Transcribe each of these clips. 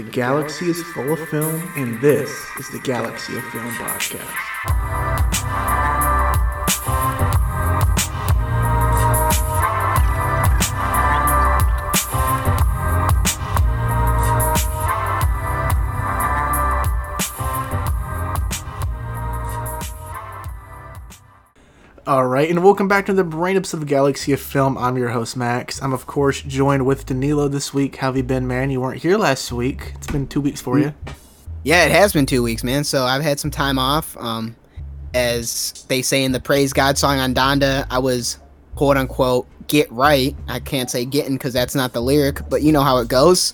The galaxy is full of film, and this is the Galaxy of Film podcast. Right, and welcome back to the Brain Ups of the Galaxy of Film. I'm your host Max. I'm of course joined with Danilo this week. How have you been, man? You weren't here last week. It's been two weeks for you. Yeah, it has been two weeks, man. So I've had some time off. Um, as they say in the Praise God song on Donda, I was quote unquote get right. I can't say getting because that's not the lyric, but you know how it goes.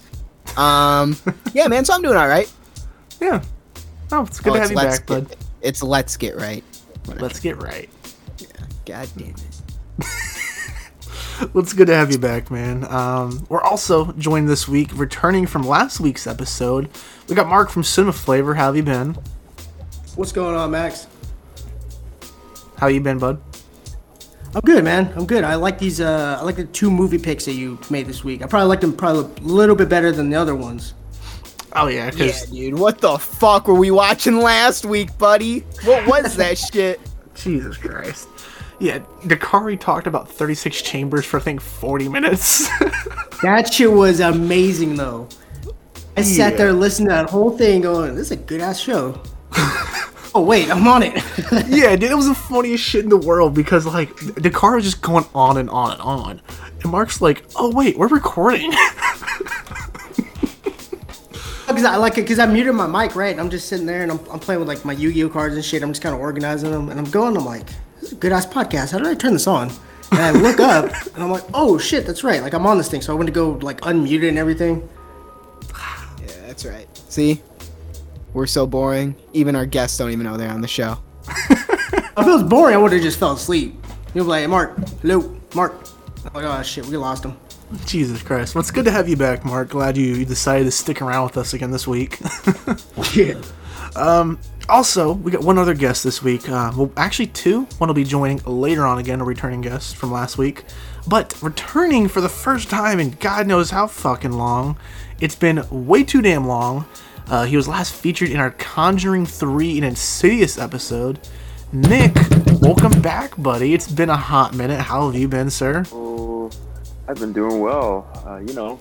Um, yeah, man. So I'm doing all right. Yeah. Oh, it's good Oh, to have you back, get, bud. It's let's get right. Let's get right. God damn it. Well, it's good to have you back, man. Um, we're also joined this week, returning from last week's episode. We got Mark from Cinema Flavor. How have you been? What's going on, Max? How you been, bud? I'm good, man. I'm good. I like these. Uh, I like the two movie picks that you made this week. I probably like them probably a little bit better than the other ones. Oh yeah, Yeah, dude. What the fuck were we watching last week, buddy? What was that shit? Jesus Christ. Yeah, Dakari talked about 36 chambers for I think 40 minutes. That shit was amazing, though. I sat there listening to that whole thing, going, "This is a good ass show." oh wait, I'm on it. yeah, dude, it was the funniest shit in the world because like Dakari was just going on and on and on, and Mark's like, "Oh wait, we're recording." Because I like it because I muted my mic, right? And I'm just sitting there and I'm, I'm playing with like my Yu-Gi-Oh cards and shit. I'm just kind of organizing them, and I'm going. I'm like, "This is a good ass podcast. How did I turn this on?" And I look up and I'm like, "Oh shit, that's right. Like I'm on this thing." So I went to go like unmute it and everything. Yeah, that's right. See, we're so boring. Even our guests don't even know they're on the show. If it was boring, I would have just fell asleep. You'll be like, hey, Mark, hello, Mark. I'm like, oh shit, we lost him. Jesus Christ. Well, it's good to have you back, Mark. Glad you, you decided to stick around with us again this week. Yeah. Um, also, we got one other guest this week. Uh, well, actually, two. One will be joining later on again, a returning guest from last week. But returning for the first time in God knows how fucking long. It's been way too damn long. Uh, he was last featured in our Conjuring 3 and Insidious episode. Nick, welcome back, buddy. It's been a hot minute. How have you been, sir? Oh, I've been doing well. Uh, you know,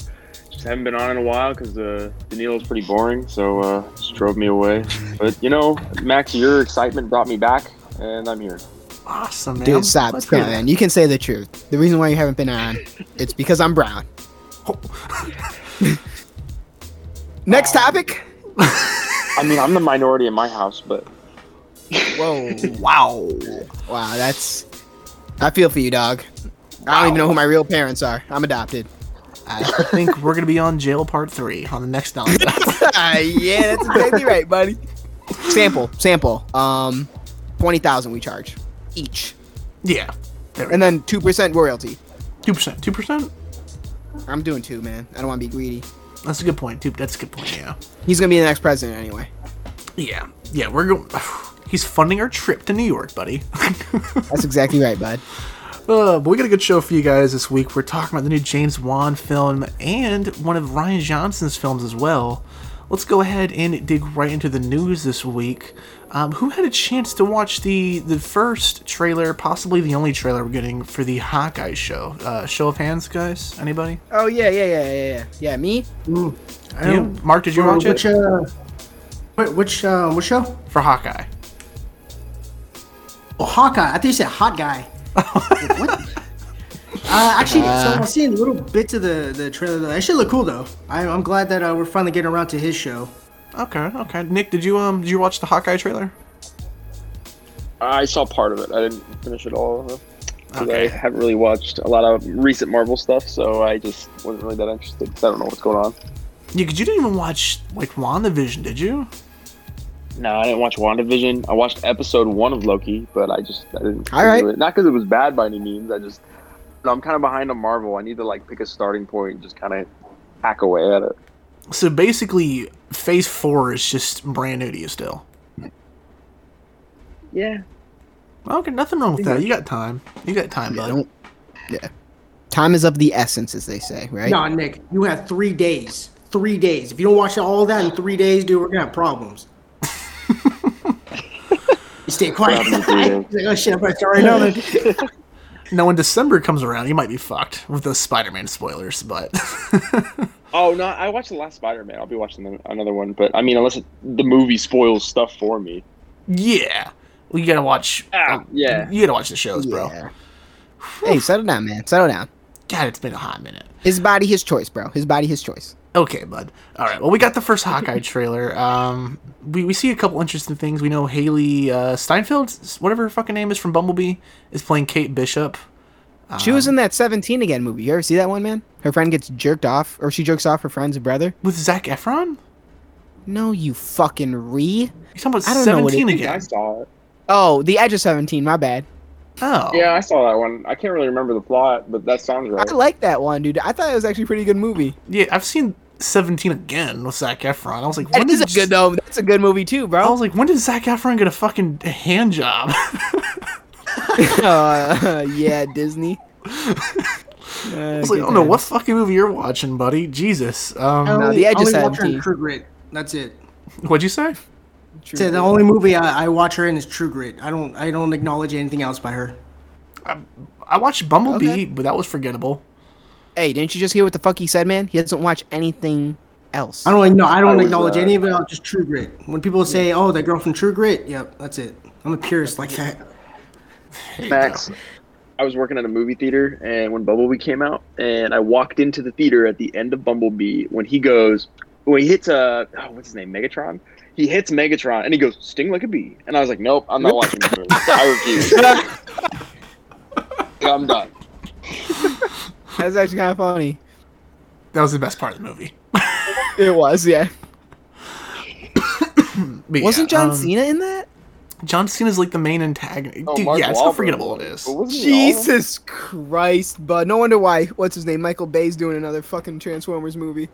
haven't been on in a while because uh, Danilo's pretty boring, so uh, just drove me away. But you know, Max, your excitement brought me back, and I'm here. Awesome, man. Dude, stop, glad to stop, man. You can say the truth. The reason why you haven't been on, it's because I'm brown. Next topic. I mean, I'm the minority in my house, but Whoa. Wow. wow, that's. I feel for you, dog. I don't even know who my real parents are. I'm adopted. I think we're gonna be on jail part three on the next. Ah, yeah, that's exactly right, buddy. Sample, sample. Um, twenty thousand we charge each, yeah. And then two percent royalty. Two percent. Two percent. I'm doing two, man. I don't want to be greedy. That's a good point. Two. That's a good point. Yeah. He's gonna be the next president anyway. Yeah. Yeah. We're going. He's funding our trip to New York, buddy. That's exactly right, bud. Uh, but we got a good show for you guys this week. We're talking about the new James Wan film and one of Rian Johnson's films as well. Let's go ahead and dig right into the news this week. Um, who had a chance to watch the the first trailer, possibly the only trailer we're getting for the Hawkeye show? Uh, show of hands, guys. Anybody? Oh yeah, yeah, yeah, yeah, yeah. Yeah, me. I You? Mark, did you watch which, it Uh, wait, which uh, which show? for Hawkeye? Oh, Hawkeye. I think you said hot guy. Like, what? Uh, actually, so I've seen little bits of the the trailer. That should look cool though. I, I'm glad that uh, we're finally getting around to his show. Okay, okay. Nick, did you um did you watch the Hawkeye trailer? I saw part of it. I didn't finish it all. uh, 'cause Okay. I haven't really watched a lot of recent Marvel stuff, so I just wasn't really that interested. I don't know what's going on. Yeah, because you didn't even watch like WandaVision, did you? No, I didn't watch WandaVision. I watched episode one of Loki, but I just I didn't. All right. do it. Not because it was bad by any means. I just no, I'm kind of behind on Marvel. I need to like pick a starting point and just kind of hack away at it. So basically, Phase Four is just brand new to you still. Yeah. Okay, nothing wrong with that. You got time. You got time, Yeah, bud. Yeah. Time is of the essence, as they say, right? No, Nick, you have three days. three days. If you don't watch all that in three days, dude, we're gonna have problems. You stay quiet. What happened in three days? He's like, oh shit, I'm gonna start right now. Now, when December comes around, you might be fucked with those Spider-Man spoilers, but Oh no, I watched the last Spider-Man. I'll be watching the, another one, but I mean, unless it, the movie spoils stuff for me. yeah, well, you gotta watch. Ah, yeah. you gotta watch the shows, bro. Yeah. Hey, settle down, man. Settle down. God, it's been a hot minute. His body, his choice, bro. His body, his choice. Okay, bud. All right. Well, we got the first Hawkeye trailer. Um, we, we see a couple interesting things. We know Hailee uh, Steinfeld, whatever her fucking name is from Bumblebee, is playing Kate Bishop. She was in that 17 again movie. You ever see that one, man? Her friend gets jerked off, or she jerks off her friend's brother. with Zac Efron. No, you fucking re. You talking about I don't know what it seventeen I, I saw it. Oh, The Edge of 17. My bad. Oh, Yeah, I saw that one. I can't really remember the plot, but that sounds right. I like that one, dude. I thought it was actually a pretty good movie. yeah. I've seen seventeen again with Zac Efron. I was like, That when is a did good though. That's a good movie too, bro. I was like, when did Zac Efron get a fucking hand job? uh, yeah, Disney. I was like, I don't know what fucking movie you're watching, buddy. Jesus. Um, No, The Edge I of only her in True Grit. That's it. what'd you say? Say the only movie I, I watch her in is True Grit. I don't I don't acknowledge anything else by her. I watched Bumblebee, Okay. but that was forgettable. Hey, didn't you just hear what the fuck he said, man? He doesn't watch anything else. I don't know. I I don't was, acknowledge uh, any of it. else, Just True Grit. When people say, "Oh, that girl from True Grit," yep, that's it. I'm a purist like that. Max, I was working at a movie theater, and when Bumblebee came out, and I walked into the theater at the end of Bumblebee when he goes, when he hits uh, oh, what's his name, Megatron. He hits Megatron, and he goes, "Sting like a bee," and I was like, "Nope, I'm not watching this movie. I refuse. I'm done." That's actually kind of funny. That was the best part of the movie. It was, yeah. Wasn't yeah, John um, Cena in that? John Cena's like the main antagonist. Oh, Dude, Mark yeah, it's how forgettable it is. was. is. But wasn't he all? Jesus Christ, but no wonder why. What's his name? Michael Bay's doing another fucking Transformers movie.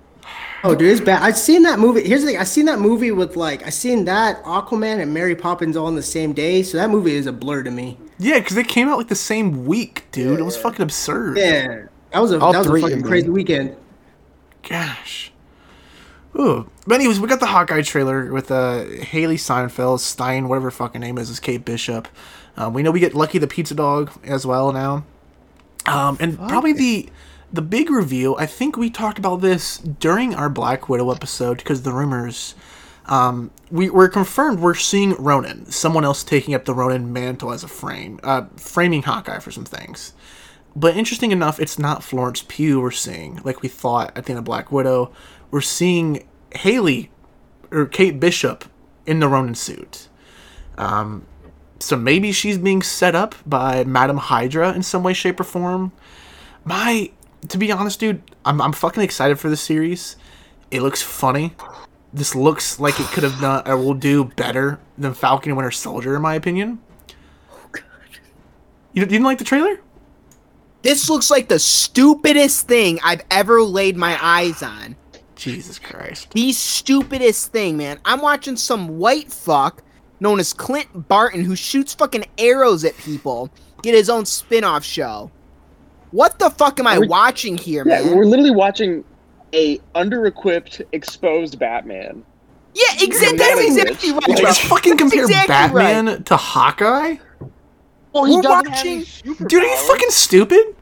Oh, dude, it's bad. I've seen that movie. Here's the thing. I've seen that movie with like I seen that Aquaman and Mary Poppins all in the same day. So that movie is a blur to me. Yeah, because they came out like the same week, dude. It was fucking absurd. Yeah, that was a All that was a three, fucking man. crazy weekend. Gosh. Ooh. But anyways, we got the Hawkeye trailer with uh, Hailee Seinfeld, Stein, whatever her fucking name is, is Kate Bishop. Um, we know we get Lucky the Pizza Dog as well now. Um, and probably the the big reveal. I think we talked about this during our Black Widow episode because the rumors. Um, we we're confirmed we're seeing Ronin, someone else taking up the Ronin mantle as a frame, uh, framing Hawkeye for some things. But interesting enough, it's not Florence Pugh we're seeing, like we thought at the end of Black Widow. We're seeing Haley or Kate Bishop in the Ronin suit. Um, so maybe she's being set up by Madam Hydra in some way, shape, or form. My, to be honest, dude, I'm, I'm fucking excited for this series. It looks funny. This looks like it could have done or will do better than Falcon and Winter Soldier, in my opinion. Oh, God. You, you didn't like the trailer? This looks like the stupidest thing I've ever laid my eyes on. Jesus Christ. The stupidest thing, man. I'm watching some white fuck known as Clint Barton who shoots fucking arrows at people get his own spin-off show. What the fuck am I Are we- watching here, Yeah, man? we're literally watching a under-equipped, exposed Batman. Yeah, exactly. That's exactly right. You just fucking compare exactly Batman right. to Hawkeye? Well, he We're doesn't have any watching- Dude, are you fucking stupid?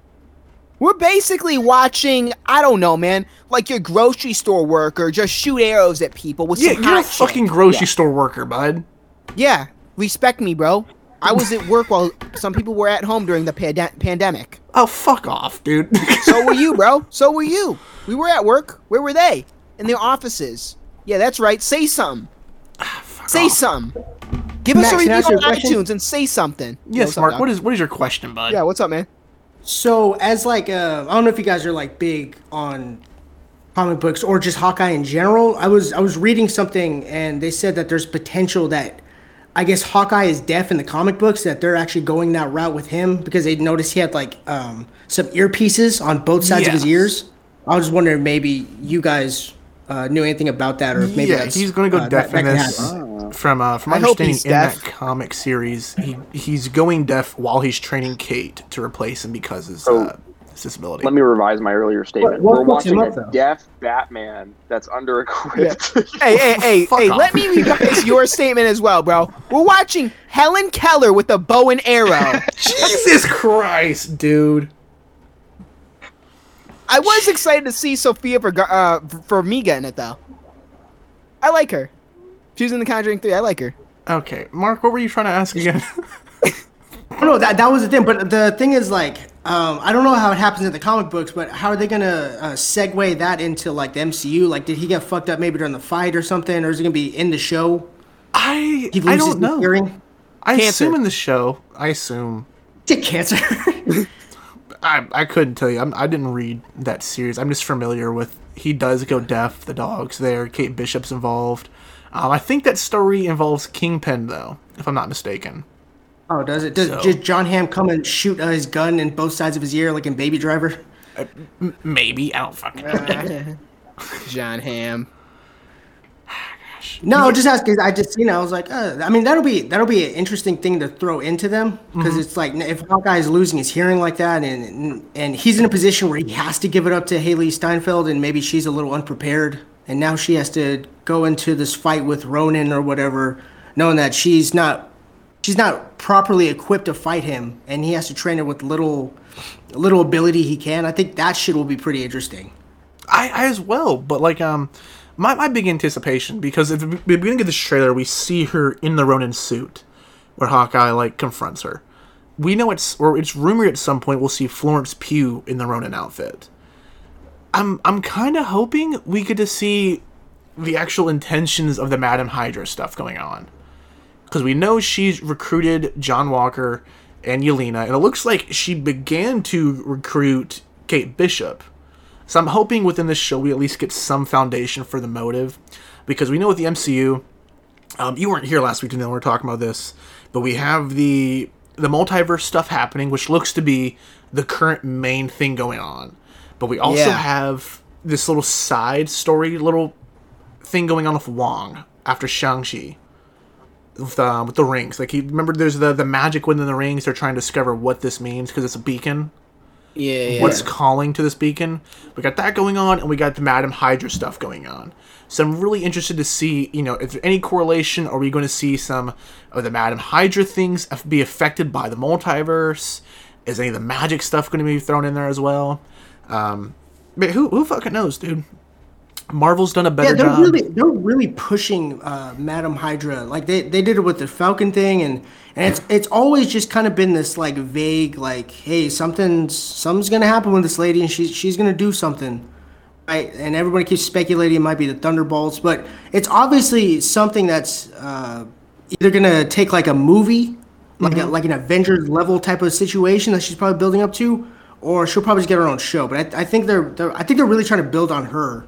We're basically watching, I don't know, man, like your grocery store worker just shoot arrows at people with Yeah, some you're a shit. fucking grocery store worker, bud. Yeah, respect me, bro. I was at work while some people were at home during the pande- pandemic. Oh, fuck off, dude. So were you, bro. So were you. We were at work. Where were they? In their offices. Yeah, that's right. Say something. Ah, Say off. something. Give us Max, a review on a question? iTunes and say something. yes, what's up, Mark. Doc? What is what is your question, bud? Yeah, what's up, man? So as like uh, I don't know if you guys are like big on comic books or just Hawkeye in general. I was I was reading something and they said that there's potential that I guess Hawkeye is deaf in the comic books that they're actually going that route with him because they noticed he had like um, some earpieces on both sides of his ears. I was wondering maybe you guys uh, knew anything about that or if maybe yeah, that's, he's going to go uh, deaf that- in that this. From uh, from I understanding he's in that comic series, he he's going deaf while he's training Kate to replace him because his Oh. uh, his disability. Let me revise my earlier statement. what We're watching up, a though? deaf Batman that's under equipped. Hey, hey, hey, Fuck hey! off. Let me revise your statement as well, bro. We're watching Helen Keller with a bow and arrow. Jesus Christ, dude. I was excited to see Sophia for uh, for me getting it though. I like her. She's in The Conjuring Three. I like her. Okay, Mark, what were you trying to ask again? Oh, no, that, that was the thing. But the thing is, like, um, I don't know how it happens in the comic books, but how are they gonna uh, segue that into like the MCU? Like, did he get fucked up maybe during the fight or something, or is it gonna be in the show? I He I loses don't know. hearing. I Cancer. assume in the show. I assume. Get cancer. I I couldn't tell you. I'm, I didn't read that series. I'm just familiar with. He does go deaf. The dog's there. Kate Bishop's involved. Um, I think that story involves Kingpin though, if I'm not mistaken. oh, does it? Does So- did John Hamm come and shoot uh, his gun in both sides of his ear, like in Baby Driver? Maybe I don't fucking know. John Hamm. No, just ask. 'cause I just you know I was like, uh, I mean that'll be that'll be an interesting thing to throw into them because Mm-hmm. it's like if Hawkeye is losing his hearing like that and and he's in a position where he has to give it up to Hailee Steinfeld and maybe she's a little unprepared and now she has to go into this fight with Ronin or whatever, knowing that she's not she's not properly equipped to fight him and he has to train her with little little ability he can. I think that shit will be pretty interesting. I, I as well, but like um, my, my big anticipation because at the be- beginning of this trailer we see her in the Ronin suit, where Hawkeye like confronts her. We know it's or it's rumored at some point we'll see Florence Pugh in the Ronin outfit. I'm I'm kind of hoping we get to see the actual intentions of the Madam Hydra stuff going on, because we know she's recruited John Walker and Yelena, and it looks like she began to recruit Kate Bishop. So I'm hoping within this show we at least get some foundation for the motive, because we know with the MCU, um, you weren't here last week when we were talking about this, but we have the the multiverse stuff happening, which looks to be the current main thing going on. But we also Yeah. have this little side story, little thing going on with Wong after Shang Chi. With, um, with the rings, like he remember, there's the the magic within the rings. They're trying to discover what this means because it's a beacon Yeah, yeah. what's calling to this beacon. We got that going on, and we got the Madam Hydra stuff going on. So I'm really interested to see, you know, if there's any correlation. Are we going to see some of the Madam Hydra things be affected by the multiverse? Is any of the magic stuff going to be thrown in there as well? Um, but who who fucking knows, dude? Marvel's done a better Yeah, they're job. really they're really pushing uh, Madam Hydra. Like they, they did it with the Falcon thing, and and it's it's always just kind of been this like vague, like hey, something's something's gonna happen with this lady, and she's she's gonna do something, right? And everybody keeps speculating it might be the Thunderbolts, but it's obviously something that's uh, either gonna take like a movie, like a, like an Avengers level type of situation that she's probably building up to, or she'll probably just get her own show. But I, I think they're, they're I think they're really trying to build on her.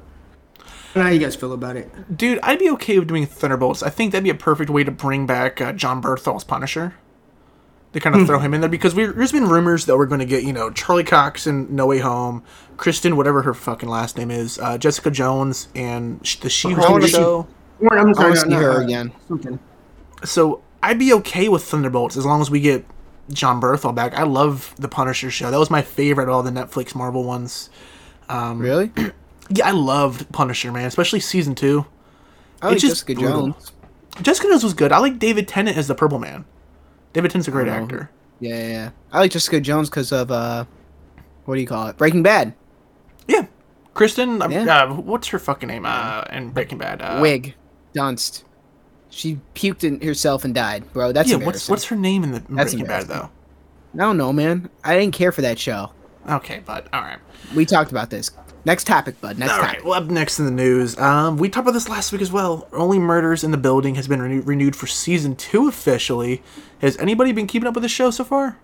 I don't how you guys feel about it. Dude, I'd be okay with doing Thunderbolts. I think that'd be a perfect way to bring back uh, Jon Bernthal's Punisher. To kind of throw him in there because we, there's been rumors that we're going to get, you know, Charlie Cox in No Way Home, Kristen, whatever her fucking last name is, uh, Jessica Jones, and sh- the She-Hulk wanna see- show. Or, I'm I want to see not- her again. Something. So I'd be okay with Thunderbolts as long as we get Jon Bernthal back. I love the Punisher show. That was my favorite of all the Netflix Marvel ones. Really? Yeah, I loved Punisher, man, especially season two. I like It's just Jessica brutal. Jones. Jessica Jones was good. I like David Tennant as the Purple Man. David Tennant's a great Oh. actor. Yeah, yeah, yeah. I like Jessica Jones because of uh, what do you call it? Breaking Bad. Yeah. Kristen, Yeah. uh, what's her fucking name? Uh, in Breaking Bad. Uh, Wig, Dunst. She puked in herself and died, bro. That's yeah, what's what's her name in the in Breaking Bad though? I don't know, man. I didn't care for that show. Okay, but all right. We talked about this. Next topic, bud. Next All topic. right. Well, up next in the news, um, we talked about this last week as well. Only Murders in the Building has been renew- renewed for season two officially. Has anybody been keeping up with the show so far?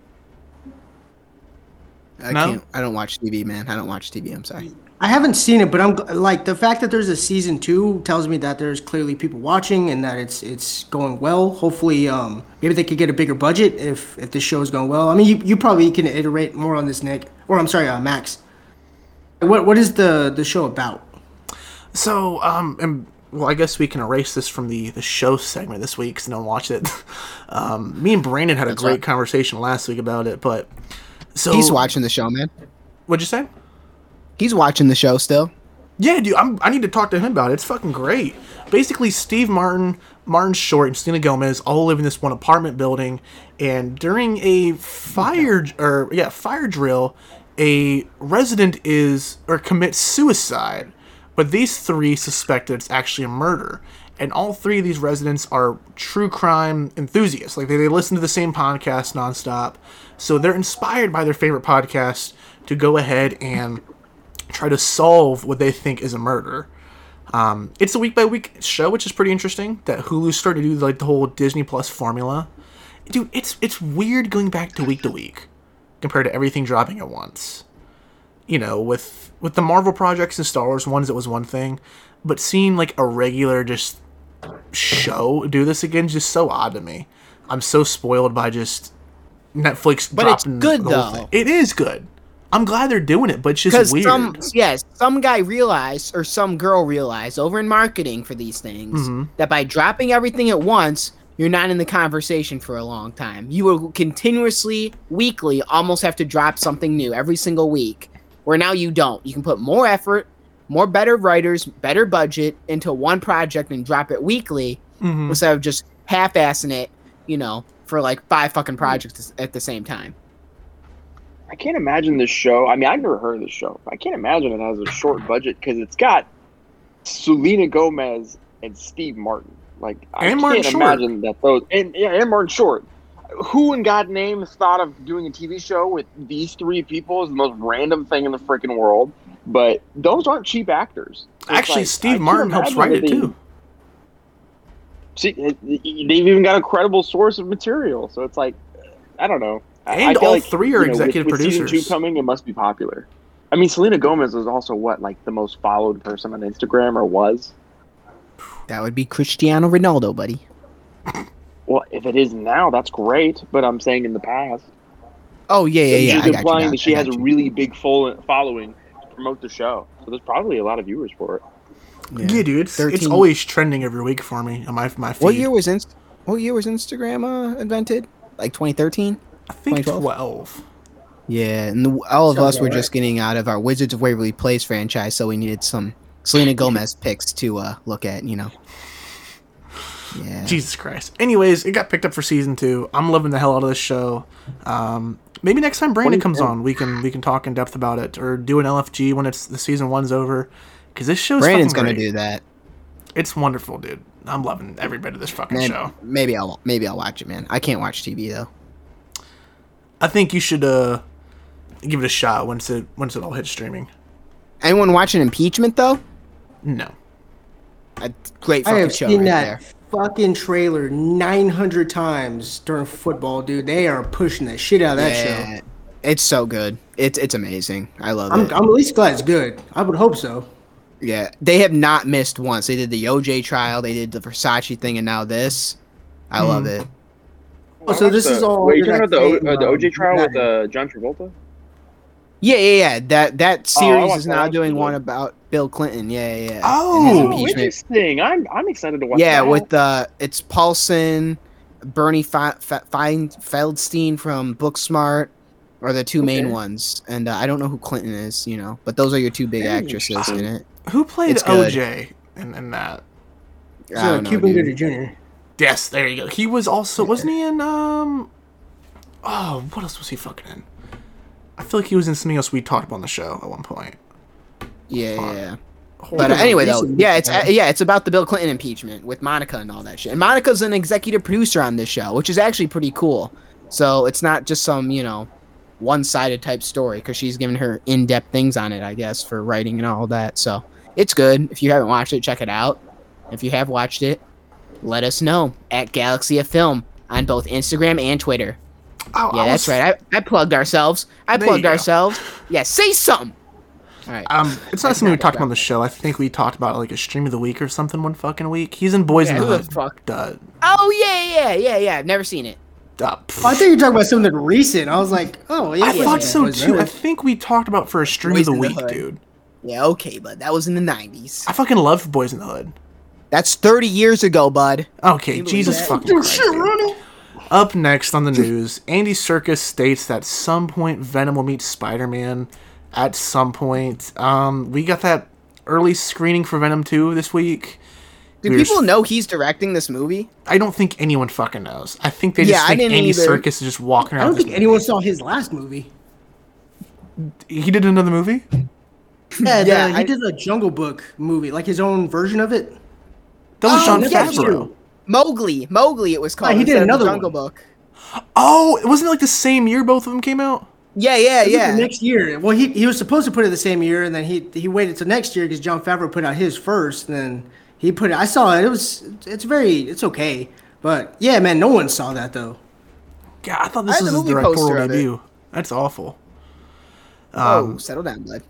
I No? can't. I don't watch TV, man. I don't watch TV. I'm sorry. I haven't seen it, but I'm like the fact that there's a season two tells me that there's clearly people watching and that it's it's going well. Hopefully, um, maybe they could get a bigger budget if if the show is going well. I mean, you, you probably can iterate more on this, Nick, or I'm sorry, uh, Max. What what is the the show about? So, um, and well, I guess we can erase this from the the show segment this week because no one watched it. Um, me and Brandon had a great right. conversation last week about it, but so He's watching the show, man. What'd you say? He's watching the show still. Yeah, dude, I'm, I need to talk to him about it. It's fucking great. Basically, Steve Martin, Martin Short, and Selena Gomez all live in this one apartment building, and during a fire or yeah fire drill, a resident is or commits suicide, but these three suspect that it's actually a murder. And all three of these residents are true crime enthusiasts. Like they, they listen to the same podcast nonstop. So they're inspired by their favorite podcast to go ahead and try to solve what they think is a murder. Um, it's a week by week show, which is pretty interesting. That Hulu started to do like the whole Disney Plus formula. Dude, it's it's weird going back to week to week compared to everything dropping at once. You know, with with the Marvel projects and Star Wars ones, it was one thing, but seeing like a regular just show do this again is just so odd to me. I'm so spoiled by just Netflix. But it's good, though. thing. It is good. I'm glad they're doing it, but it's just weird. some yes, some guy realized or some girl realized over in marketing for these things Mm-hmm. that by dropping everything at once, you're not in the conversation for a long time. You will continuously, weekly, almost have to drop something new every single week. Where now you don't. You can put more effort, more better writers, better budget into one project and drop it weekly Mhm. instead of just half-assing it, you know, for like five fucking projects at the same time. I can't imagine this show. I mean, I've never heard of this show. I can't imagine it has a short budget because it's got Selena Gomez and Steve Martin. Like, I And can't Short. imagine that those and yeah, and Martin Short. Who in God name thought of doing a TV show with these three people is the most random thing in the freaking world. But those aren't cheap actors. It's Actually, like, Steve Martin helps write it they- too. See, they've even got a credible source of material. So it's like, I don't know. And all three are with- executive with Season producers. two coming, it must be popular. I mean, Selena Gomez is also what, like the most followed person on Instagram, or was? That would be Cristiano Ronaldo, buddy. Well, if it is now, that's great. But I'm saying in the past, Oh yeah, yeah, yeah. she's I implying you, that she I has got a really big following to promote the show. So there's probably a lot of viewers for it. Yeah, dude, it's, it's always trending every week for me on my my feed. What year was Inst- What year was Instagram uh, invented? Like 2013. I think 2012? 12. Yeah, and the, all of Sounds us were about just getting out of our Wizards of Waverly Place franchise, so we needed some Selena Gomez picks to uh, look at. You know. Yeah. Jesus Christ. Anyways, it got picked up for season two. I'm loving the hell out of this show. Um, maybe next time Brandon comes on, we can we can talk in depth about it, or do an LFG when it's the season one's over. Because this show's Brandon's gonna great. do that. It's wonderful, dude. I'm loving every bit of this fucking Man, show. maybe I'll maybe I'll watch it, man. I can't watch TV though. I think you should uh give it a shot once it once it all hits streaming. Anyone watching Impeachment though? No. A great I fucking have show seen right that there. fucking trailer 900 times during football, dude. They are pushing the shit out of that show. It's so good. It's it's amazing. I love I'm, it. I'm at least glad it's good. I would hope so. Yeah, they have not missed once. They did the OJ trial, they did the Versace thing, and now this. I love Hmm. it. Oh, so this is all Wait, you under talking about the, o- uh, the OJ trial with uh, John Travolta? Yeah, yeah, yeah. That that Oh, series watched is now doing one about Bill Clinton. Yeah, yeah. yeah. Oh, And his Oh, interesting. I'm I'm excited to watch. Yeah, that. with uh, it's Paulson, Beanie Fe- Fe- Fein- Feldstein from Booksmart are the two main ones, and uh, I don't know who Clinton is, you know, but those are your two big Very actresses in interesting. it. Who played It's. OJ in, in that? I So, don't know, Cuban dude. Gooding Jr. Yes, there you go. He was also wasn't he in um Oh, what else was he fucking in? I feel like he was in something else we talked about on the show at one point. Yeah, yeah. yeah. But uh, anyway, though, yeah, it's uh, yeah, it's about the Bill Clinton impeachment with Monica and all that shit. And Monica's an executive producer on this show, which is actually pretty cool. So it's not just some you know one-sided type story because she's giving her in-depth things on it, I guess, for writing and all that. So it's good. If you haven't watched it, check it out. If you have watched it, let us know at Galaxy of Film on both Instagram and Twitter. Oh, Yeah, I that's was- right. I, I plugged ourselves. I There plugged ourselves. Yeah, say something. All right. Um, it's not something we talked about on the show. I think we talked about like a stream of the week or something one fucking week. He's in Boys Yeah, in the Hood. fuck? Duh. Oh yeah, yeah, yeah, yeah. I've never seen it. Duh. Oh, I thought you were talking about something recent. I was like, oh, yeah. I yeah, thought yeah, so too. the I think we talked about for a stream Boys of the the week, Hood. dude. Yeah, okay, but that was in the '90s. I fucking love Boys in the Hood. That's 30 years ago, bud. Okay, Jesus that? fucking Dude, Christ. shit, dude. Ronnie. Up next on the news, Andy Serkis states that some point Venom will meet Spider-Man at some point. Um, we got that early screening for Venom 2 this week. Do We people s- know he's directing this movie? I don't think anyone fucking knows. I think they just I think Andy either. Serkis is just walking around. I don't think this anyone saw his last movie. movie. He did another movie? Yeah, Yeah, the, he did a Jungle Book movie, like his own version of it. That was Oh, John yes, Favreau. Mowgli. Mowgli it was called. he did instead of the another Jungle one. Book. Oh, wasn't it like the same year both of them came out? Yeah, yeah, yeah. The next year. Well, he, he was supposed to put it the same year, and then he he waited till next year because Jon Favreau put out his first. And then he put it. I saw it. It was. It's very. It's okay. But yeah, man, no one saw that though. God, I thought this have was the his movie poster directorial of debut. That's awful. oh, settle down, bud.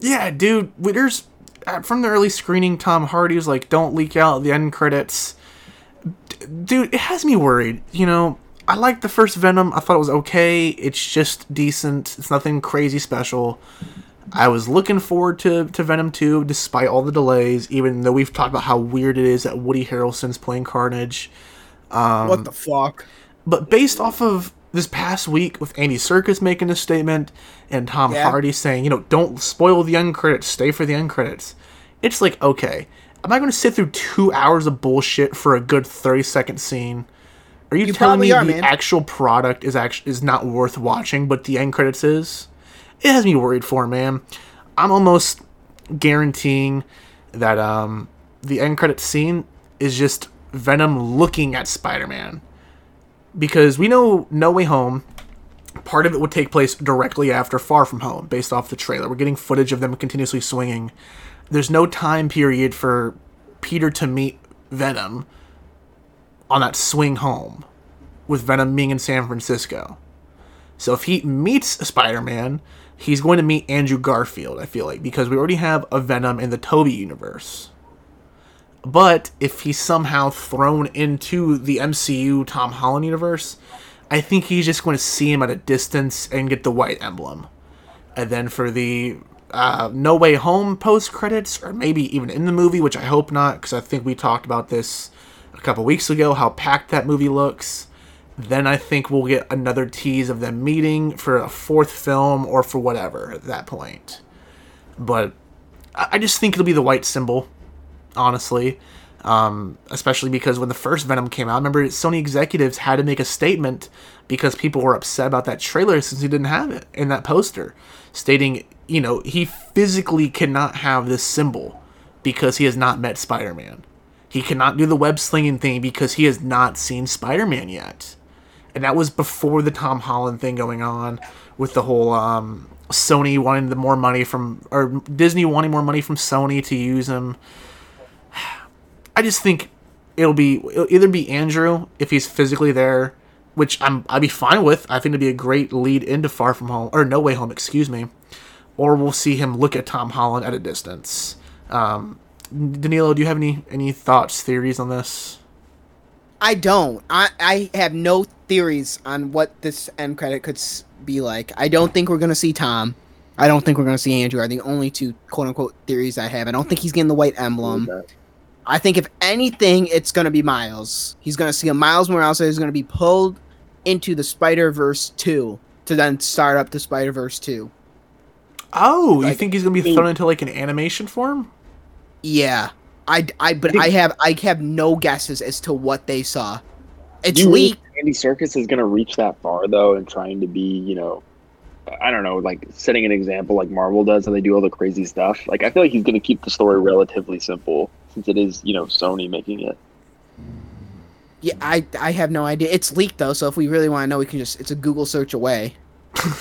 Yeah, dude. we- There's uh, from the early screening. Tom Hardy was like, "Don't leak out the end credits." Dude, it has me worried. You know, I liked the first Venom. I thought it was okay. It's just decent. It's nothing crazy special. I was looking forward to, to Venom 2 despite all the delays, even though we've talked about how weird it is that Woody Harrelson's playing Carnage. Um, what the fuck? But based off of this past week with Andy Serkis making a statement and Tom Yeah. Hardy saying, you know, don't spoil the end credits, stay for the end credits. It's like, okay, am I going to sit through two hours of bullshit for a good 30 second scene? Are you, You telling me are, the man. actual product is actually is not worth watching, but the end credits is? It has me worried for, man. I'm almost guaranteeing that um, the end credit scene is just Venom looking at Spider-Man because we know No Way Home. Part of it would take place directly after Far From Home, based off the trailer. We're getting footage of them continuously swinging. There's no time period for Peter to meet Venom on that swing home, with Venom being in San Francisco. So if he meets Spider Man, he's going to meet Andrew Garfield, I feel like, because we already have a Venom in the Tobey universe. But if he's somehow thrown into the MCU Tom Holland universe, I think he's just going to see him at a distance and get the white emblem. And then for the uh, No Way Home post credits, or maybe even in the movie, which I hope not, because I think we talked about this a couple weeks ago, how packed that movie looks. Then I think we'll get another tease of them meeting for a fourth film or for whatever at that point. But I just think it'll be the white symbol honestly. Um, especially because when the first Venom came out, I remember Sony executives had to make a statement because people were upset about that trailer since he didn't have it in that poster, stating, you know, he physically cannot have this symbol because he has not met Spider Man. He cannot do the web slinging thing because he has not seen Spider Man yet. And that was before the Tom Holland thing going on with the whole um, Sony wanting the more money from, or Disney wanting more money from Sony to use him. I just think it'll be it'll either be Andrew if he's physically there, which I'm I'd be fine with. I think it'd be a great lead into Far From Home or No Way Home, excuse me. Or we'll see him look at Tom Holland at a distance. Um, Danilo, do you have any any thoughts, theories on this? I don't. I I have no theories on what this end credit could be like. I don't think we're gonna see Tom. I don't think we're gonna see Andrew. Are the only two quote unquote theories I have. I don't think he's getting the white emblem. I think if anything, it's gonna be Miles. He's gonna see a Miles Morales that is gonna be pulled into the Spider Verse two to then start up the Spider Verse two. Oh, you Like, think he's gonna be he- thrown into like an animation form? Yeah, I I but I have I have no guesses as to what they saw. It's you leaked. think Andy Serkis is going to reach that far though, and trying to be, you know, I don't know, like setting an example like Marvel does, and they do all the crazy stuff. Like I feel like he's going to keep the story relatively simple since it is, you know, Sony making it. Yeah, I I have no idea. It's leaked though, so if we really want to know, we can just it's a Google search away.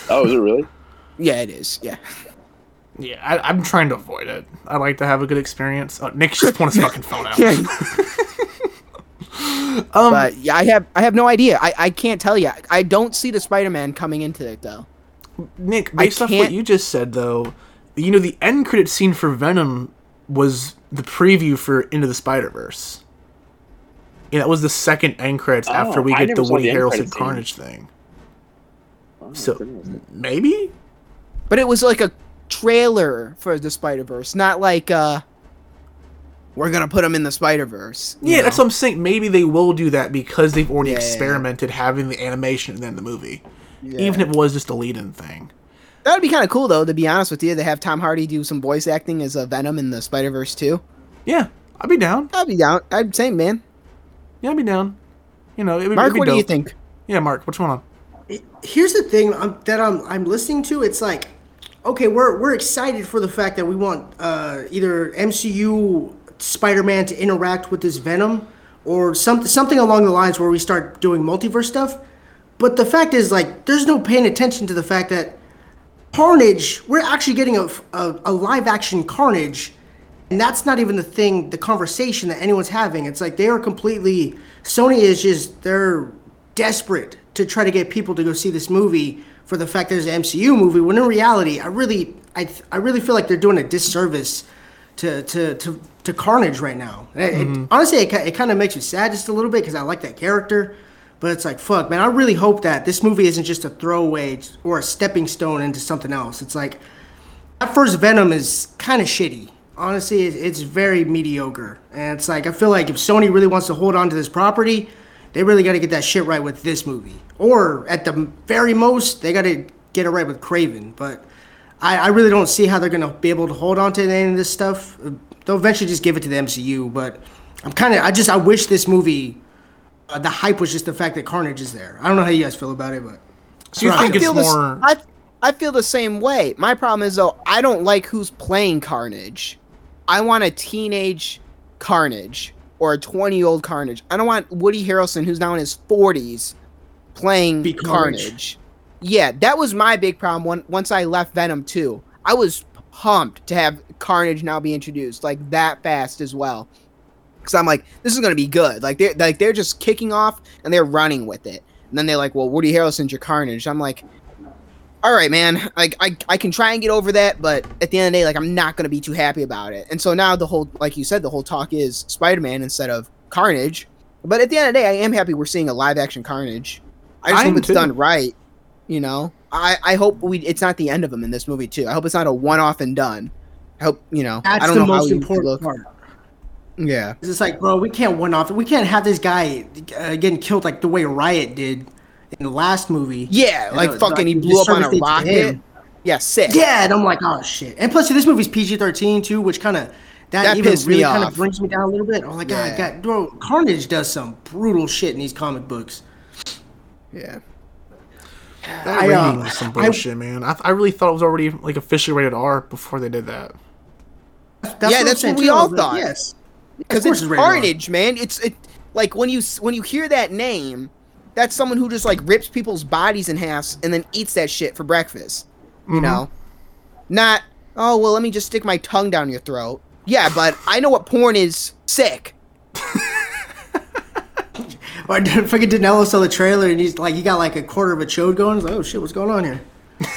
Oh, is it really? Yeah, it is. Yeah. Yeah, I, I'm trying to avoid it. I like to have a good experience. Oh, Nick just pulled his fucking phone out. Um, but yeah, I have I have no idea. I, I can't tell you. I don't see the Spider-Man coming into it though. Nick, based off what can't- you just said, though, you know the end credit scene for Venom was the preview for Into the Spider Verse. Yeah, that was the second end credits Oh, after we I get the Woody Harrelson credit scene. Carnage thing. Oh, So- that's interesting. Maybe. But it was like a trailer for the Spider-Verse, not like uh we're gonna put them in the Spider-Verse. Yeah, know? that's what I'm saying. Maybe they will do that because they've already Yeah, yeah, yeah. experimented having the animation and then the movie, Yeah. even if it was just a lead-in thing. That would be kind of cool, though. To be honest with you, to have Tom Hardy do some voice acting as a Venom in the Spider Verse too. Yeah, I'd be down. I'd be down. I'd say, man. Yeah, I'd be down. You know, it would Mark, it'd be what do you think? Yeah, Mark, what's going on? Here's the thing um, that I'm I'm listening to. It's like, okay, we're we're excited for the fact that we want uh, either MCU Spider-Man to interact with this Venom, or something something along the lines where we start doing multiverse stuff. But the fact is, like, there's no paying attention to the fact that Carnage, we're actually getting a, a, a live action Carnage, and that's not even the thing, the conversation that anyone's having. It's like they are completely, Sony is just, they're desperate to try to get people to go see this movie for the fact there's an MCU movie, when in reality, I really, I, I really feel like they're doing a disservice to, to, to, to Carnage right now. It- it- mm-hmm. honestly, it, it kind of makes me sad just a little bit because I like that character. But it's like, fuck, man, I really hope that this movie isn't just a throwaway or a stepping stone into something else. It's like, that first Venom is kind of shitty. Honestly, it- it's very mediocre. And it's like, I feel like if Sony really wants to hold on to this property, they really got to get that shit right with this movie. Or at the very most, they got to get it right with Kraven. But I, I really don't see how they're going to be able to hold on to any of this stuff. They'll eventually just give it to the MCU. But I'm kind of, I just, I wish this movie, uh, the hype was just the fact that Carnage is there. I don't know how you guys feel about it, but. So you Right. think I it's feel the more? I I feel the same way. My problem is though I don't like who's playing Carnage. I want a teenage Carnage or a twenty-year-old Carnage. I don't want Woody Harrelson, who's now in his forties, playing Be Carnage. Carnage. Yeah, that was my big problem when, once I left Venom 2. I was pumped to have Carnage now be introduced like that fast as well. Cuz I'm like this is going to be good. Like they are like they're just kicking off and they're running with it. And then they're like, "Well, Woody Harrelson's your Carnage." I'm like, "All right, man. Like I I can try and get over that, but at the end of the day like I'm not going to be too happy about it." And so now the whole like you said the whole talk is Spider-Man instead of Carnage. But at the end of the day, I am happy we're seeing a live action Carnage. I just I hope it's too. done right. You know, I I hope we it's not the end of him in this movie too. I hope it's not a one off and done. I hope you know. That's I don't the know how most you important look. part. Yeah, It's like, bro, we can't one off. We can't have this guy uh, getting killed like the way Riot did in the last movie. yeah, like know, fucking he blew up on a disservice they did to rocket. Yeah, sick. Yeah, and I'm like, oh shit. And plus, this movie's PG-13 too, which kind of that, That even really kind of brings me down a little bit. I'm like, God, Yeah. God, bro, Carnage does some brutal shit in these comic books. yeah. That I, rating uh, was some I- bullshit, man. I, I really thought it was already like officially rated R before they did that. That's Yeah, I'm that's what we all like, thought. Yes, because it's it's. Carnage, man. It's it like when you when you hear that name, that's someone who just like rips people's bodies in half and then eats that shit for breakfast. You know, not oh well, let me just stick my tongue down your throat. Yeah, but I know what porn is. Sick. Or fucking Danilo saw the trailer and he's like, he got like a quarter of a chode going. He's like, oh shit, what's going on here?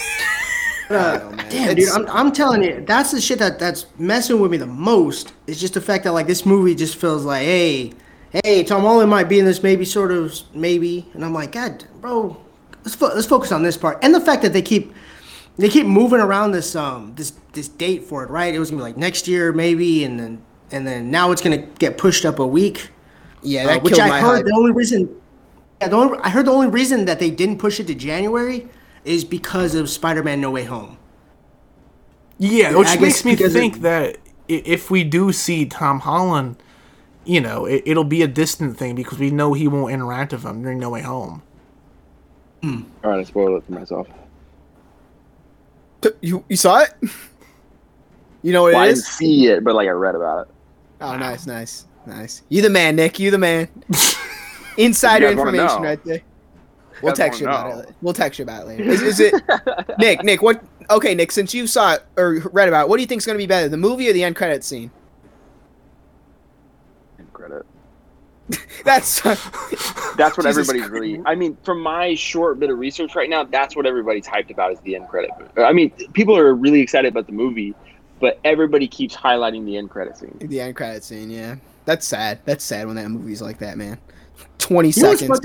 Uh, damn, dude, I'm, I'm telling you, that's the shit that that's messing with me the most. It's just the fact that like this movie just feels like, hey, hey, Tom Holland might be in this, maybe, sort of, maybe, and I'm like, God, bro, let's fo- let's focus on this part, and the fact that they keep they keep moving around this um this this date for it, right? It was gonna be like next year maybe, and then and then now it's gonna get pushed up a week. Yeah, Uh, which I my heard hype. the only reason. Yeah, the only, I heard the only reason that they didn't push it to January is because of Spider-Man: No Way Home. Yeah, Yeah, which I makes me think it- that if we do see Tom Holland, you know, it, it'll be a distant thing because we know he won't interact with him during No Way Home. Hmm. All right, I spoiled it for myself. You you saw it? You know what Well, I it didn't is? see it, but like I read about it. Oh, nice, nice, nice. You the man, Nick. You the man. Insider You information right there. We'll guys text you wanna about it. We'll text you about it later. Is, is it Nick? Nick, what? Okay, Nick. Since you saw it or read about it, what do you think is going to be better, the movie or the end credit scene? And credit. That's That's what Jesus everybody's Christ. really. I mean, from my short bit of research right now, that's what everybody's hyped about is the end credit. I mean, people are really excited about the movie, but everybody keeps highlighting the end credit scene. the end credit scene. Yeah, that's sad. That's sad when that movie's like that, man. Twenty You know seconds.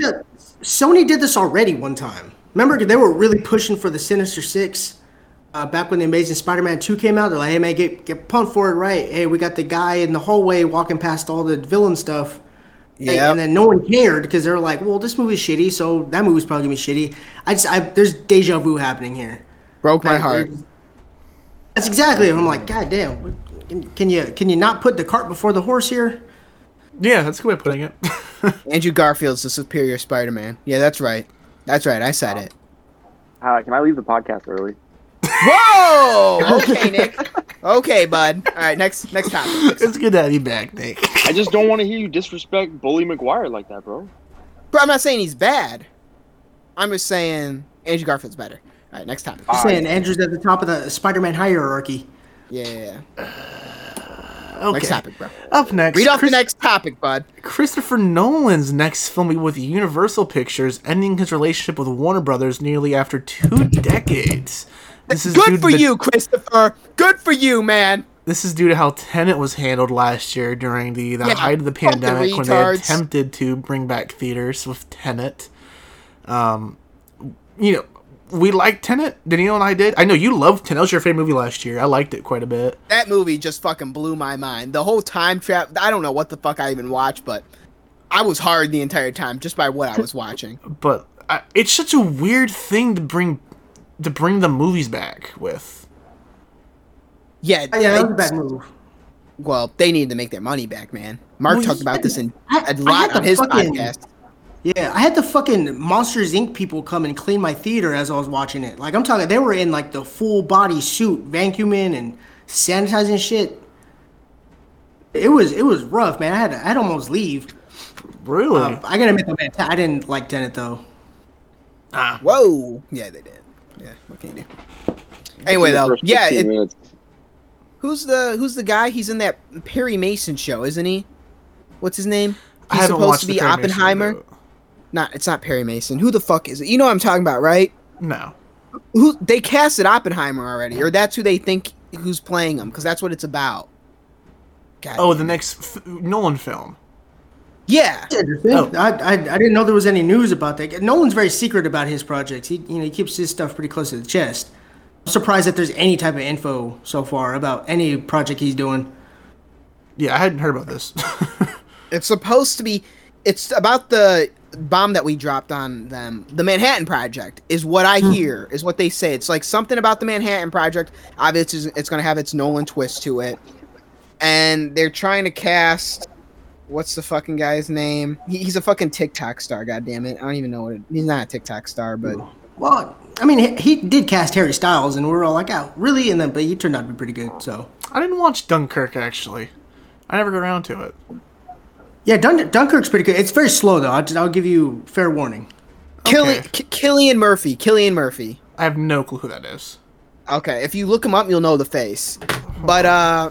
Sony did this already one time. Remember, they were really pushing for the Sinister Six. Uh, back when the Amazing Spider-Man 2 came out, they're like, "Hey man, get get pumped for it, right? Hey, we got the guy in the hallway walking past all the villain stuff." Hey, Yeah. and then no one cared because they're like, "Well, this movie's shitty, so that movie's probably gonna be shitty." I just, I, there's deja vu happening here. Broke my Like, heart. That's exactly. it. I'm like, God damn. what- Can, can you can you not put the cart before the horse here? Yeah, that's a good way of putting it. Andrew Garfield's the superior Spider-Man. Yeah, that's right. That's right. I said it. Uh, can I leave the podcast early? Whoa! Okay, Nick. Okay, bud. All right, next next topic. it's good to have you back, Nick. I just don't want to hear you disrespect Bully Maguire like that, bro. Bro, I'm not saying he's bad. I'm just saying Andrew Garfield's better. All right, next topic. Just ah, saying, Andrew's at the top of the Spider-Man hierarchy. Yeah, yeah, yeah. Uh, okay. Next topic, bro. Up next, Read off Chris- the next topic, bud. Christopher Nolan's next film will be with Universal Pictures, ending his relationship with Warner Brothers nearly after two decades. This is Good for you, Christopher. Good for you, man. This is due to how Tenet was handled last year during the, the Yeah, height of the pandemic when they attempted to bring back theaters with Tenet. Um, you know, we liked Tenet. Danielle and I did. I know you loved Tenet. That was your favorite movie last year. I liked it quite a bit. That movie just fucking blew my mind. The whole time trap. I don't know what the fuck I even watched, but I was hard the entire time just by what I was watching. But I, it's such a weird thing to bring to bring the movies back with. Yeah, Oh, yeah, that was a bad move. Well, they need to make their money back, man. Mark Well, talked about this in I- a I lot had on to his fucking- podcast. Yeah, I had the fucking Monsters Inc. people come and clean my theater as I was watching it. Like I'm talking, they were in like the full body suit, vacuuming and sanitizing shit. It was it was rough, man. I had to, I had almost leave. Really? Uh, I gotta admit though, man, I didn't like Tenet though. Ah. Whoa. Yeah, they did. Yeah, what can you do? Anyway, though, yeah. It, who's the who's the guy? He's in that Perry Mason show, isn't he? What's his name? He's supposed to be Perry Mason Oppenheimer. Not, it's not Perry Mason. Who the fuck is it? You know what I'm talking about, right? No. Who they casted Oppenheimer already, or that's who they think who's playing him, because that's what it's about. God Oh, damn the it. next f- Nolan film. Yeah. That's. Oh. I, I I didn't know there was any news about that. Nolan's very secret about his projects. He you know he keeps his stuff pretty close to the chest. I'm surprised that there's any type of info so far about any project he's doing. Yeah, I hadn't heard about this. It's supposed to be. It's about the bomb that we dropped on them. The Manhattan Project is what I hmm. hear. Is what they say. It's like something about the Manhattan Project. Obviously, it's going to have its Nolan twist to it, and they're trying to cast. What's the fucking guy's name? He, he's a fucking TikTok star. God damn it! I don't even know what. It, he's not a TikTok star, but Well, I mean, he, he did cast Harry Styles, and we were all like, "Oh, really?" And then, but he turned out to be pretty good. So, I didn't watch Dunkirk actually. I never got around to it. yeah, Dun- Dunkirk's pretty good. It's very slow though. I'll, I'll give you fair warning. Killian Okay. K- Cillian Murphy. Cillian Murphy. I have no clue who that is. Okay, if you look him up, you'll know the face. But uh,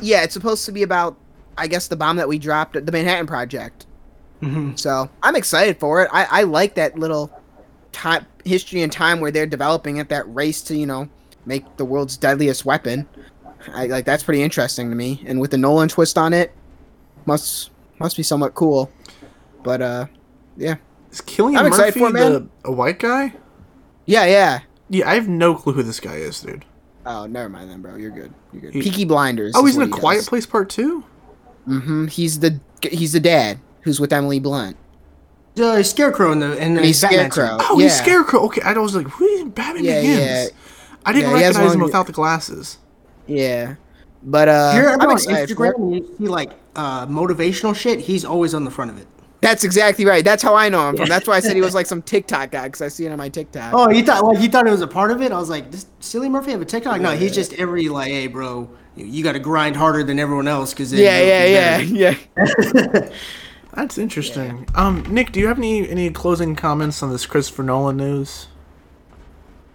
yeah, it's supposed to be about, I guess, the bomb that we dropped at the Manhattan Project. Mhm. So I'm excited for it. I, I like that little time history and time where they're developing it. That race to you know make the world's deadliest weapon. I like that's pretty interesting to me. And with the Nolan twist on it, must must be somewhat cool. But uh, yeah, Is Cillian I'm excited Murphy for the, a white guy? yeah, yeah. Yeah, I have no clue who this guy is, dude. Oh, never mind then, bro. You're good. You're good. He- Peaky Blinders. Oh, he's in a Quiet does. Place Part Two. Hmm He's the he's the dad who's with Emily Blunt. Uh, Scarecrow in the in the He's Batman Scarecrow. Oh, he's Scarecrow. Okay, I was like, who is Batman Yeah, Begins? yeah. I didn't Yeah, recognize him without the glasses. Yeah, but uh, you're ever I'm on Instagram and you see like uh, motivational shit, he's always on the front of it. That's exactly right. That's how I know him from. That's why I said he was like some TikTok guy because I see it on my TikTok. Oh, you thought like you thought it was a part of it? I was like, does Silly Murphy have a TikTok? No, he's just every like, hey, bro, you, you got to grind harder than everyone else because yeah, yeah, yeah, yeah. That's interesting. Um, Nick, do you have any any closing comments on this Christopher Nolan news?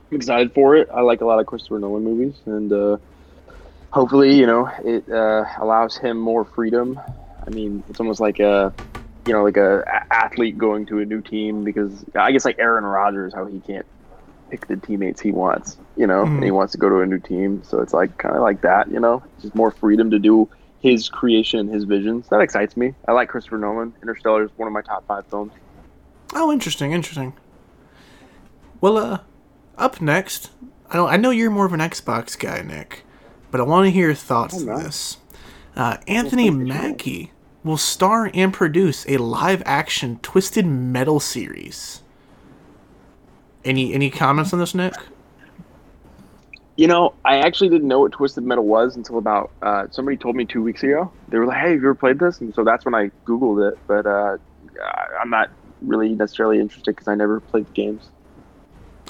I'm excited for it. I like a lot of Christopher Nolan movies, and uh, hopefully, you know, it uh, allows him more freedom. I mean, it's almost like a, you know, like a, a athlete going to a new team because I guess like Aaron Rodgers, how he can't pick the teammates he wants, you know, and he wants to go to a new team. So it's like kind of like that, you know, just more freedom to do his creation, his visions. That excites me. I like Christopher Nolan. Interstellar is one of my top five films. Oh, interesting, interesting. Well, uh, up next, I don't. I know you're more of an Xbox guy, Nick, but I want to hear your thoughts on this. Uh, Anthony Mackie will star and produce a live-action Twisted Metal series. Any any comments on this, Nick? You know, I actually didn't know what Twisted Metal was until about uh, somebody told me two weeks ago. They were like, "Hey, have you ever played this?" And so that's when I googled it. But uh, I'm not really necessarily interested because I never played the games.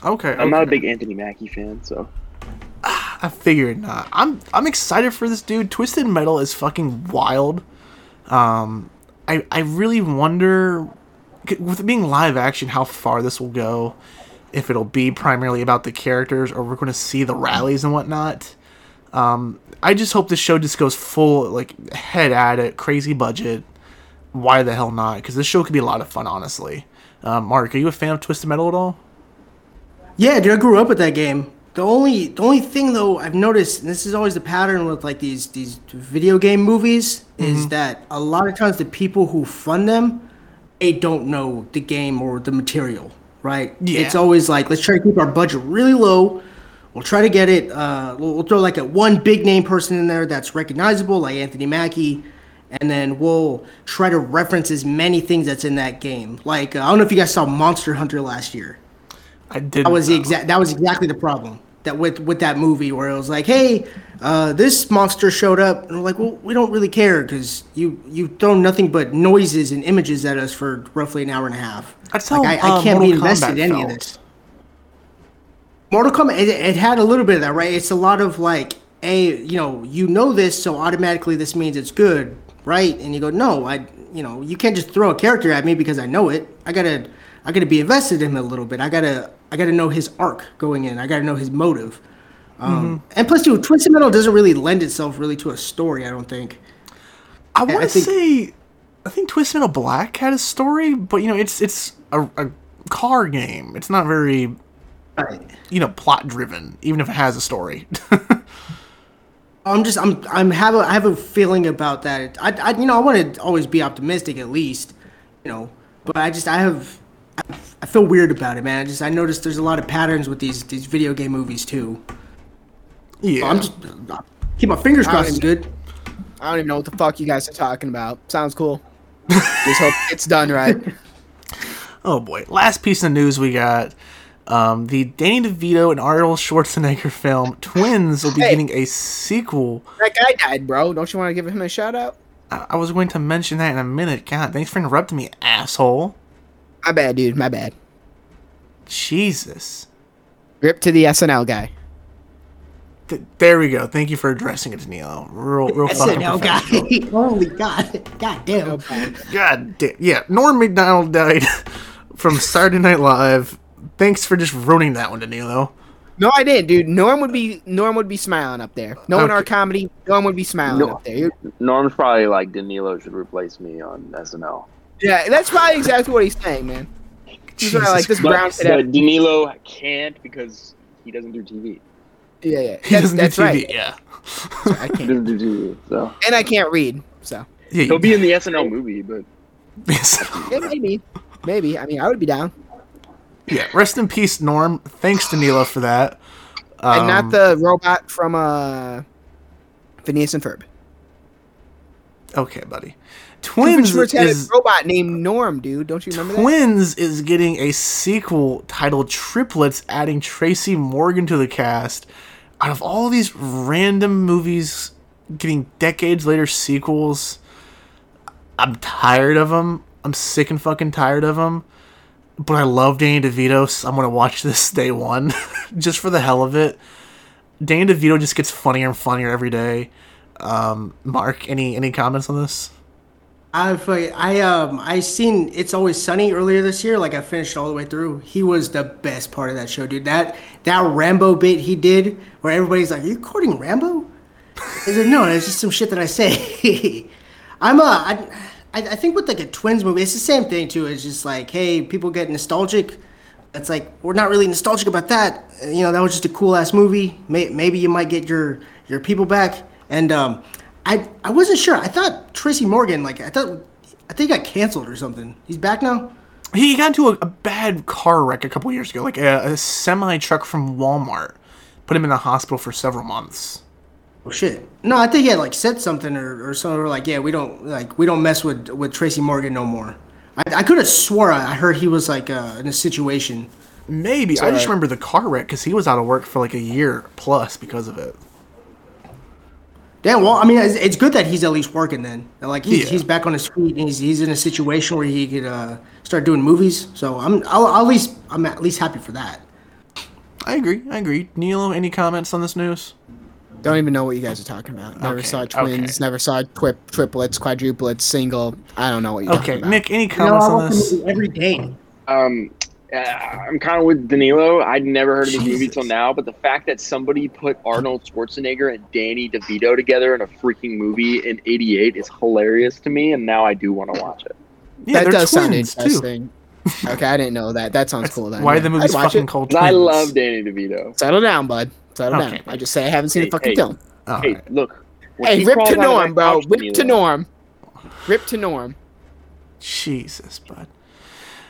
Okay. I'm not a big Anthony Mackie fan, so I figured not. I'm I'm excited for this dude. Twisted Metal is fucking wild. Um, I I really wonder with it being live action how far this will go. If it'll be primarily about the characters, or we're going to see the rallies and whatnot. Um, I just hope this show just goes full like head at it, crazy budget. Why the hell not? Because this show could be a lot of fun, honestly. Um, Mark, are you a fan of Twisted Metal at all? Yeah, dude, I grew up with that game. The only the only thing though I've noticed, and this is always the pattern with like these these video game movies, is that a lot of times the people who fund them, they don't know the game or the material, right? Yeah. It's always like let's try to keep our budget really low. We'll try to get it. Uh, we'll, we'll throw like a one big name person in there that's recognizable, like Anthony Mackie, and then we'll try to reference as many things that's in that game. Like uh, I don't know if you guys saw Monster Hunter last year. I did. That was the exact. That was exactly the problem that with with that movie where it was like, hey, uh, this monster showed up, and we're like, well, we don't really care because you you throw nothing but noises and images at us for roughly an hour and a half. That's how Like, I, I uh, can't be invested Kombat in any of this. Mortal Kombat, it, it had a little bit of that, right? It's a lot of like, a you know, you know this, so automatically this means it's good, right? And you go, no, I, you know, you can't just throw a character at me because I know it. I gotta, I gotta be invested in him a little bit. I gotta, I gotta know his arc going in. I gotta know his motive. Um, And plus, dude, Twisted Metal doesn't really lend itself really to a story. I don't think. I want to say, I think Twisted Metal Black had a story, but you know, it's it's a, a car game. It's not very Right. you know plot driven, even if it has a story. I'm just I'm I'm have a I have a feeling about that. I, I you know I want to always be optimistic at least, you know. But I just I have I, I feel weird about it, man. I just I noticed there's a lot of patterns with these these video game movies too. yeah, I'm just keep my fingers crossed. It's good. I don't even know what the fuck you guys are talking about. Sounds cool. Just hope it's done right. oh boy. Last piece of news we got. Um, the Danny DeVito and Arnold Schwarzenegger film Twins will be Hey. getting a sequel. That guy died, bro. Don't you want to give him a shout out? I, I was going to mention that in a minute. God, thanks for interrupting me, asshole. My bad, dude. My bad. Jesus. Rip to the SNL guy. Th- there we go. Thank you for addressing it, Neil. Real, real SNL professional. guy. Holy God. God damn. God damn. Yeah, Norm Macdonald died from Saturday Night Live. Thanks for just ruining that one, Danilo. No, I didn't, dude. Norm would be Norm would be smiling up there. Knowing Okay. our comedy, Norm would be smiling No. up there. Norm's probably like Danilo should replace me on SNL. Yeah, that's probably exactly what he's saying, man. He's probably like this Jesus brown But, but Danilo can't because he doesn't do TV. Yeah, yeah. He That's, doesn't do that's TV. right. Yeah. I He can't. doesn't do TV, so And I can't read, so Yeah, he'll be in the SNL movie. But yeah, maybe, maybe. I mean, I would be down. yeah. Rest in peace, Norm. Thanks, Danilo, for that. Um, and not the robot from uh, Phineas and Ferb. Okay, buddy. Twins is a robot named Norm, dude. Don't you remember? Twins is getting a sequel titled Triplets, adding Tracy Morgan to the cast. Out of all these random movies getting decades later sequels, I'm tired of them. I'm sick and fucking tired of them. But I love Danny DeVito, so I'm gonna watch this day one, just for the hell of it. Danny DeVito just gets funnier and funnier every day. Um, Mark, any any comments on this? I've uh, I um I seen It's Always Sunny earlier this year. Like I finished all the way through. He was the best part of that show, dude. That that Rambo bit he did, where everybody's like, "Are you quoting Rambo?" I said, "No, it's just some shit that I say." I'm a I, I I think with like a twins movie, it's the same thing too. It's just like, hey, people get nostalgic. It's like we're not really nostalgic about that. You know, that was just a cool ass movie. May, maybe you might get your your people back. And um, I I wasn't sure. I thought Tracy Morgan, like I thought, I think he got canceled or something. He's back now. He got into a, a bad car wreck a couple years ago, like a, a semi truck from Walmart. Put him in the hospital for several months. Oh shit. No, I think he had like said something or, or something. Or like, yeah, we don't like we don't mess with with Tracy Morgan no more. I, I could have swore I I heard he was like uh, in a situation Maybe I just remember the car wreck because he was out of work for like a year plus because of it. Yeah, well, I mean, it's, it's good that he's at least working then. Like he's, Yeah. he's back on his feet and he's, he's in a situation where he could uh, start doing movies. So I'm I'll, I'll at least I'm at least happy for that. I agree. I agree. Neil, any comments on this news? Don't even know what you guys are talking about. Never Okay, saw twins. okay. Never saw twip, triplets, quadruplets, single. I don't know what you're Okay, talking about. Okay, Nick, any You know, comments I on this? movie every day. Um, uh, I'm kind of with Danilo. I'd never heard of this movie till now, but the fact that somebody put Arnold Schwarzenegger and Danny DeVito together in a freaking movie in '88 is hilarious to me, and now I do want to watch it. Yeah, that they're does sound twins too. interesting. okay, I didn't know that. That sounds cool. Then. Why yeah. the movie's I'd watch fucking it. called 'Cause Twins? I love Danny DeVito. Settle down, bud. Settle Okay. down. I just say I haven't seen Hey, the fucking hey. film. All Hey, right. look. Hey, he rip to norm, bro. Rip to norm. Rip to norm. Jesus, bud.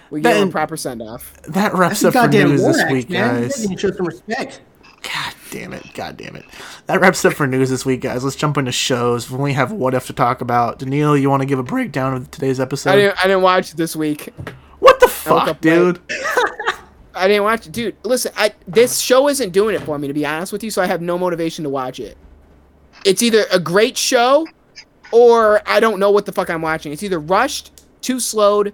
We give him Ben- a proper send off. That wraps That's up for news this Lorax, week, man. You guys. gotta show some respect. God damn it. God damn it. That wraps up for news this week, guys. Let's jump into shows. We only have what if to talk about. Danilo, you want to give a breakdown of today's episode? I didn't. I didn't watch it this week. what the I fuck, dude? I didn't watch it, dude. Listen, I this show isn't doing it for me to be honest with you, so I have no motivation to watch it. It's either a great show, or I don't know what the fuck I'm watching. It's either rushed, too slowed,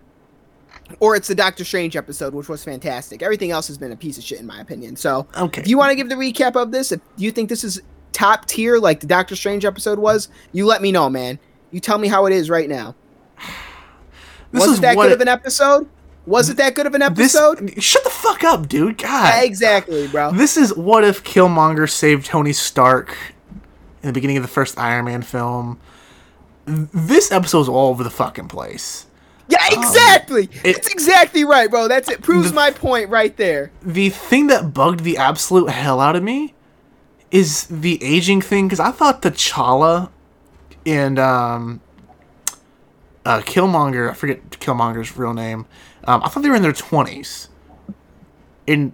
or it's the Doctor Strange episode, which was fantastic. Everything else has been a piece of shit in my opinion. So, Okay. if you want to give the recap of this, if you think this is top tier like the Doctor Strange episode was, you let me know, man. You tell me how it is right now. This was it that good of an episode? Was it that good of an episode? this? Shut the fuck up, dude. God. exactly, bro. This is what if Killmonger saved Tony Stark in the beginning of the first Iron Man film. This episode's all over the fucking place. Yeah, exactly. Um, it- it's exactly right, bro. That's it. Proves The- my point right there. The thing that bugged the absolute hell out of me is the aging thing because I thought T'Challa and um, uh, Killmonger, I forget Killmonger's real name. Um, I thought they were in their twenties. In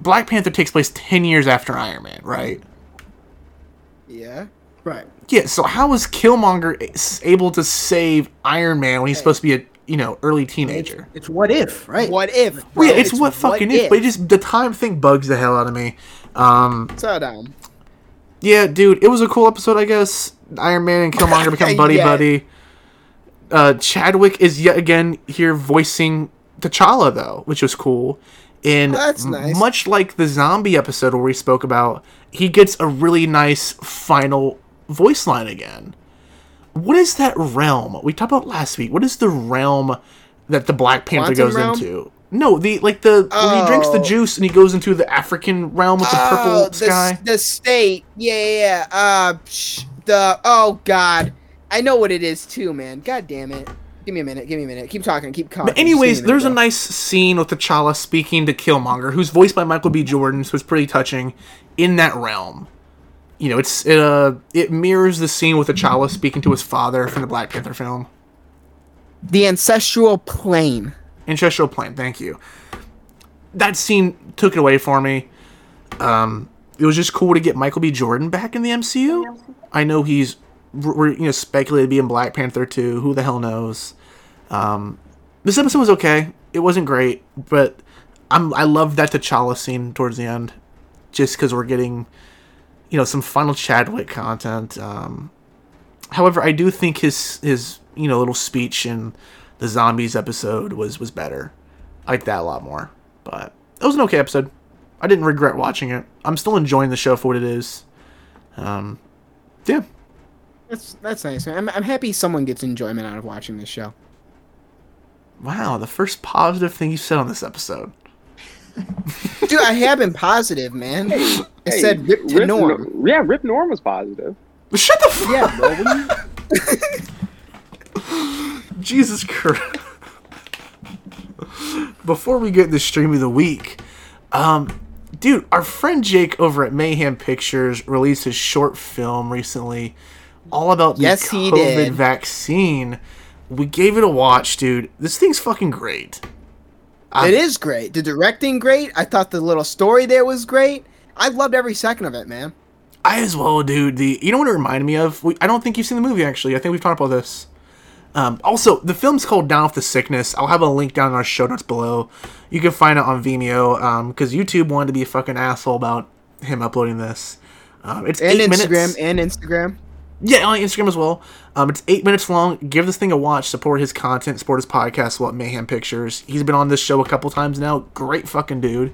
Black Panther takes place ten years after Iron Man, right? Yeah. Right. Yeah, so how was Killmonger able to save Iron Man when he's supposed to be a you know early teenager? It's what if, right? What if? Well, bro? yeah, it's, what fucking if, but it just the time thing bugs the hell out of me. Um, Settle down. yeah, dude, it was a cool episode, I guess. Iron Man and Killmonger become buddy Yeah. buddy. Uh, Chadwick is yet again here voicing T'Challa though, which was cool. And That's m- nice. much like the zombie episode where we spoke about, he gets a really nice final voice line again. What is that realm we talked about last week? What is the realm that the Black Panther Quantum goes realm? into? No, the like the when he drinks the Oh. juice and he goes into the African realm with the purple Oh, the, sky. the state. Yeah, yeah, yeah. Uh, psh, the oh god, I know what it is too, man. God damn it. Give me a minute. Give me a minute. Keep talking. Keep talking. But anyways, there's a nice scene with T'Challa speaking to Killmonger, who's voiced by Michael B. Jordan, so it's pretty touching in that realm. You know, it's it, uh it mirrors the scene with T'Challa speaking to his father from the Black Panther film. the ancestral plane. Ancestral Plane, thank you. That scene took it away for me. Um, it was just cool to get Michael B. Jordan back in the MCU. I know he's we're, you know speculated to be in Black Panther 2. Who the hell knows? Um, this episode was okay. It wasn't great, but I'm I love that T'Challa scene towards the end, just because we're getting you know some final Chadwick content. Um, however, I do think his his you know little speech in the zombies episode was was better. I like that a lot more. But it was an okay episode. I didn't regret watching it. I'm still enjoying the show for what it is. Um, yeah. That's that's nice. I'm I'm happy someone gets enjoyment out of watching this show. Wow, the first positive thing you said on this episode. Dude, I have been positive, man. I Hey, said rip to Rip Norm. Nor- yeah, Rip Norm was positive. Shut the fuck. Yeah, bro. what do you- Jesus Christ. Before we get the stream of the week, um, dude, our friend Jake over at Mayhem Pictures released his short film recently, all about the Yes, he COVID did. vaccine. We gave it a watch, dude. This thing's fucking great. It is great. The directing great. I thought the little story there was great. I loved every second of it, man. I as well, dude. The you know what it reminded me of? We, I don't think you've seen the movie actually. I think we've talked about this. Um, also, the film's called Down with the Sickness. I'll have a link down in our show notes below. You can find it on Vimeo because YouTube wanted to be a fucking asshole about him uploading this. Um, it's And eight Instagram minutes. and Instagram. Yeah, on Instagram as well. Um, it's eight minutes long. Give this thing a watch. Support his content. Support his podcast. What Mayhem Pictures. He's been on this show a couple times now. Great fucking dude.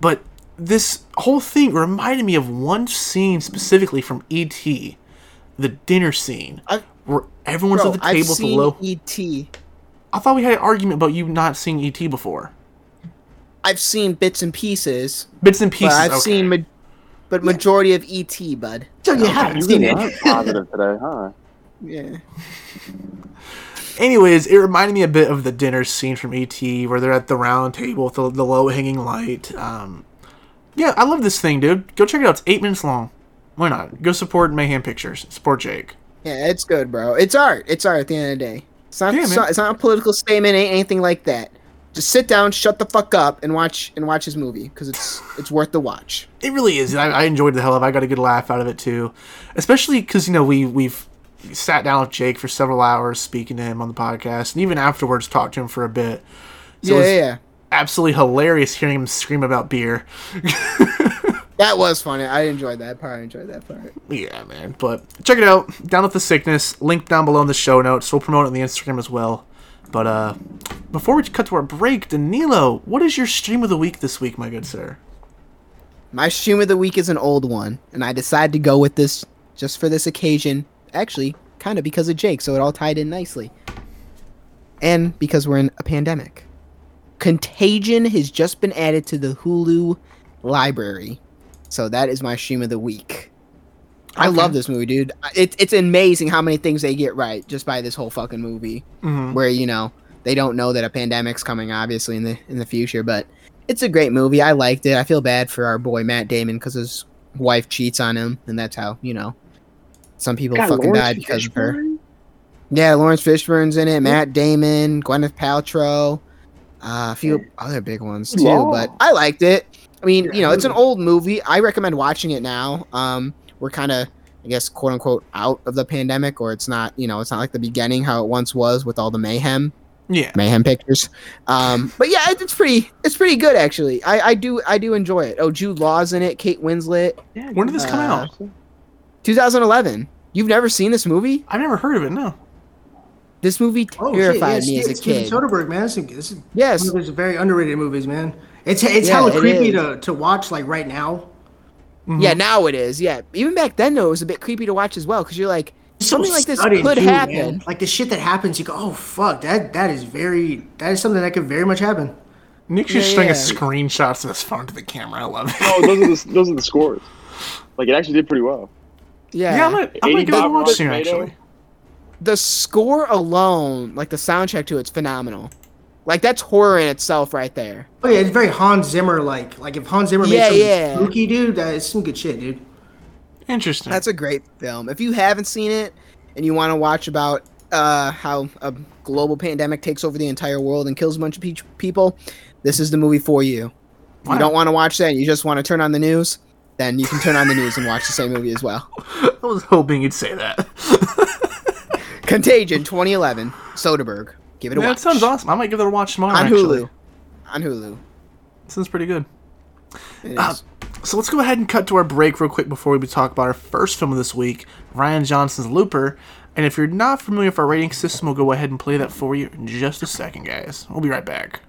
But this whole thing reminded me of one scene specifically from E.T. The dinner scene I've- where everyone's Bro, at the I've table the seen low. ET. I thought we had an argument about you not seeing E.T. before. I've seen bits and pieces, Bits and pieces. I've okay. seen, ma- but majority of ET, bud. So you haven't seen really it. are positive today, huh? Yeah. Anyways, it reminded me a bit of the dinner scene from ET, where they're at the round table with the, the low hanging light. Um, yeah, I love this thing, dude. Go check it out. It's eight minutes long. Why not? Go support Mayhem Pictures. Support Jake. Yeah, it's good, bro. It's art. It's art at the end of the day. It's not. Yeah, it's, not it's not a political statement. Ain't anything like that. Just sit down, shut the fuck up, and watch and watch his movie because it's it's worth the watch. It really is. I, I enjoyed the hell of. it. I got a good laugh out of it too, especially because you know we we've sat down with Jake for several hours speaking to him on the podcast, and even afterwards talked to him for a bit. So yeah, it was yeah, yeah. absolutely hilarious hearing him scream about beer. That was funny. I enjoyed that part. I enjoyed that part. Yeah, man. But check it out. Down with the sickness. Link down below in the show notes. We'll promote it on the Instagram as well. But uh before we cut to our break, Danilo, what is your stream of the week this week, my good sir? My stream of the week is an old one, and I decided to go with this just for this occasion. Actually, kind of because of Jake, so it all tied in nicely. And because we're in a pandemic. Contagion has just been added to the Hulu library. So that is my stream of the week. I Okay. love this movie, dude. It, it's amazing how many things they get right just by this whole fucking movie. Mhm. Where you know they don't know that a pandemic's coming, obviously in the in the future, but it's a great movie. I liked it. I feel bad for our boy Matt Damon because his wife cheats on him, and that's how you know some people God, fucking Laurence died because of her. Yeah, Laurence Fishburne's in it. Matt Damon, Gwyneth Paltrow, uh, a few other big ones too. But I liked it. I mean, you know, it's an old movie. I recommend watching it now. Um, we're kind of, I guess, quote unquote, out of the pandemic, or it's not. You know, it's not like the beginning how it once was with all the mayhem, Yeah. mayhem pictures. Um, but yeah, it, it's pretty, it's pretty good actually. I, I do, I do enjoy it. Oh, Jude Law's in it. Kate Winslet. Yeah, When did this come Uh, out? 2011. You've never seen this movie? I've never heard of it, no. This movie Oh, shit, yeah, terrified me as a Steve- Steven kid. Soderbergh, man. This is, this is Yes. one of those very underrated movies, man. It's it's Yeah, hella it creepy is. to, to watch like right now. Yeah, mm-hmm. now it is. Yeah, even back then though, it was a bit creepy to watch as well because you're like, something So like this could too, happen. man. Like the shit that happens, you go, oh fuck, that that is very that is something that could very much happen. Nick's just Yeah, showing yeah. us screenshots of his phone to the camera. I love it. No, those are the those are the scores. Like it actually did pretty well. Yeah, Yeah, I'm gonna, I'm gonna give it a watch soon, actually. the score alone, like the soundtrack to it's phenomenal. Like that's horror in itself right there. Oh yeah, it's very Hans Zimmer like. Like if Hans Zimmer Yeah, made something yeah. spooky, dude, that is some good shit, dude. Interesting. That's a great film. If you haven't seen it and you want to watch about uh, how a global pandemic takes over the entire world and kills a bunch of pe- people, this is the movie for you. If Wow. you don't want to watch that and you just want to turn on the news, then you can turn on the news and watch the same movie as well. I was hoping you'd say that. Contagion 2011, Soderbergh. Give it a Man, watch. that sounds awesome. I might give it a watch tomorrow, On actually. Hulu. On Hulu. Sounds pretty good. It Uh. So let's go ahead and cut to our break real quick before we talk about our first film of this week, Rian Johnson's Looper. And if you're not familiar with our rating system, we'll go ahead and play that for you in just a second, guys. We'll be right back.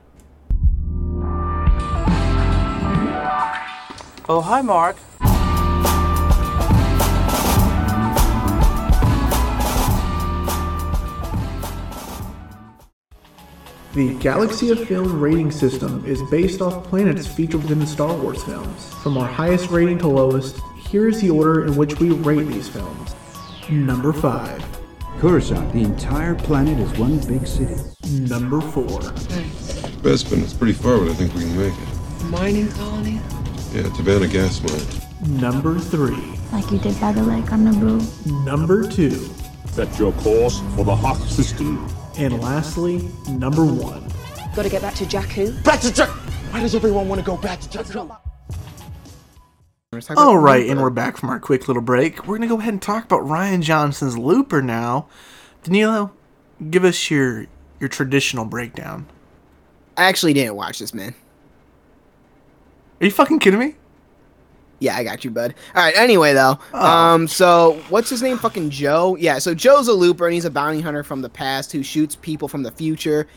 Oh, hi, Mark. The Galaxy of Film rating system is based off planets featured within the Star Wars films. From our highest rating to lowest, here is the order in which we rate these films. Number 5. Coruscant, the entire planet is one big city. Number 4. Bespin, it's pretty far, but I think we can make it. Mining colony? Yeah, Tibanna gas mine. Number 3. like you did by the lake on Naboo. Number 2. Set your course for the Hoth system. And lastly, number 1. Gotta get back to Jakku. Back to Jack. Why does everyone want to go back to Jack? Let's talk about All right, and we're back from our quick little break. We're going to go ahead and talk about Rian Johnson's Looper now. Danilo, give us your your traditional breakdown. I actually didn't watch this, man. Are you fucking kidding me? Yeah, I got you, bud. All right. Anyway, though, um, so what's his name? Fucking Joe. Yeah. So Joe's a looper, and he's a bounty hunter from the past who shoots people from the future.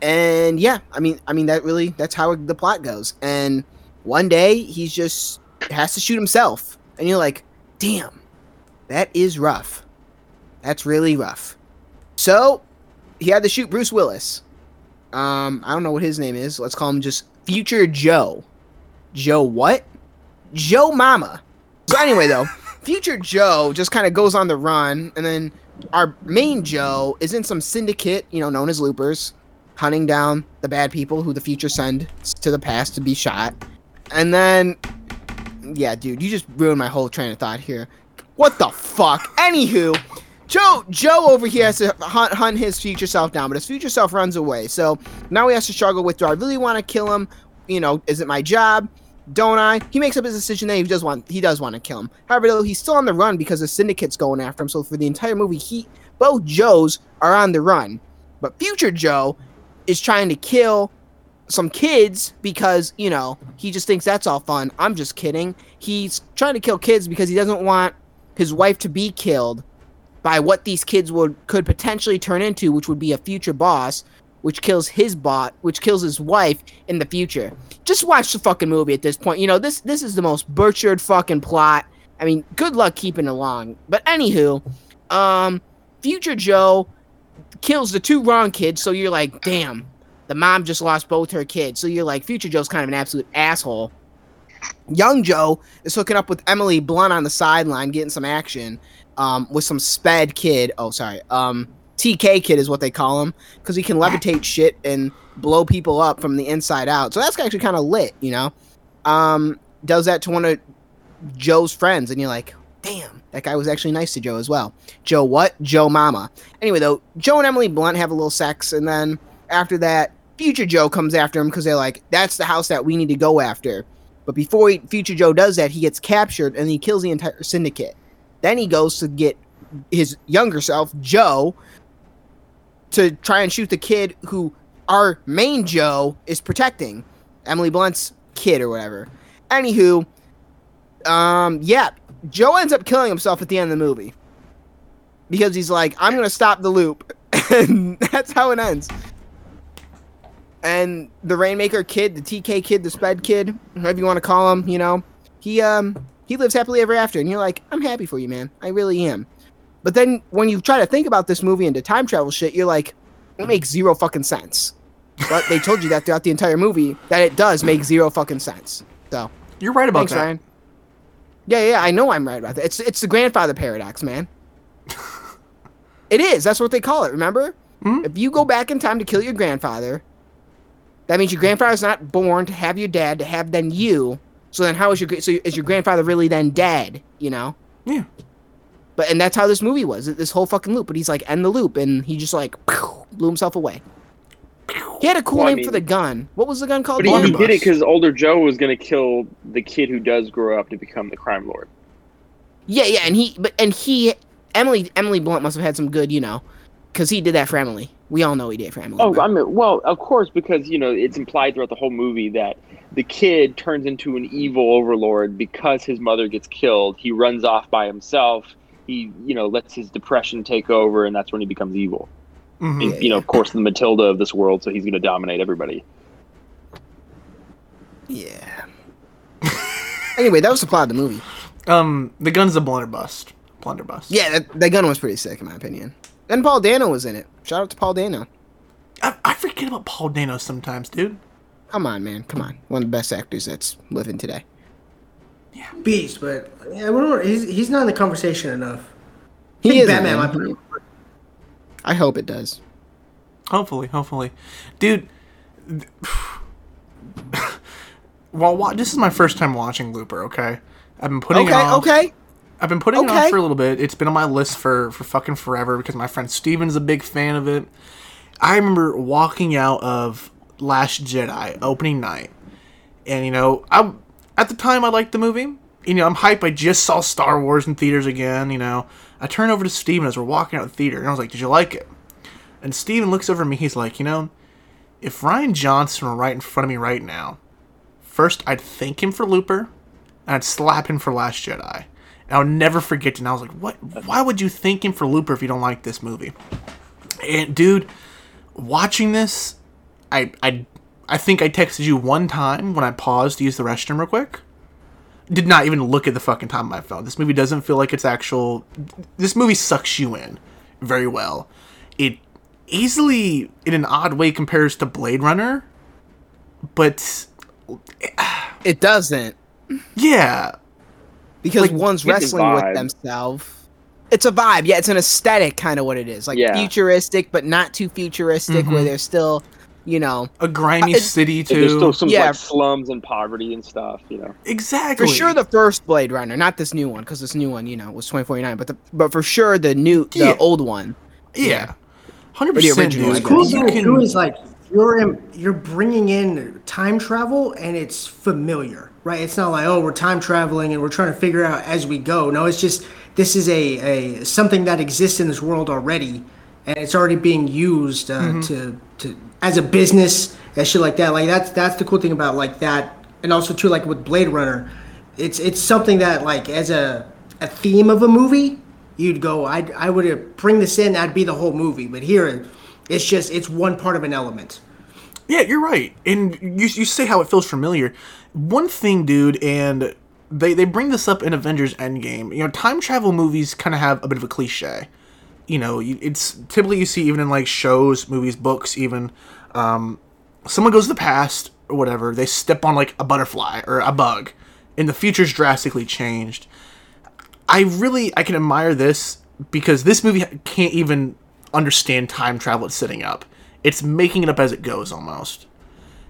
And yeah, I mean, I mean that really that's how the plot goes. And one day he's just has to shoot himself, and you're like, damn, that is rough. That's really rough. So he had to shoot Bruce Willis. Um, I don't know what his name is. Let's call him just Future Joe. Joe what? Joe Mama. So anyway, though, Future Joe just kind of goes on the run, and then our main Joe is in some syndicate, you know, known as Loopers, hunting down the bad people who the future send to the past to be shot. And then, yeah, dude, you just ruined my whole train of thought here. What the fuck? Anywho, Joe Joe over here has to hunt, hunt his future self down, but his future self runs away. So now he has to struggle with: Do I really want to kill him? You know, is it my job? Don't I? He makes up his decision that he does want he does want to kill him. However, though, he's still on the run because the syndicate's going after him. So for the entire movie, he both Joes are on the run, but future Joe is trying to kill some kids because you know he just thinks that's all fun. I'm just kidding. He's trying to kill kids because he doesn't want his wife to be killed by what these kids would could potentially turn into, which would be a future boss, which kills his bot, which kills his wife in the future. Just watch the fucking movie at this point. You know this this is the most butchered fucking plot. I mean, good luck keeping along. But anywho, um, future Joe kills the two wrong kids, so you're like, damn, the mom just lost both her kids. So you're like, future Joe's kind of an absolute asshole. Young Joe is hooking up with Emily Blunt on the sideline, getting some action um, with some sped kid. Oh, sorry. Um, TK kid is what they call him because he can levitate shit and blow people up from the inside out. So that's actually kind of lit, you know. Um, does that to one of Joe's friends, and you're like, damn, that guy was actually nice to Joe as well. Joe what? Joe Mama. Anyway, though, Joe and Emily Blunt have a little sex, and then after that, Future Joe comes after him because they're like, that's the house that we need to go after. But before he, Future Joe does that, he gets captured and he kills the entire syndicate. Then he goes to get his younger self, Joe, to try and shoot the kid who our main Joe is protecting, Emily Blunt's kid or whatever. Anywho, um, yeah, Joe ends up killing himself at the end of the movie because he's like, I'm gonna stop the loop, and that's how it ends. And the Rainmaker kid, the TK kid, the Sped kid, whatever you want to call him, you know, he um he lives happily ever after, and you're like, I'm happy for you, man. I really am. But then when you try to think about this movie into time travel shit, you're like, it makes zero fucking sense. But they told you that throughout the entire movie that it does make zero fucking sense. So You're right about thanks, that. Rian. Yeah, yeah, I know I'm right about that. It's it's the grandfather paradox, man. it is. That's what they call it. Remember? Hmm? If you go back in time to kill your grandfather, that means your grandfather's not born to have your dad to have then you. So then, how is your so is your grandfather really then dead? You know? Yeah. But and that's how this movie was. This whole fucking loop. But he's like end the loop, and he just like blew himself away. He had a cool Well, I name for the gun. What was the gun called? But he, he did it because older Joe was going to kill the kid who does grow up to become the crime lord. Yeah, yeah, and he, but and he, Emily, Emily Blunt must have had some good, you know, because he did that for Emily. We all know he did it for Emily. Oh, but- I mean, well, of course, because you know it's implied throughout the whole movie that the kid turns into an evil overlord because his mother gets killed. He runs off by himself. He, you know, lets his depression take over, and that's when he becomes evil. Mhm. He's, you know, of course, the Matilda of this world, so he's going to dominate everybody. yeah. anyway, that was the plot of the movie. Um, the gun's a blunderbuss. Blunderbuss. Yeah, that, that gun was pretty sick in my opinion. And Paul Dano was in it. Shout out to Paul Dano. I, I forget about Paul Dano sometimes, dude. Come on, man. Come on. One of the best actors that's living today. Beast, but yeah, I wonder, he's he's not in the conversation enough. He is Batman man. might put I hope it does. Hopefully, hopefully, dude. th- Well, wa- this is my first time watching Looper. Okay, I've been putting it Okay, off. okay. I've been putting it off for a little bit. It's been on my list for for fucking forever because my friend Steven's a big fan of it. I remember walking out of Last Jedi opening night, and you know, I at the time I liked the movie. You know, I'm hyped. I just saw Star Wars in theaters again. You know, I turn over to Steven as we're walking out of the theater, and I was like, "Did you like it?" And Steven looks over at me. He's like, you know, if Rian Johnson were right in front of me right now, first I'd thank him for Looper, and I'd slap him for Last Jedi. And I would never forget it. And I was like, what? Why would you thank him for Looper if you don't like this movie? And dude, watching this, I I I think I texted you one time when I paused to use the restroom real quick. Did not even look at the fucking time on my phone. This movie doesn't feel like it's actual. This movie sucks you in very well. It easily, in an odd way, compares to Blade Runner, but It doesn't yeah, because Like, one's wrestling with themselves. It's a vibe, yeah. It's an aesthetic, kind of what it is, like Yeah. futuristic, but not too futuristic, Mm-hmm. where there's still, you know, a grimy It's- city Like, there's too. still some Yeah. like slums and poverty and stuff, you know. exactly for sure the first Blade Runner, not this new one, because this new one, you know, was 2049, but the but for sure the new, the Yeah. old one. yeah, hundred Or the percent. original, I dude. guess. cool You thing can- too is like you're in, you're bringing in time travel and it's familiar, right? It's not like oh we're time traveling and we're trying to figure out as we go. No, it's just this is a, a something that exists in this world already, and it's already being used uh, Mm-hmm. to to as a business and shit like that. Like that's that's the cool thing about like that, and also too like with Blade Runner, it's it's something that like as a a theme of a movie you'd go i i would bring this in that'd be the whole movie but here it's just it's one part of an element Yeah, you're right. And you, you say how it feels familiar. One thing, dude, and they, they bring this up in Avengers Endgame. You know, time travel movies kind of have a bit of a cliche. You know, it's typically you see even in like shows, movies, books, even. Um, someone goes to the past or whatever, they step on like a butterfly or a bug, and the future's drastically changed. I really I can admire this because this movie can't even understand time travel it's setting up. It's making it up as it goes almost.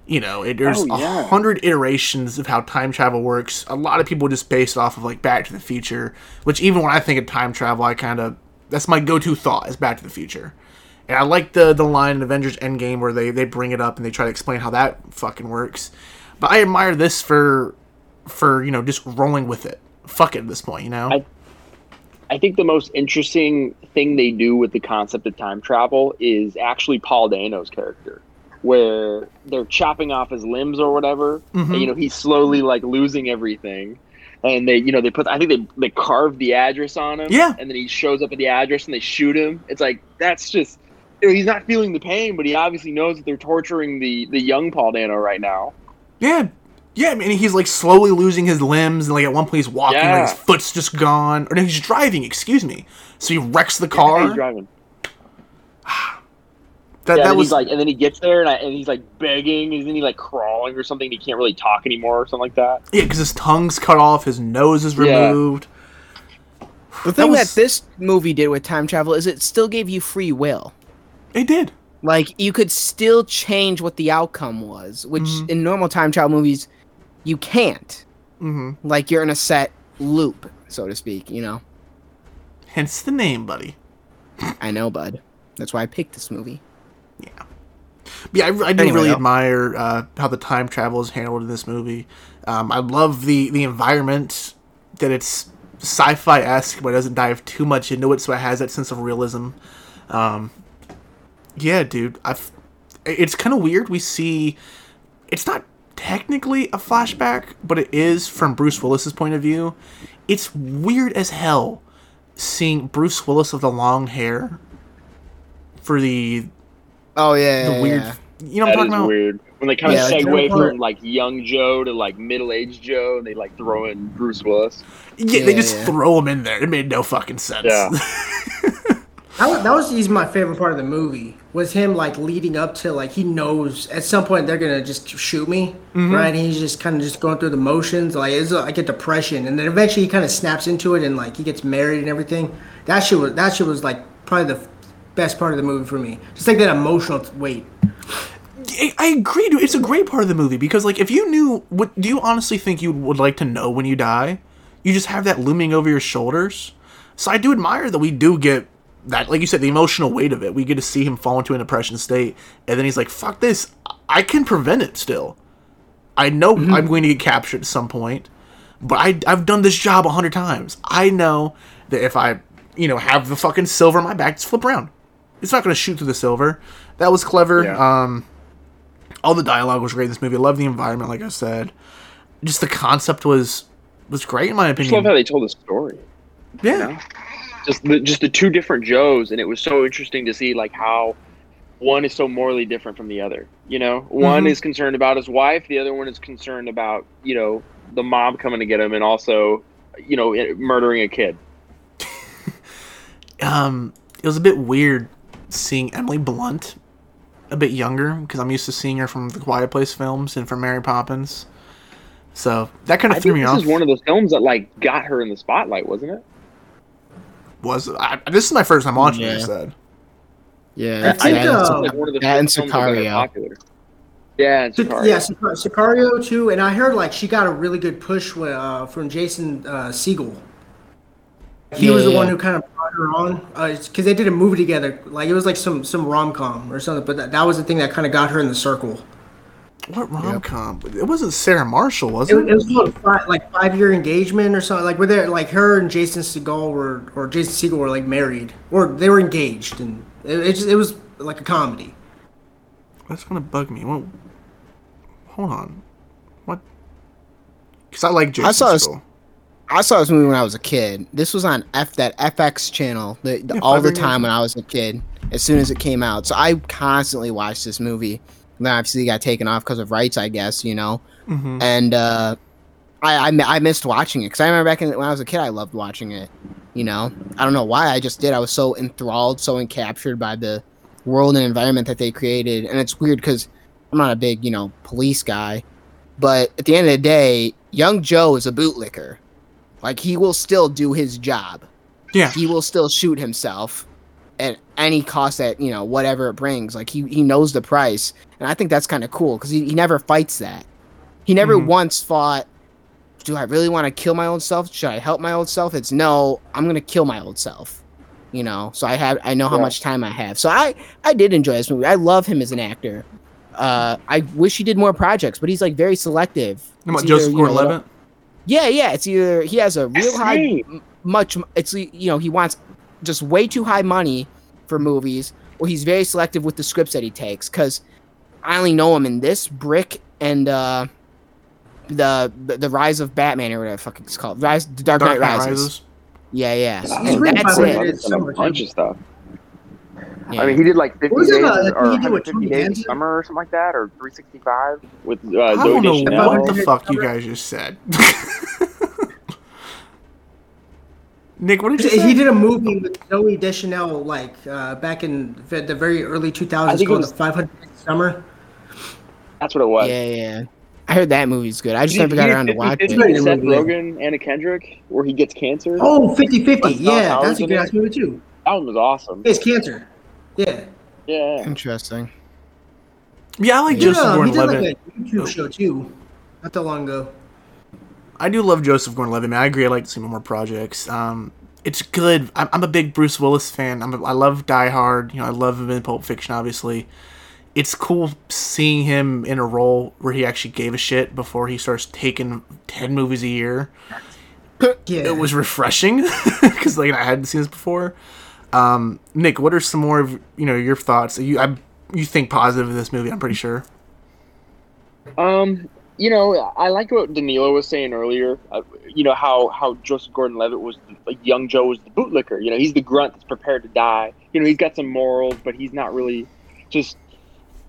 You know, it, there's a Oh, yeah. hundred iterations of how time travel works. A lot of people just base it off of like Back to the Future, which even when I think of time travel, I kind of that's my go-to thought is Back to the Future. And I like the the line in Avengers Endgame where they they bring it up and they try to explain how that fucking works. But I admire this for for you know just rolling with it. Fuck it at this point, you know. I- I think the most interesting thing they do with the concept of time travel is actually Paul Dano's character, where they're chopping off his limbs or whatever, and mm-hmm. you know he's slowly like losing everything, and they you know they put I think they they carved the address on him, Yeah. and then he shows up at the address and they shoot him. It's like that's just you know, he's not feeling the pain, but he obviously knows that they're torturing the the young Paul Dano right now. Yeah, yeah. I mean, he's like slowly losing his limbs, and like at one point he's walking, like his foot's just gone, or no, he's driving. Excuse me. So he wrecks the Yeah, car. he's driving. that yeah, that and was like, and then he gets there, and, I, and he's like begging, isn't he like crawling or something? He can't really talk anymore, or something like that. yeah, because his tongue's cut off, his nose is Yeah. removed. The thing that, was- this movie did with time travel is it still gave you free will. It did. Like you could still change what the outcome was, which Mm-hmm. in normal time travel movies you can't. hmm Like you're in a set loop, so to speak. You know. Hence the name, buddy. I know, bud. That's why I picked this movie. Yeah, I, I do Anyway, really though. admire uh, how the time travel is handled in this movie. Um, I love the the environment that it's sci-fi esque, but it doesn't dive too much into it, so it has that sense of realism. Um, yeah, dude, I've. It's kind of weird. We see, it's not technically a flashback, but it is from Bruce Willis's point of view. It's weird as hell seeing Bruce Willis with the long hair for the Oh yeah, the yeah, weird. yeah. You know what I'm talking is about? weird. When they kind of like, segue they're- from like young Joe to like middle aged Joe, and they like throw in Bruce Willis. Yeah, they just yeah. throw him in there. It made no fucking sense. Yeah. that was, that was easy my favorite part of the movie was him like leading up to like he knows at some point they're gonna just shoot me mm-hmm. right and he's just kind of just going through the motions like it's like a depression and then eventually he kind of snaps into it and like he gets married and everything that shit was that shit was like probably the best part of the movie for me just like that emotional weight I, agree, dude. It's a great part of the movie because, like, if you knew, what do you honestly think you would like to know when you die? You just have that looming over your shoulders. So I do admire that we do get that, like you said, the emotional weight of it. We get to see him fall into an depression state, and then he's like, "Fuck this! I can prevent it still. I know mm-hmm. I'm going to get captured at some point, but I, I've done this job a hundred times. I know that if I, you know, have the fucking silver in my back, just flip around. It's not going to shoot through the silver. That was clever. Yeah. Um, all the dialogue was great in this movie. I love the environment, like I said. Just the concept was was great in my opinion. I love how they told the story. yeah, You know? Just the just the two different Joes, and it was so interesting to see like how one is so morally different from the other. You know, one Mhm. is concerned about his wife, the other one is concerned about you know the mob coming to get him, and also you know murdering a kid. um, it was a bit weird seeing Emily Blunt a bit younger because I'm used to seeing her from the Quiet Place films and from Mary Poppins. So that kind I of threw think me this off. This is one of those films that like got her in the spotlight, wasn't it? was I, this is my first time watching it? Yeah. I said. Yeah, I think, that, uh, Like one of the that and first films that got her Sicario. Yeah, and Sicario. Yeah, Sic- Sicario too, and I heard like she got a really good push with, uh, from Jason uh, Segel. He was the Yeah. one who kind of brought her on uh, because they did a movie together. Like it was like some some rom com or something. But that, that was the thing that kind of got her in the circle. What rom com? It wasn't Sarah Marshall, was It, it? it was called five, like five year engagement or something. Like where they like her and Jason Segel were or Jason Segel were like married or they were engaged, and it, it just it was like a comedy. That's gonna bug me. Well, hold on. What? Because I like Jason I saw this- Segel. I saw this movie when I was a kid. This was on F that FX channel the, the- Yeah, all the time when I was a kid. As soon as it came out, so I constantly watched this movie. And then obviously it got taken off because of rights, I guess you know. Mhm. And uh, I, I I missed watching it because I remember back in, when I was a kid, I loved watching it. You know, I don't know why I just did. I was so enthralled, so encaptured by the world and environment that they created. And it's weird because I'm not a big you know police guy, but at the end of the day, Young Joe is a bootlicker. Like he will still do his job. Yeah. He will still shoot himself at any cost that, you know, whatever it brings. Like he, he knows the price. And I think that's kind of cool because he, he never fights that. He never Mhm. once fought, do I really want to kill my old self? Should I help my old self? It's no, I'm going to kill my old self. You know, so I have, I know how Yeah. much time I have. So I, I did enjoy this movie. I love him as an actor. Uh, I wish he did more projects, but he's like very selective. What, Joseph Gordon-Levitt? Yeah, yeah. It's either he has a real high, m- much. It's you know he wants just way too high money for movies, or he's very selective with the scripts that he takes. Because I only know him in this Brick and uh, the the the Rise of Batman or whatever the fuck it's called. Rise, the Dark, Knight, Rises. Yeah, yeah. He's And written that's by it. Wayne He's done a bunch of stuff. Yeah. I mean, he did like 50 days it, uh, or that he 150 days of Danza? summer or something like that, or 365 with uh, I Zooey don't know Deschanel. what the Deschanel. fuck you guys just said. Nick, what did you He say? did a movie with Zooey Deschanel like uh, back in the the very early 2000s called was- The 500 Days of Summer. That's what it was. yeah, yeah. I heard that movie's good. I just Did never got did around to you- watching it. you Great see Seth movie. Rogen, Anna Kendrick, where he gets cancer? Oh, 50 50. Yeah, that's a in good ass movie too. That one was awesome. It's cancer. Yeah. Yeah. Interesting. Yeah, I like He did, Joseph he did Gordon-Levitt. like a YouTube show too, not that long ago. I do love Joseph Gordon-Levitt. Man, I agree. I like to see more projects. Um, it's good. I'm, I'm a big Bruce Willis fan. I'm a, I love Die Hard. You know, I love him in Pulp Fiction. Obviously, it's cool seeing him in a role where he actually gave a shit before he starts taking ten movies a year. Yeah. It was refreshing because like I hadn't seen this before. Um, Nick, what are some more of you know your thoughts? You I, you think positive of this movie? I'm pretty sure. Um, you know, I like what Danilo was saying earlier. Uh, you know how how Joseph Gordon-Levitt was like young Joe was the bootlicker. You know, he's the grunt that's prepared to die. You know, he's got some morals, but he's not really just.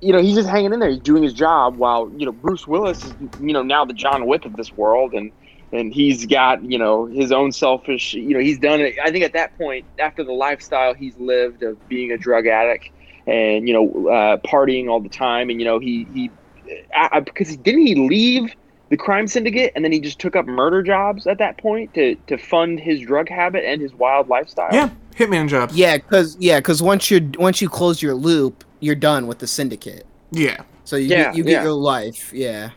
You know, he's just hanging in there. He's doing his job while you know Bruce Willis is you know now the John Wick of this world, and and he's got you know his own selfish. You know, he's done it. I think at that point, after the lifestyle he's lived of being a drug addict and you know uh, partying all the time, and you know he he I, I- because didn't he leave the crime syndicate and then he just took up murder jobs at that point to to fund his drug habit and his wild lifestyle? Yeah, hitman jobs. Yeah, cause yeah, cause once you once you close your loop, you're done with the syndicate. Yeah. So you Yeah, get, you get yeah. your life. Yeah.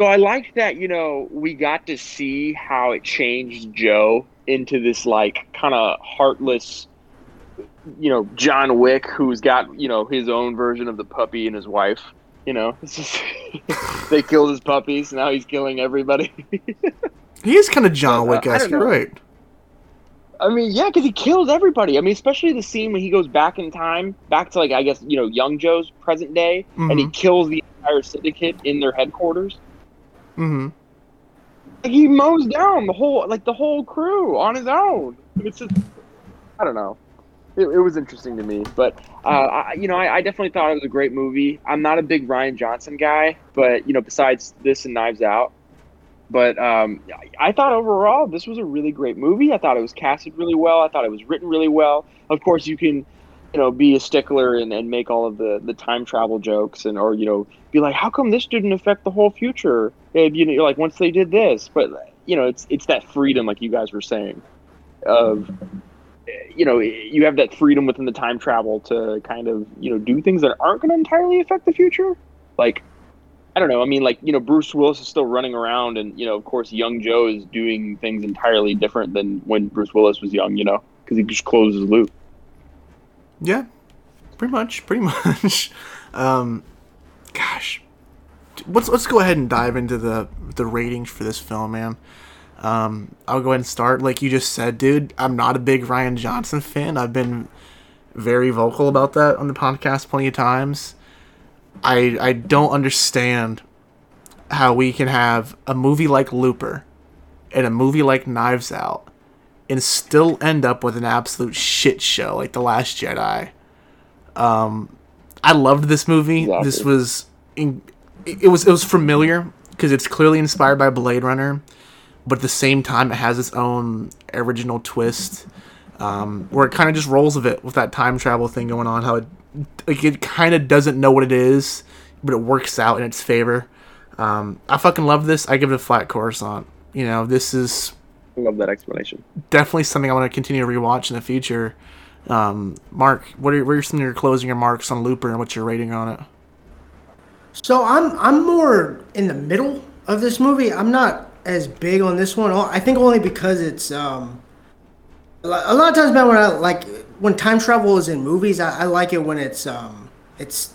So I like that, you know, we got to see how it changed Joe into this like kind of heartless, you know, John Wick who's got, you know, his own version of the puppy and his wife. You know, just they killed his puppies. Now he's killing everybody. He is kind of John Uh, Wick I esque. You're right. I mean, yeah, because he kills everybody. I mean, especially the scene when he goes back in time, back to like I guess you know young Joe's present day, and he Mhm. kills the entire syndicate in their headquarters. Mm-hmm. Like, he mows down the whole like the whole crew on his own. It's just I don't know. It, it was interesting to me, but uh, I, you know, I, I definitely thought it was a great movie. I'm not a big Rian Johnson guy, but you know, besides this and Knives Out, but um, I- thought overall this was a really great movie. I thought it was casted really well. I thought it was written really well. Of course, you can, you know, be a stickler and, and make all of the, the time travel jokes and or you know be like, how come this didn't affect the whole future? And, you know, like once they did this, but you know, it's it's that freedom, like you guys were saying, of you know, you have that freedom within the time travel to kind of you know do things that aren't going to entirely affect the future, like. I don't know. I mean, like you know, Bruce Willis is still running around, and you know, of course, young Joe is doing things entirely different than when Bruce Willis was young. You know, because he just closes the loop. Yeah, pretty much, pretty much. Um, gosh, let's let's go ahead and dive into the the ratings for this film, man. Um, I'll go ahead and start. Like you just said, dude, I'm not a big Rian Johnson fan. I've been very vocal about that on the podcast plenty of times. I I don't understand how we can have a movie like Looper and a movie like Knives Out and still end up with an absolute shit show like The Last Jedi. Um, I loved this movie. Exactly. This was in, it was it was familiar because it's clearly inspired by Blade Runner, but at the same time it has its own original twist. Um, where it kind of just rolls with it with that time travel thing going on. How it like it kind of doesn't know what it is, but it works out in its favor. Um, I fucking love this. I give it a flat Coruscant. You know, this is I love that explanation. definitely something I want to continue to rewatch in the future. Um, Mark, what are, what are some of your closing remarks on Looper and what's your rating on it? So I'm I'm more in the middle of this movie. I'm not as big on this one. I think only because it's um a lot of times, man, when I like when time travel is in movies, I, I like it when it's um it's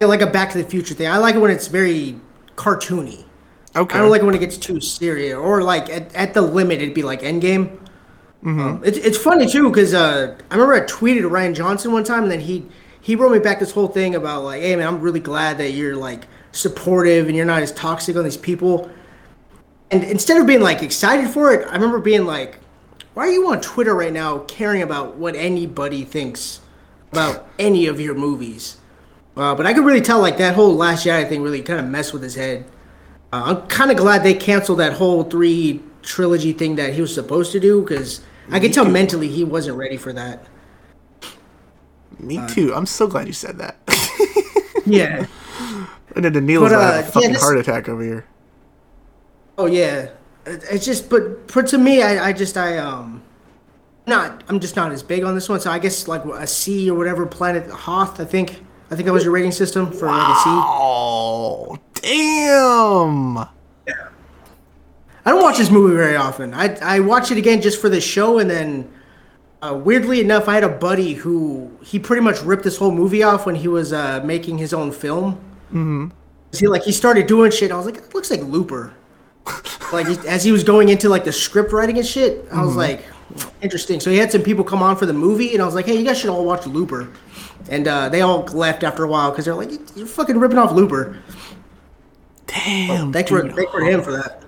like a Back to the Future thing. I like it when it's very cartoony. Okay. I don't like it when it gets too serious, or like at, at the limit, it'd be like Endgame. Um, it's it's funny too because uh, I remember I tweeted Rian Johnson one time, and then he he wrote me back this whole thing about like, hey man, I'm really glad that you're like supportive and you're not as toxic on these people. And instead of being like excited for it, I remember being like, why are you on Twitter right now caring about what anybody thinks about any of your movies? Uh, but I could really tell like that whole Last Jedi thing really kind of messed with his head. Uh, I'm kind of glad they canceled that whole three trilogy thing that he was supposed to do because I could tell mentally he wasn't ready for that. Me too. I'm so glad you said that. Yeah. and then Danila's But, uh, have a fucking yeah, this- heart attack over here. Oh yeah. It- It's just, but but to me, I, I just I um, not I'm just not as big on this one. So I guess like a C or whatever planet Hoth. I think I think that was your rating system for like a C. Oh, damn. I don't watch this movie very often. I I watch it again just for the show, and then uh, weirdly enough, I had a buddy who he pretty much ripped this whole movie off when he was uh, making his own film. Mm-hmm. He like he started doing shit. I was like, it looks like Looper. like he, as he was going into like the script writing and shit, I was like, interesting. So he had some people come on for the movie, and I was like, hey, you guys should all watch Looper. And uh, they all left after a while because they're like, you're fucking ripping off Looper. Damn. Thanks for thanks for him for that.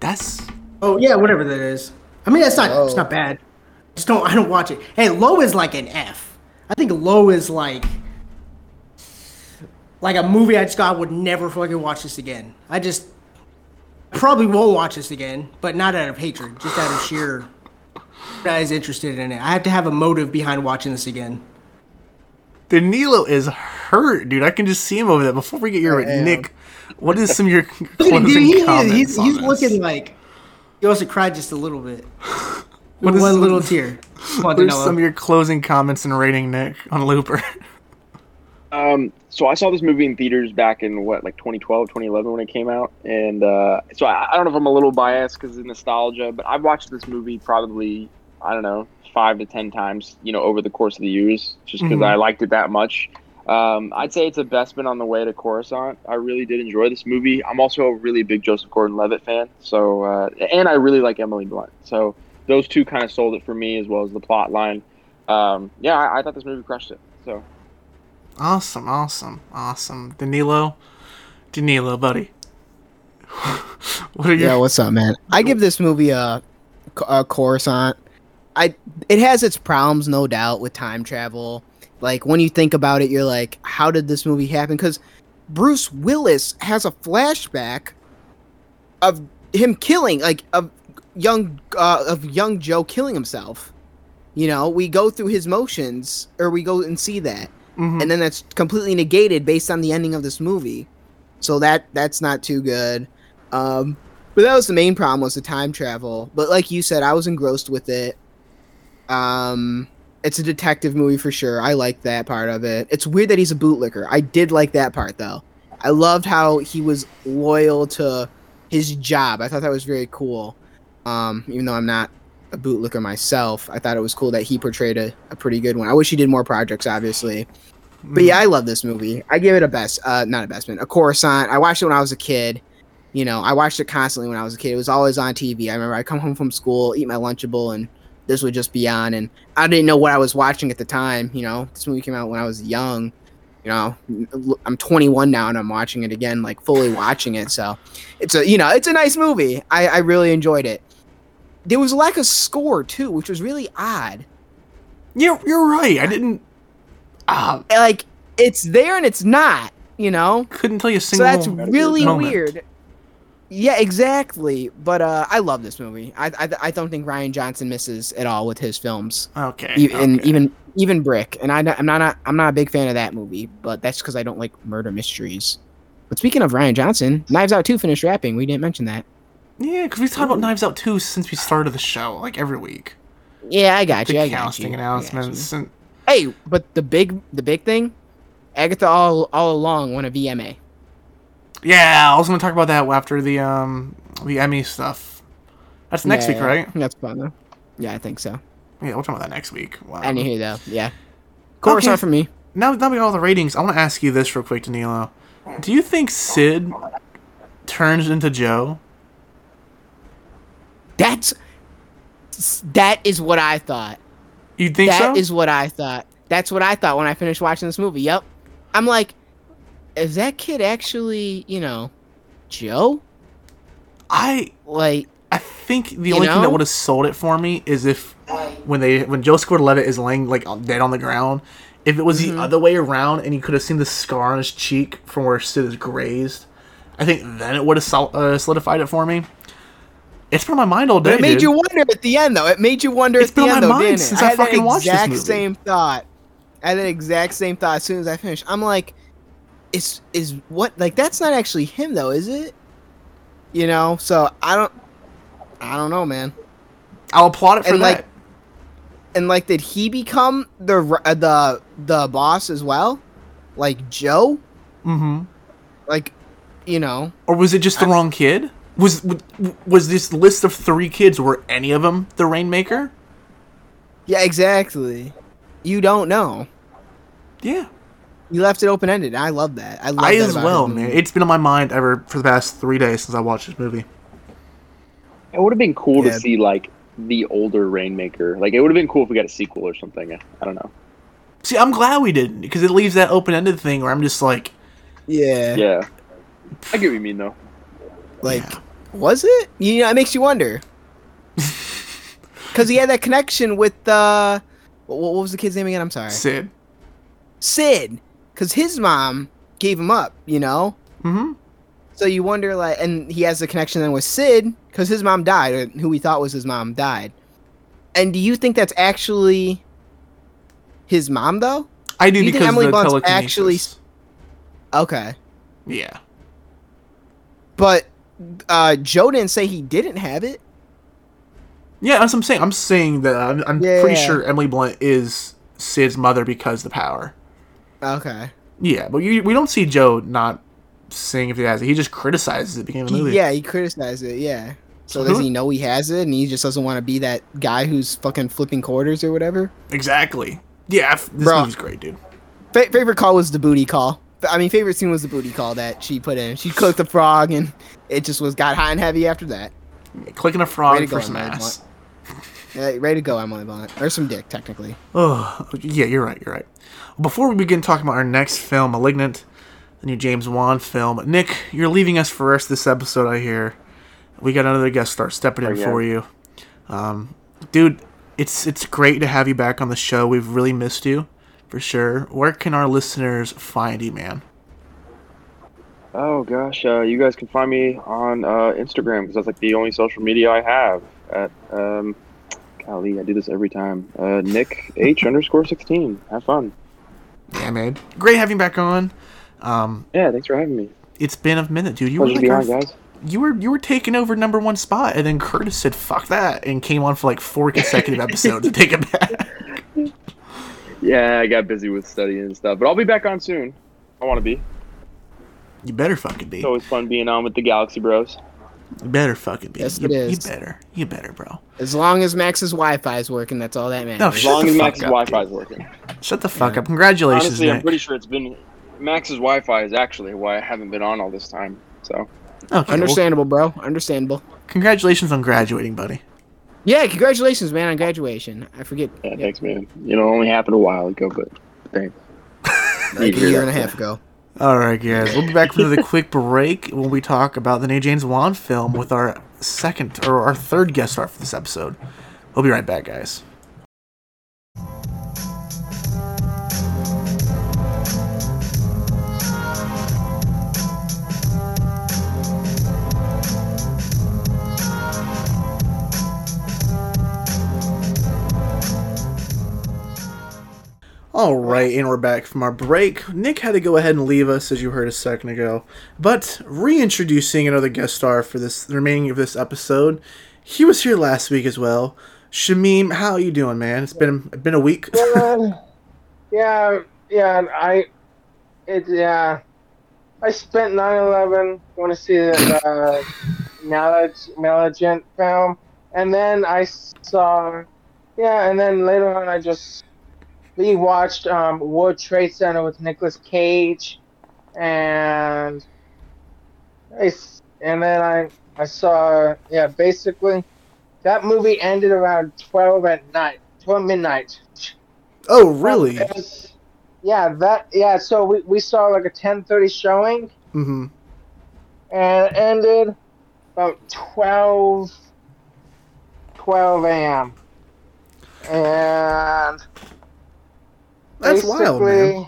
That's Oh yeah, whatever that is. I mean, that's not it's not bad. Just don't I don't watch it. Hey, low is like an F. I think low is like like a movie I just go, I would never fucking watch this again. I just probably won't watch this again, but not out of hatred, just out of sheer guys interested in it. I have to have a motive behind watching this again. Danilo is hurt, dude. I can just see him over there. Before we get your I. Nick, what is some of your Dude, he- comments? he's on he's this? looking like he also cried just a little bit. What One is little tear. Come What are some of your closing comments and rating, Nick, on Looper? Um, so I saw this movie in theaters back in what, like 2012, 2011 when it came out, and uh, so I, I don't know if I'm a little biased because of nostalgia, but I've watched this movie probably I don't know five to ten times, you know, over the course of the years, just because Mhm. I liked it that much. Um, I'd say it's a Bespin on the way to Coruscant. I really did enjoy this movie. I'm also a really big Joseph Gordon-Levitt fan, so uh, and I really like Emily Blunt. So those two kind of sold it for me as well as the plot line. Um, yeah, I, I thought this movie crushed it. So Awesome, awesome, awesome. Danilo, Danilo, buddy. what are Yeah, what's up, man? I give this movie a, a Coruscant. I it has its problems, no doubt, with time travel. Like when you think about it, you're like, how did this movie happen? Because Bruce Willis has a flashback of him killing, like of young uh, of young Joe killing himself. You know, we go through his motions, or we go and see that, Mhm. and then that's completely negated based on the ending of this movie. So that that's not too good. Um, but that was the main problem was the time travel. But like you said, I was engrossed with it. Um, it's a detective movie for sure. I like that part of it. It's weird that he's a bootlicker. I did like that part though. I loved how he was loyal to his job. I thought that was very cool. Um, even though I'm not a bootlicker myself, I thought it was cool that he portrayed a, a pretty good one. I wish he did more projects, obviously. But yeah, I love this movie. I give it a best, uh, not a bestman, a Coruscant. I watched it when I was a kid. You know, I watched it constantly when I was a kid. It was always on TV. I remember I come home from school, eat my Lunchable, and this would just be on. And I didn't know what I was watching at the time. You know, this movie came out when I was young. You know, I'm 21 now and I'm watching it again, like fully watching it. So it's a, you know, it's a nice movie. I, I really enjoyed it. There was a lack of score too, which was really odd. You're you're right. I didn't. Ah, Like it's there and it's not. You know, couldn't tell you a single. so that's really moment. weird. Yeah, exactly. But uh, I love this movie. I, I I don't think Rian Johnson misses at all with his films. Okay. E- and okay. even even Brick. And I, I'm not a, I'm not a big fan of that movie, but that's because I don't like murder mysteries. But speaking of Rian Johnson, Knives Out 2 finished rapping. We didn't mention that. Yeah, because we've talked about Knives Out too since we started the show, like every week. Yeah, I got The you. I got casting you. I announcements and. Hey, but the big the big thing, Agatha all all along won a VMA. yeah, I was gonna talk about that after the um the Emmy stuff. That's next Yeah, week, right? That's fun though. Yeah, I think so. Yeah, we'll talk about that next week. Wow. Anywho, though, yeah. Coruscant Okay. for me. Now, now we got all the ratings. I want to ask you this real quick, Danilo. Do you think Sid turns into Joe? That's that is what I thought. You think so That is what I thought. That's what I thought when I finished watching this movie. Yep. I'm like, is that kid actually, you know, Joe? I Like, I think the only thing that would have sold it for me is if when they when Joseph Gordon-Levitt is laying like dead on the ground, if it was Mm-hmm. the other way around and you could have seen the scar on his cheek from where Sid is grazed, I think then it would have sol- uh, solidified it for me. It's been on my mind all day. but it made dude. you wonder at the end, though. It made you wonder It's at the end, my though, mind didn't since it? I had fucking that watched this exact same thought. I had that exact same thought as soon as I finished. I'm like, is is what like that's not actually him though, is it? You know, so I don't, I don't know, man. I'll applaud it for And, that. like, and like, did he become the uh, the the boss as well, like Joe? mm-hmm. Like, you know, Or was it just the wrong kid? Was was this list of three kids? Were any of them the Rainmaker? yeah, exactly. You don't know. Yeah, You left it open ended. I love that. I love I that as about well, man. It's been on my mind ever for the past three days since I watched this movie. it would have been cool Yeah. to see like the older Rainmaker. Like it would have been cool if we got a sequel or something. I don't know. See, I'm glad we didn't because it leaves that open ended thing where I'm just like, Yeah. Yeah, I get what you mean though. Like, was it? You know, it makes you wonder. Because he had that connection with uh, what, what was the kid's name again? I'm sorry, Sid. Sid. Because his mom gave him up. You know. Mm-hmm. So you wonder, like, and he has the connection then with Sid because his mom died, or who we thought was his mom died. And do you think that's actually his mom, though? I do Do you think because Emily the Blunt's actually- Okay, Yeah. but uh, Joe didn't say he didn't have it. Yeah, that's what I'm saying. I'm saying that I'm, I'm Yeah, pretty sure Emily Blunt is Sid's mother because the power. Okay. Yeah, but you, we don't see Joe not saying if he has it. He just criticizes it at the beginning of the He- movie. yeah, he criticizes it. Yeah. So does he know he has it, and he just doesn't want to be that guy who's fucking flipping quarters or whatever? Exactly. Yeah, f- this Bro. movie's great, dude. Fa- favorite call was the booty call. I mean, favorite scene was the booty call that she put in. She cooked the frog, and it just was got hot and heavy after that. Clicking a frog to for go, some Emily ass. Yeah, ready to go, Emily Blunt. Or some dick, technically. Oh, yeah, you're right. You're right. Before we begin talking about our next film, *Malignant*, the new James Wan film, Nick, you're leaving us for the rest of this episode. I hear we got another guest star stepping in Oh, yeah. for you, um, dude. It's it's great to have you back on the show. We've really missed you, for sure. Where can our listeners find you, man? Oh gosh, uh, you guys can find me on uh, Instagram because that's like the only social media I have. At um, golly, I do this every time. Uh, Nick H underscore sixteen. Have fun. Yeah, man. Great having you back on. Um, Yeah, thanks for having me. it's been a minute, dude. You were Pleasure to like be our- guys. you were you were taking over number one spot, and then Curtis said "fuck that" and came on for like four consecutive episodes to take it back. Yeah, I got busy with studying and stuff, but I'll be back on soon. I want to be. You better fucking be. It's always fun being on with the Galaxy Bros. You better fucking be. Yes, you, it is. You better. You better, bro. As long as Max's Wi-Fi is working, that's all that matters. No, As Shut long the as fuck Max's up, Wi-Fi is working. Shut the fuck up. Congratulations, Honestly, I'm pretty sure it's been Max's Wi-Fi is actually why I haven't been on all this time. So Okay, well, Understandable, bro. Understandable. congratulations on graduating, buddy. Yeah, congratulations, man, on graduation. I forget. yeah, thanks, man. You know, it only happened a while ago, but thanks. Like a year and a half ago. All right, guys. We'll be back for the quick break when we talk about the new James Wan film with our second or our third guest star for this episode. We'll be right back, guys. All right, and we're back from our break. Nick had to go ahead and leave us, as you heard a second ago. But reintroducing another guest star for this the remaining of this episode. He was here last week as well. Shamim, how are you doing, man? It's been been a week. Uh, yeah, yeah, I, it, yeah, I spent 9/11 going to see the uh, Malig- Malignant film, and then I saw, yeah, and then later on I just we watched um, World Trade Center with Nicolas Cage, and I, and then I I saw yeah basically that movie ended around 12 at night, 12 midnight. Oh, really? Was- yeah, that yeah. So we, we saw like a ten thirty showing, Mm-hmm. and it ended about 12, 12 a.m. And That's wild, man.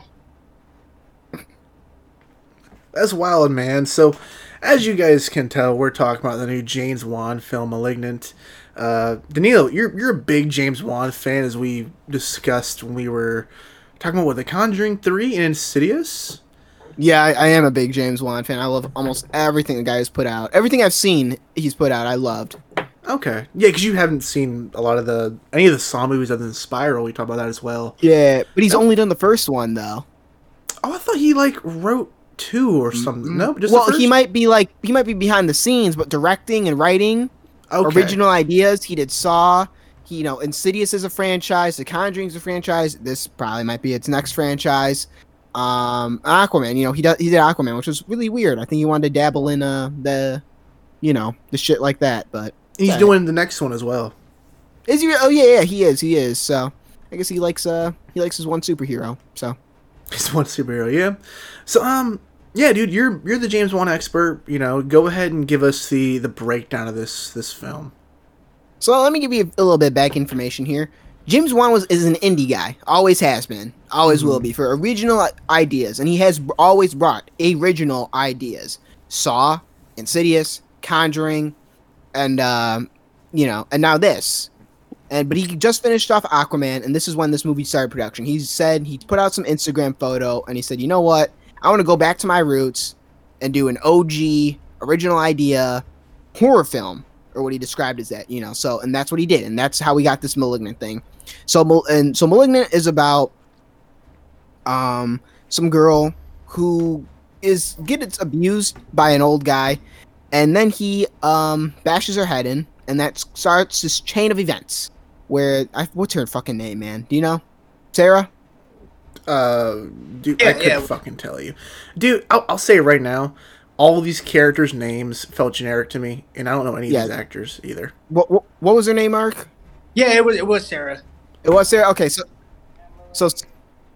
That's wild, man. So, as you guys can tell, we're talking about the new James Wan film, *Malignant*. Uh, Danilo, you're you're a big James Wan fan, as we discussed when we were talking about what The Conjuring Three and *Insidious*. Yeah, I, I am a big James Wan fan. I love almost everything the guy has put out. Everything I've seen, he's put out. I loved. Okay, yeah, because you haven't seen a lot of the any of the Saw movies other than *Spiral*. We talked about that as well. Yeah, but he's only done the first one though. Oh, I thought he like wrote two or something. No, just well, the first? he might be like he might be behind the scenes, but directing and writing Okay. original ideas. He did Saw. He, you know, Insidious is a franchise. The Conjuring's a franchise. This probably might be its next franchise. Um, Aquaman. You know, he does he did Aquaman, which was really weird. I think he wanted to dabble in uh the, you know, the shit like that. But He's Yeah. doing the next one as well. is he? Oh yeah, yeah, he is. He is. So I guess he likes uh he likes his one superhero. So He's one superhero, yeah. So, um, yeah, dude, you're you're the James Wan expert. You know, go ahead and give us the the breakdown of this this film. So let me give you a little bit of back information here. James Wan was is an indie guy, always has been, always will be for original ideas, and he has always brought original ideas. Saw, Insidious, Conjuring, and um, you know, and now this. And but he just finished off Aquaman, and this is when this movie started production. He said he put out some Instagram photo, and he said, you know what, I want to go back to my roots and do an OG original idea horror film or what he described as that, you know. So, and that's what he did, and that's how we got this malignant thing. So, and so, malignant is about um some girl who is gets abused by an old guy, and then he um bashes her head in, and that starts this chain of events. Where I, what's her fucking name, man? Do you know, Sarah? Uh, dude, I couldn't yeah. fucking tell you, dude. I'll, I'll say it right now. All of these characters' names felt generic to me, and I don't know any Yeah. of these actors either. What, what what was her name, Mark? Yeah, it was it was Sarah. It was Sarah. Okay, so so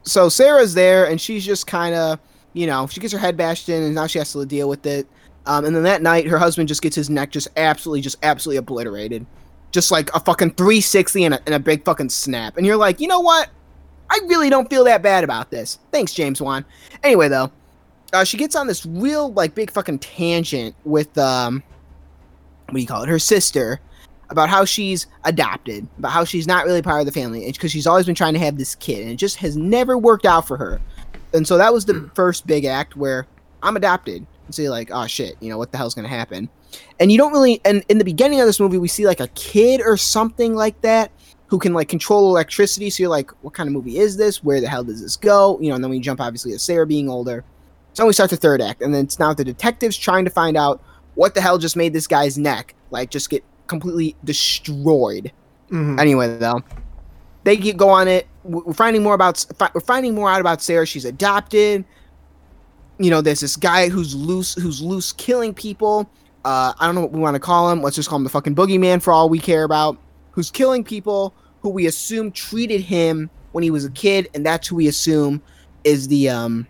so Sarah's there, and she's just kind of, you know, she gets her head bashed in, and now she has to deal with it. Um, and then that night, her husband just gets his neck just absolutely, just absolutely obliterated, just like a fucking 360 and a, and a big fucking snap. And you're like, you know what? I really don't feel that bad about this. Thanks, James Wan. Anyway, though, uh, she gets on this real like big fucking tangent with um, what do you call it? Her sister about how she's adopted, about how she's not really part of the family, because she's always been trying to have this kid, and it just has never worked out for her. And so that was the first big act where I'm adopted. And so you're like, oh shit, you know what the hell's gonna happen? And you don't really. And in the beginning of this movie, we see like a kid or something like that who can like control electricity. So you're like, what kind of movie is this? Where the hell does this go? You know. And then we jump obviously to Sarah being older. So we start the third act, and then it's now the detectives trying to find out what the hell just made this guy's neck like just get completely destroyed. Mhm. Anyway, though, they get, go on it. We're finding more about we're finding more out about Sarah. She's adopted. You know, there's this guy who's loose, who's loose killing people. Uh, I don't know what we want to call him. Let's just call him the fucking boogeyman for all we care about. Who's killing people who we assume treated him when he was a kid, and that's who we assume is the um,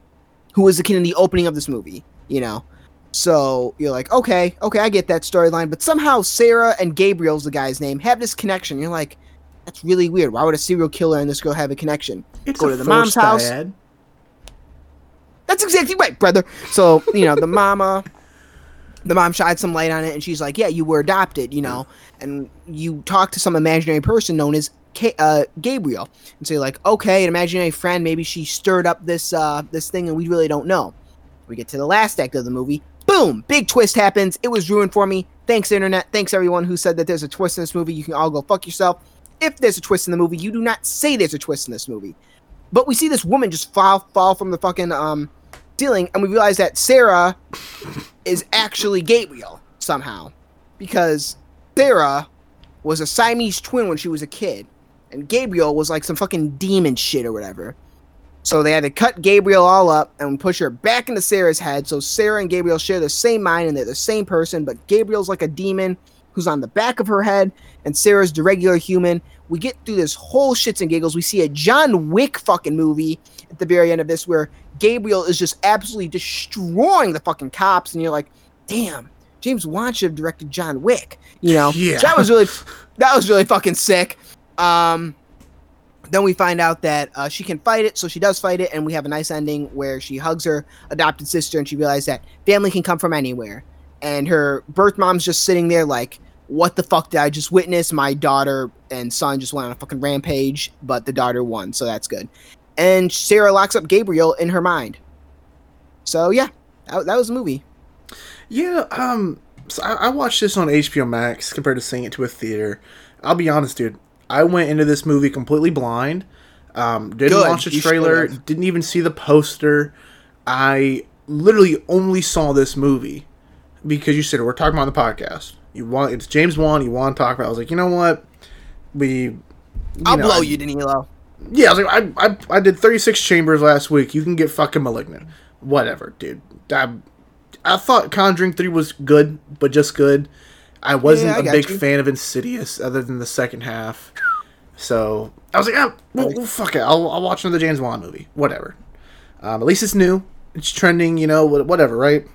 who was the kid in the opening of this movie. You know, so you're like, okay, okay, I get that storyline, but somehow Sarah and Gabriel's the guy's name have this connection. You're like, that's really weird. Why would a serial killer and this girl have a connection? It's Go a to the mom's house. That's exactly right, brother. So you know the mama, the mom shined some light on it, and she's like, yeah, you were adopted, you know, and you talk to some imaginary person known as uh, Gabriel, and so you're like, okay, an imaginary friend. Maybe she stirred up this uh, this thing, and we really don't know. We get to the last act of the movie. Boom! Big twist happens. It was ruined for me. Thanks, internet. Thanks, everyone who said that there's a twist in this movie. You can all go fuck yourself. If there's a twist in the movie, you do not say there's a twist in this movie. But we see this woman just fall fall from the fucking um ceiling, and we realize that Sarah is actually Gabriel somehow, because Sarah was a Siamese twin when she was a kid, and Gabriel was like some fucking demon shit or whatever. So they had to cut Gabriel all up and push her back into Sarah's head. So Sarah and Gabriel share the same mind and they're the same person, but Gabriel's like a demon who's on the back of her head, and Sarah's the regular human. We get through this whole shits and giggles. We see a John Wick fucking movie at the very end of this where Gabriel is just absolutely destroying the fucking cops, and you're like, damn, James Wan should have directed John Wick. You know, Yeah. that was really that was really fucking sick. Um, then we find out that uh, she can fight it, so she does fight it, and we have a nice ending where she hugs her adopted sister, and she realizes that family can come from anywhere. And her birth mom's just sitting there like, "What the fuck did I just witness? My daughter and son just went on a fucking rampage, but the daughter won, so that's good." And Sarah locks up Gabriel in her mind. So yeah, that, that was the movie. Yeah, um, so I, I watched this on HBO Max compared to seeing it to a theater. I'll be honest, dude. I went into this movie completely blind. Um, didn't Good, watch the trailer. Didn't even see the poster. I literally only saw this movie because you said we're talking about the podcast. You want it's James Wan. You want to talk about? I was like, you know what? We. you I'll know, blow I- you, Danilo. yeah, I was like, I, I, I did 36 chambers last week. You can get fucking malignant. Whatever, dude. I, I thought Conjuring 3 was good, but just good. I wasn't Yeah, I a big you. fan of Insidious other than the second half. So I was like, ah, well, well, fuck it. I'll, I'll watch another James Wan movie. Whatever. Um, at least it's new. It's trending, you know, wha- whatever, right?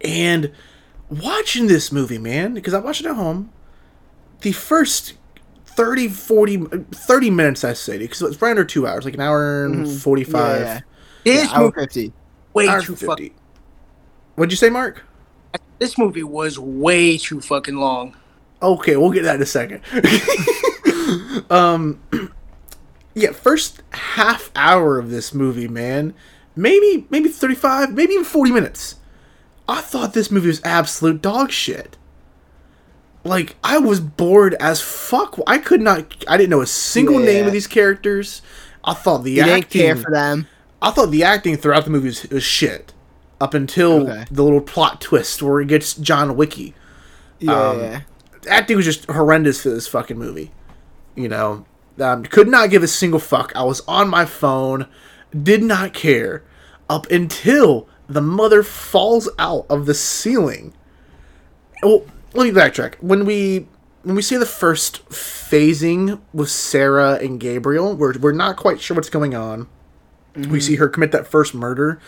And watching this movie, man, because I watched it at home, the first 30, 40, 30 minutes, I say, because it's right under two hours, like an hour and 45. Mm-hmm. Yeah, yeah. This Yeah, hour movie 50. way Hour too 50. fucking. What'd you say, Mark? This movie was way too fucking long. Okay, we'll get that in a second. um, yeah, first half hour of this movie, man, maybe maybe thirty five, maybe even forty minutes. I thought this movie was absolute dog shit. Like I was bored as fuck. I could not. I didn't know a single name of these characters. I thought the You acting. didn't care for them. I thought the acting throughout the movie was, was shit. Up until Okay. the little plot twist where it gets John Wicky Yeah, Um, yeah. acting was just horrendous for this fucking movie. You know, um, could not give a single fuck. I was on my phone, did not care up until the mother falls out of the ceiling. Well, let me backtrack. When we when we see the first phasing with Sarah and Gabriel, we're we're not quite sure what's going on. We mm-hmm. see her commit that first murder,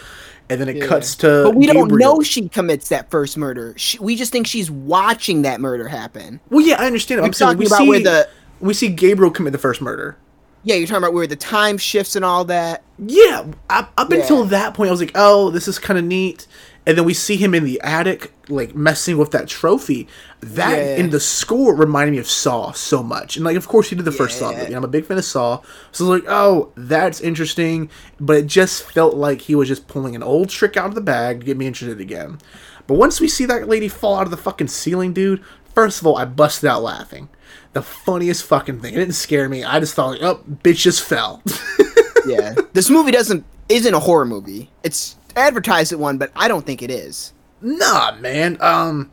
and then it Yeah. cuts to. But we don't know she commits that first murder. She, we just think she's watching that murder happen. Well, yeah, I understand. You're I'm saying talking we about see where the- we see Gabriel commit the first murder. Yeah, you're talking about where the time shifts and all that. Yeah, up, up Yeah. until that point, I was like, oh, this is kind of neat. And then we see him in the attic, like messing with that trophy. That Yeah. in the score reminded me of Saw so much. And like, of course, he did the first Saw movie. I'm a big fan of Saw, so I was like, oh, that's interesting. But it just felt like he was just pulling an old trick out of the bag to get me interested again. But once we see that lady fall out of the fucking ceiling, dude, first of all, I busted out laughing. The funniest fucking thing. It didn't scare me. I just thought, like, oh, bitch just fell. Yeah, this movie doesn't isn't a horror movie. It's advertised at one, but I don't think it is. Nah, man. Um,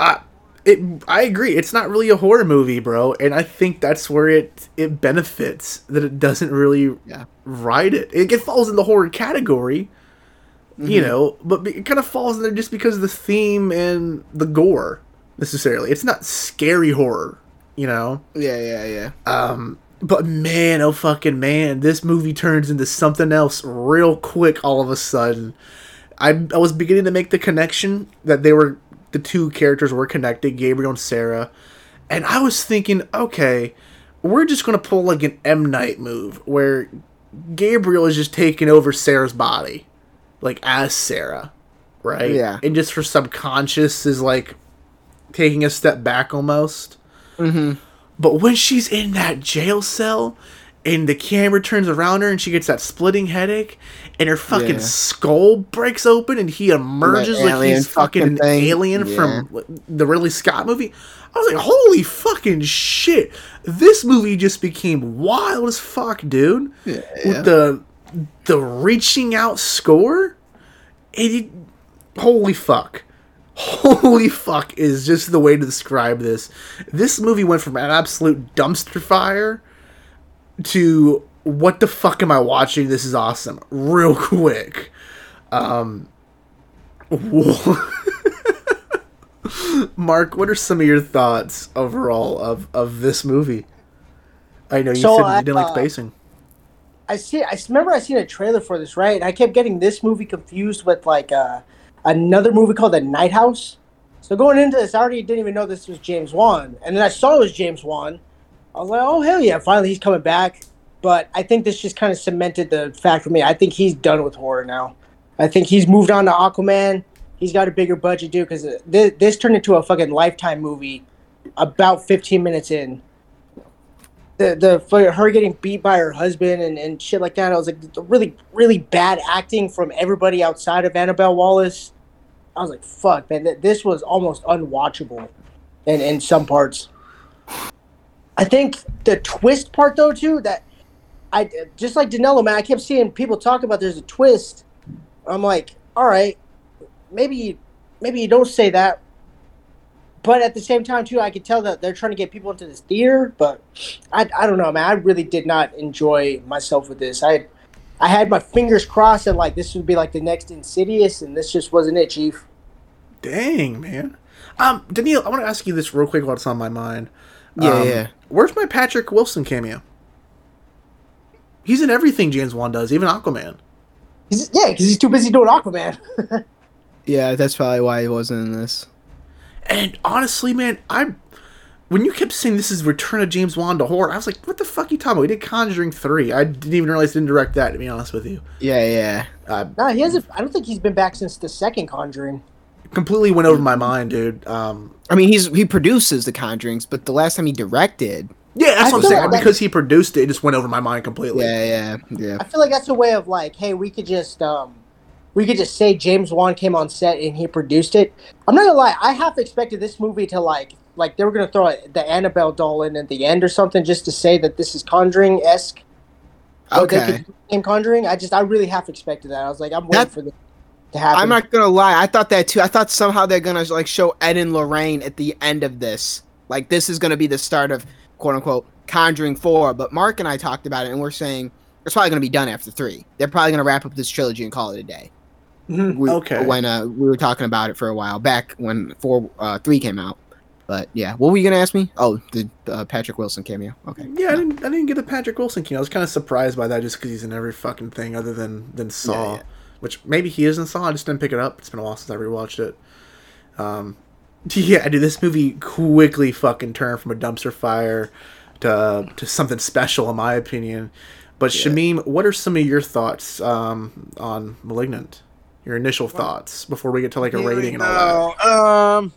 I it I agree. It's not really a horror movie, bro, and I think that's where it it benefits that it doesn't really Yeah. ride it. It, it falls in the horror category, you Mm-hmm. know, but it kind of falls in there just because of the theme and the gore necessarily. It's not scary horror, you know. Yeah, yeah, yeah. Um, but man, oh fucking man, this movie turns into something else real quick all of a sudden. I, I was beginning to make the connection that they were the two characters were connected, Gabriel and Sarah, and I was thinking, okay, we're just gonna pull like an M Night move where Gabriel is just taking over Sarah's body, like as Sarah, right? Yeah. and just for subconscious is like taking a step back almost. Mm-hmm. But when she's in that jail cell and the camera turns around her and she gets that splitting headache and her fucking Yeah. skull breaks open and he emerges like he's fucking an thing. alien Yeah. from the Ridley Scott movie, I was like, holy fucking shit. This movie just became wild as fuck, dude. Yeah. With the the reaching out score. And it, holy fuck. Holy fuck is just the way to describe this. This movie went from an absolute dumpster fire to what the fuck am I watching? This is awesome. Real quick. Um Mark, what are some of your thoughts overall of, of this movie? I know you So, said I, you didn't like uh, spacing. I see. I remember I seen a trailer for this, right? And I kept getting this movie confused with like uh, another movie called The Night House. So going into this, I already didn't even know this was James Wan, and then I saw it was James Wan. I was like, oh hell yeah! Finally, he's coming back. But I think this just kind of cemented the fact for me. I think he's done with horror now. I think he's moved on to Aquaman. He's got a bigger budget, dude. Because this, this turned into a fucking lifetime movie. About 15 minutes in, the the her getting beat by her husband and, and shit like that. I was like, really really bad acting from everybody outside of Annabelle Wallis. I was like, fuck, man, th- this was almost unwatchable, in in some parts. I think the twist part though too that I just like Danilo man. I kept seeing people talk about there's a twist. I'm like, all right, maybe maybe you don't say that but at the same time too i could tell that they're trying to get people into this theater but i, I don't know man i really did not enjoy myself with this i i had my fingers crossed that like this would be like the next insidious and this just wasn't it chief Dang, man. Um, Daniil, I want to ask you this real quick while it's on my mind. Yeah, Um, yeah. Where's my Patrick Wilson cameo? He's in everything James Wan does, even Aquaman. he's, yeah because he's too busy doing aquaman Yeah, that's probably why he wasn't in this. And honestly, man, I when you kept saying this is Return of James Wan to horror, I was like, what the fuck are you talking about? We did Conjuring three. I didn't even realize he didn't direct that. To be honest with you, Yeah, yeah. uh, no he hasn't i don't think he's been back since the second conjuring completely went over my mind, dude. Um, I mean, he's he produces the Conjurings, but the last time he directed, yeah, that's I what I'm saying. like because he produced it, it just went over my mind completely. yeah, yeah, yeah. I feel like that's a way of like, hey, we could just um, we could just say James Wan came on set and he produced it. I'm not gonna lie, I half expected this movie to like like they were gonna throw the Annabelle doll in at the end or something just to say that this is Conjuring esque. Okay. Came Conjuring. I just I really half expected that. I was like, I'm waiting That- for this to happen. I'm not gonna lie. I thought that too. I thought somehow they're gonna like show Ed and Lorraine at the end of this. Like this is gonna be the start of quote unquote Conjuring Four. But Mark and I talked about it, and we're saying it's probably gonna be done after three. They're probably gonna wrap up this trilogy and call it a day. Mhm. We, Okay. When uh, we were talking about it for a while back when four uh, three came out. But yeah, what were you gonna ask me? Oh, the uh, Patrick Wilson cameo. Okay. Yeah, I didn't. I didn't get the Patrick Wilson cameo. I was kind of surprised by that, just because he's in every fucking thing other than than Saw, yeah. which maybe he is in Saw. I just didn't pick it up. It's been a while since I rewatched it. Um, yeah, dude, this movie quickly fucking turned from a dumpster fire to to something special, in my opinion. But Shamim, what are some of your thoughts um, on *Malignant*? Your initial thoughts before we get to like a rating and all that. Um,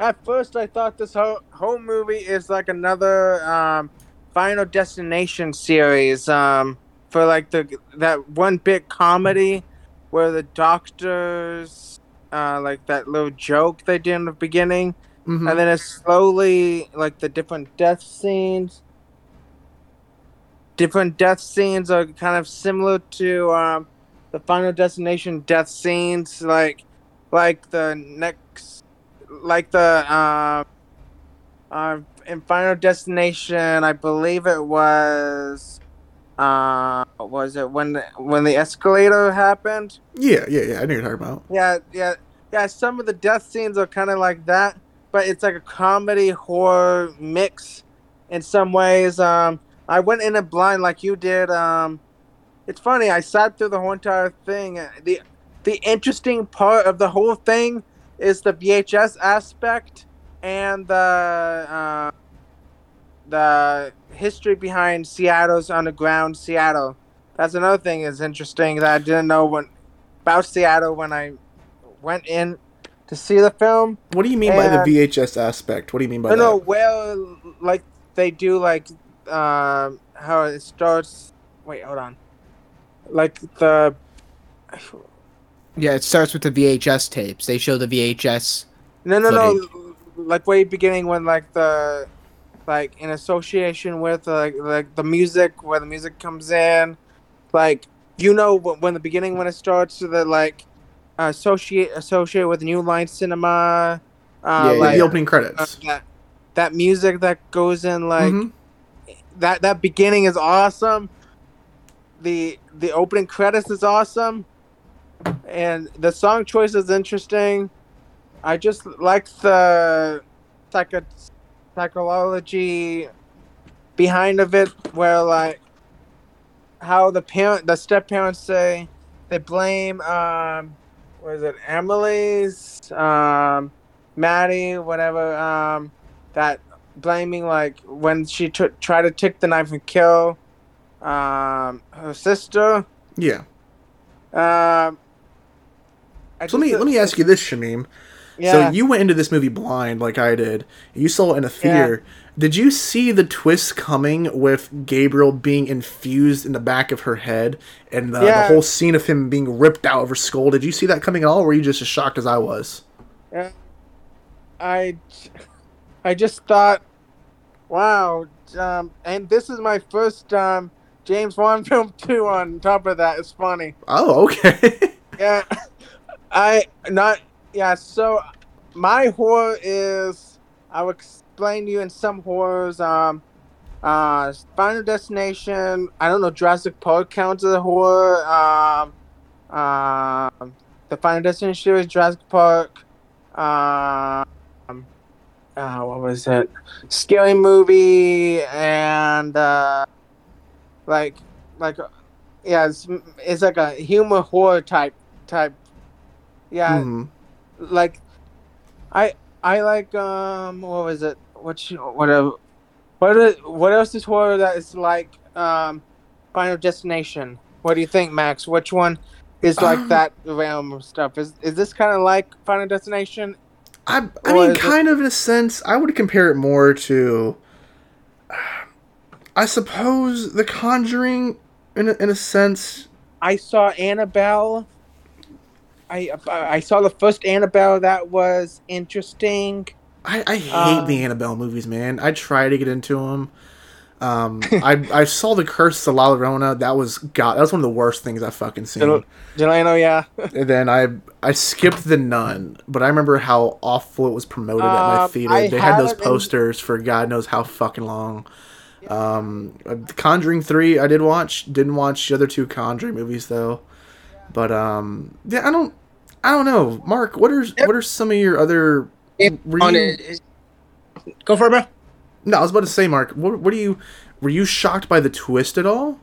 at first I thought this whole whole movie is like another um, Final Destination series. Um, for like the that one big comedy where the doctors, uh, like that little joke they did in the beginning, Mhm. and then it's slowly like the different death scenes. Different death scenes are kind of similar to um, the Final Destination death scenes, like like the next, like the um, uh, in Final Destination, I believe it was, uh, was it when the, when the escalator happened? Yeah, yeah, yeah. I know you're talking about. Yeah, yeah, yeah. Some of the death scenes are kind of like that, but it's like a comedy horror mix in some ways. Um, I went in it blind like you did. Um, it's funny. I sat through the whole entire thing. the The interesting part of the whole thing is the VHS aspect and the uh, the history behind Seattle's underground Seattle. That's another thing is interesting that I didn't know when about Seattle when I went in to see the film. What do you mean by the VHS aspect? What do you mean by no, that? no, well, like they do, like um, how it starts. Wait, hold on. Like the Yeah, it starts with the VHS tapes. They show the VHS. no, no, footage. no, like way beginning when like the like in association with like like the music where the music comes in, like you know when the beginning when it starts to the like associate associate with New Line Cinema. Uh, yeah, like, the opening uh, credits. that, that music that goes in like Mhm. that that beginning is awesome the the opening credits is awesome and the song choice is interesting i just like the psycho- psychology behind of it where like how the parent the step parents say they blame um what is it emily's um maddie whatever um that blaming like when she took tried to take the knife and kill um her sister Yeah. um So let me let me ask you this, Shamim. Yeah. So you went into this movie blind, like I did. You saw it in a theater. Did you see the twist coming with Gabriel being infused in the back of her head and the, the whole scene of him being ripped out of her skull? Did you see that coming at all, or were you just as shocked as I was? Yeah. I, I just thought, wow, um, and this is my first um, James Wan film too. On top of that, it's funny. Oh, okay. Yeah, I not yeah. So my horror is I will explain to you in some horrors. Um, uh, Final Destination. I don't know. Jurassic Park counts as a horror. Um, um, the Final Destination series, Jurassic Park. Um, uh, what was it? Scary movie and uh, like like yeah, it's, it's like a humor horror type type. Yeah, Mhm. like I I like um what was it? What you whatever. What is, what else is horror that is like um Final Destination? What do you think, Max? Which one is like Um, that realm of stuff? Is is this kind of like Final Destination? I, I mean, is it- kind of in a sense. I would compare it more to, I suppose, The Conjuring, in a, in a sense. I saw Annabelle. I I saw the first Annabelle. That was interesting. I, I hate Um, the Annabelle movies, man. I try to get into them. Um, I I saw the Curse of La Llorona. That was God. That was one of the worst things I've fucking seen. Del- Delano, yeah. and then I I skipped the Nun, but I remember how awful it was promoted at my Um, theater. I they had those posters for God knows how fucking long. Um, uh, Conjuring three I did watch. Didn't watch the other two Conjuring movies though. But um, yeah, I don't I don't know, Mark. What are what are some of your other? were on you- it, Go for it, bro. No, I was about to say, Mark. What, what are you? Were you shocked by the twist at all?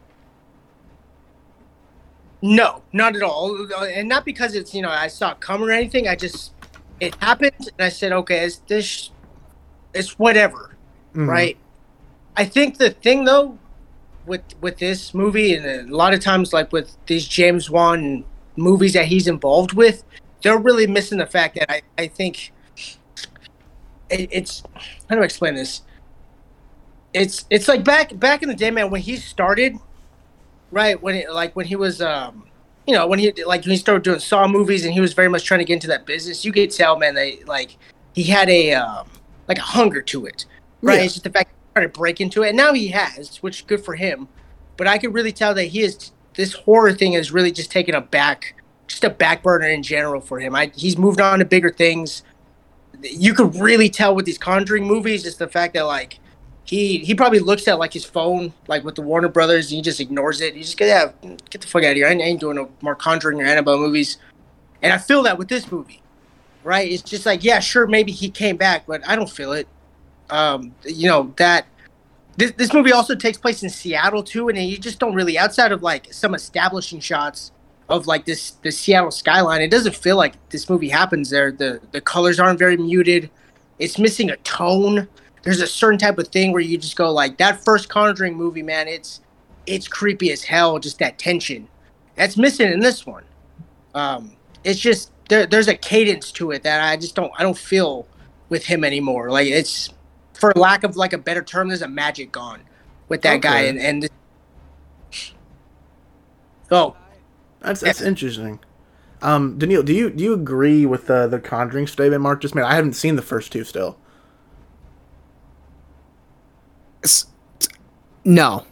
No, not at all, and not because it's you know I saw it coming or anything. I just it happened, and I said, okay, it's this, it's whatever, Mhm. right? I think the thing though, with with this movie, and a lot of times like with these James Wan movies that he's involved with, they're really missing the fact that I I think it, it's how do I explain this? It's it's like back back in the day, man, when he started right when it, like when he was um you know when he like when he started doing saw movies and he was very much trying to get into that business you could tell man they like he had a um like a hunger to it right Yeah. it's just the fact he started to break into it and now he has which good for him but i could really tell that he is this horror thing is really just taken a back just a back burner in general for him I, he's moved on to bigger things you could really tell with these conjuring movies just the fact that like he he probably looks at like his phone, like with the Warner Brothers, and he just ignores it. He just get yeah, get the fuck out of here. I ain't doing no more Conjuring or Annabelle movies. And I feel that with this movie, right? It's just like yeah, sure, maybe he came back, but I don't feel it. Um, you know that this this movie also takes place in Seattle too, and you just don't really outside of like some establishing shots of like this the Seattle skyline. It doesn't feel like this movie happens there. The the colors aren't very muted. It's missing a tone there's a certain type of thing where you just go like that first conjuring movie man it's it's creepy as hell just that tension that's missing in this one um it's just there, there's a cadence to it that i just don't i don't feel with him anymore like it's for lack of like a better term there's a magic gone with that guy and and oh That's that's interesting. Um, Daniil, do you do you agree with the the Conjuring statement Mark just made? I haven't seen the first two still. No.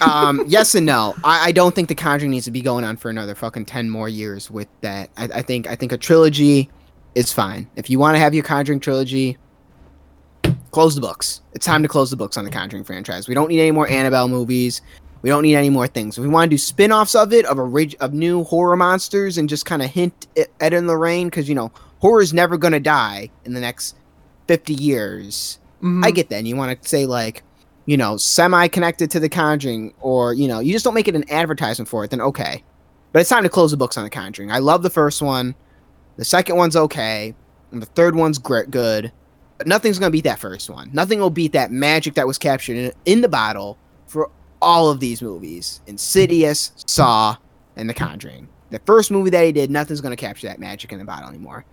um, yes and no. I, I don't think the Conjuring needs to be going on for another fucking ten more years with that. I, I think I think a trilogy is fine. If you want to have your Conjuring trilogy, close the books. It's time to close the books on the Conjuring franchise. We don't need any more Annabelle movies. We don't need any more things. If we want to do spin-offs of it, of orig- of new horror monsters, and just kind of hint it at in the rain, because you know horror is never gonna die in the next fifty years. Mm-hmm. I get that. And you want to say like, you know, semi-connected to the Conjuring, or you know, you just don't make it an advertisement for it. Then okay, but it's time to close the books on the Conjuring. I love the first one. The second one's okay, and the third one's great, good. Nothing's gonna beat that first one. Nothing will beat that magic that was captured in, in the bottle for all of these movies: Insidious, Saw, and The Conjuring. The first movie that he did, nothing's gonna capture that magic in the bottle anymore.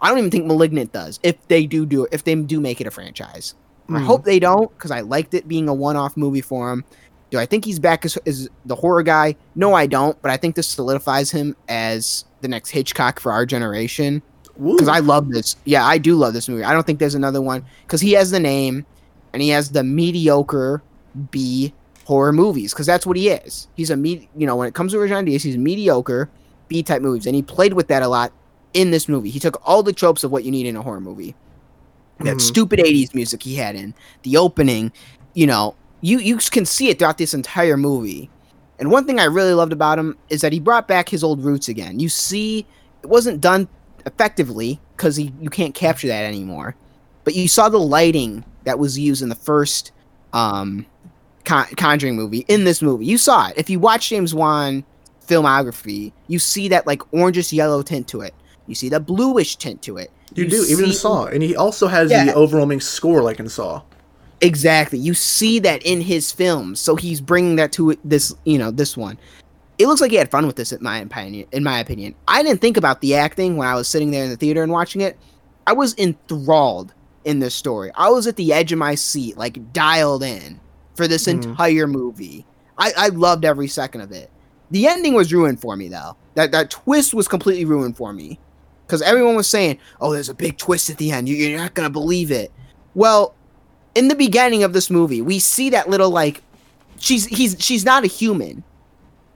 I don't even think Malignant does. If they do do it, if they do make it a franchise, I Mhm. hope they don't because I liked it being a one-off movie for him. Do I think he's back as, as the horror guy? No, I don't. But I think this solidifies him as the next Hitchcock for our generation. Because I love this. Yeah, I do love this movie. I don't think there's another one because he has the name and he has the mediocre B horror movies because that's what he is. He's a me. You know, when it comes to Rajon Diaz, he's mediocre B type movies, and he played with that a lot in this movie. He took all the tropes of what you need in a horror movie. That Mhm. stupid '80s music he had in the opening, you know, you you can see it throughout this entire movie. And one thing I really loved about him is that he brought back his old roots again. You see, it wasn't done effectively because you can't capture that anymore. But you saw the lighting that was used in the first um, Con- Conjuring movie in this movie. You saw it. If you watch James Wan filmography, you see that like orangish yellow tint to it. You see the bluish tint to it. You, do even in Saw, and he also has Yeah. the overwhelming score like in Saw. Exactly. You see that in his films. So he's bringing that to this, you know, this one. It looks like he had fun with this in my opinion. In my opinion, I didn't think about the acting when I was sitting there in the theater and watching it. I was enthralled in this story. I was at the edge of my seat, like dialed in for this Mhm. entire movie. I, I loved every second of it. The ending was ruined for me though. That that twist was completely ruined for me. Because everyone was saying, "Oh, there's a big twist at the end. You- You're not gonna believe it." Well, in the beginning of this movie, we see that little like she's he's she's not a human.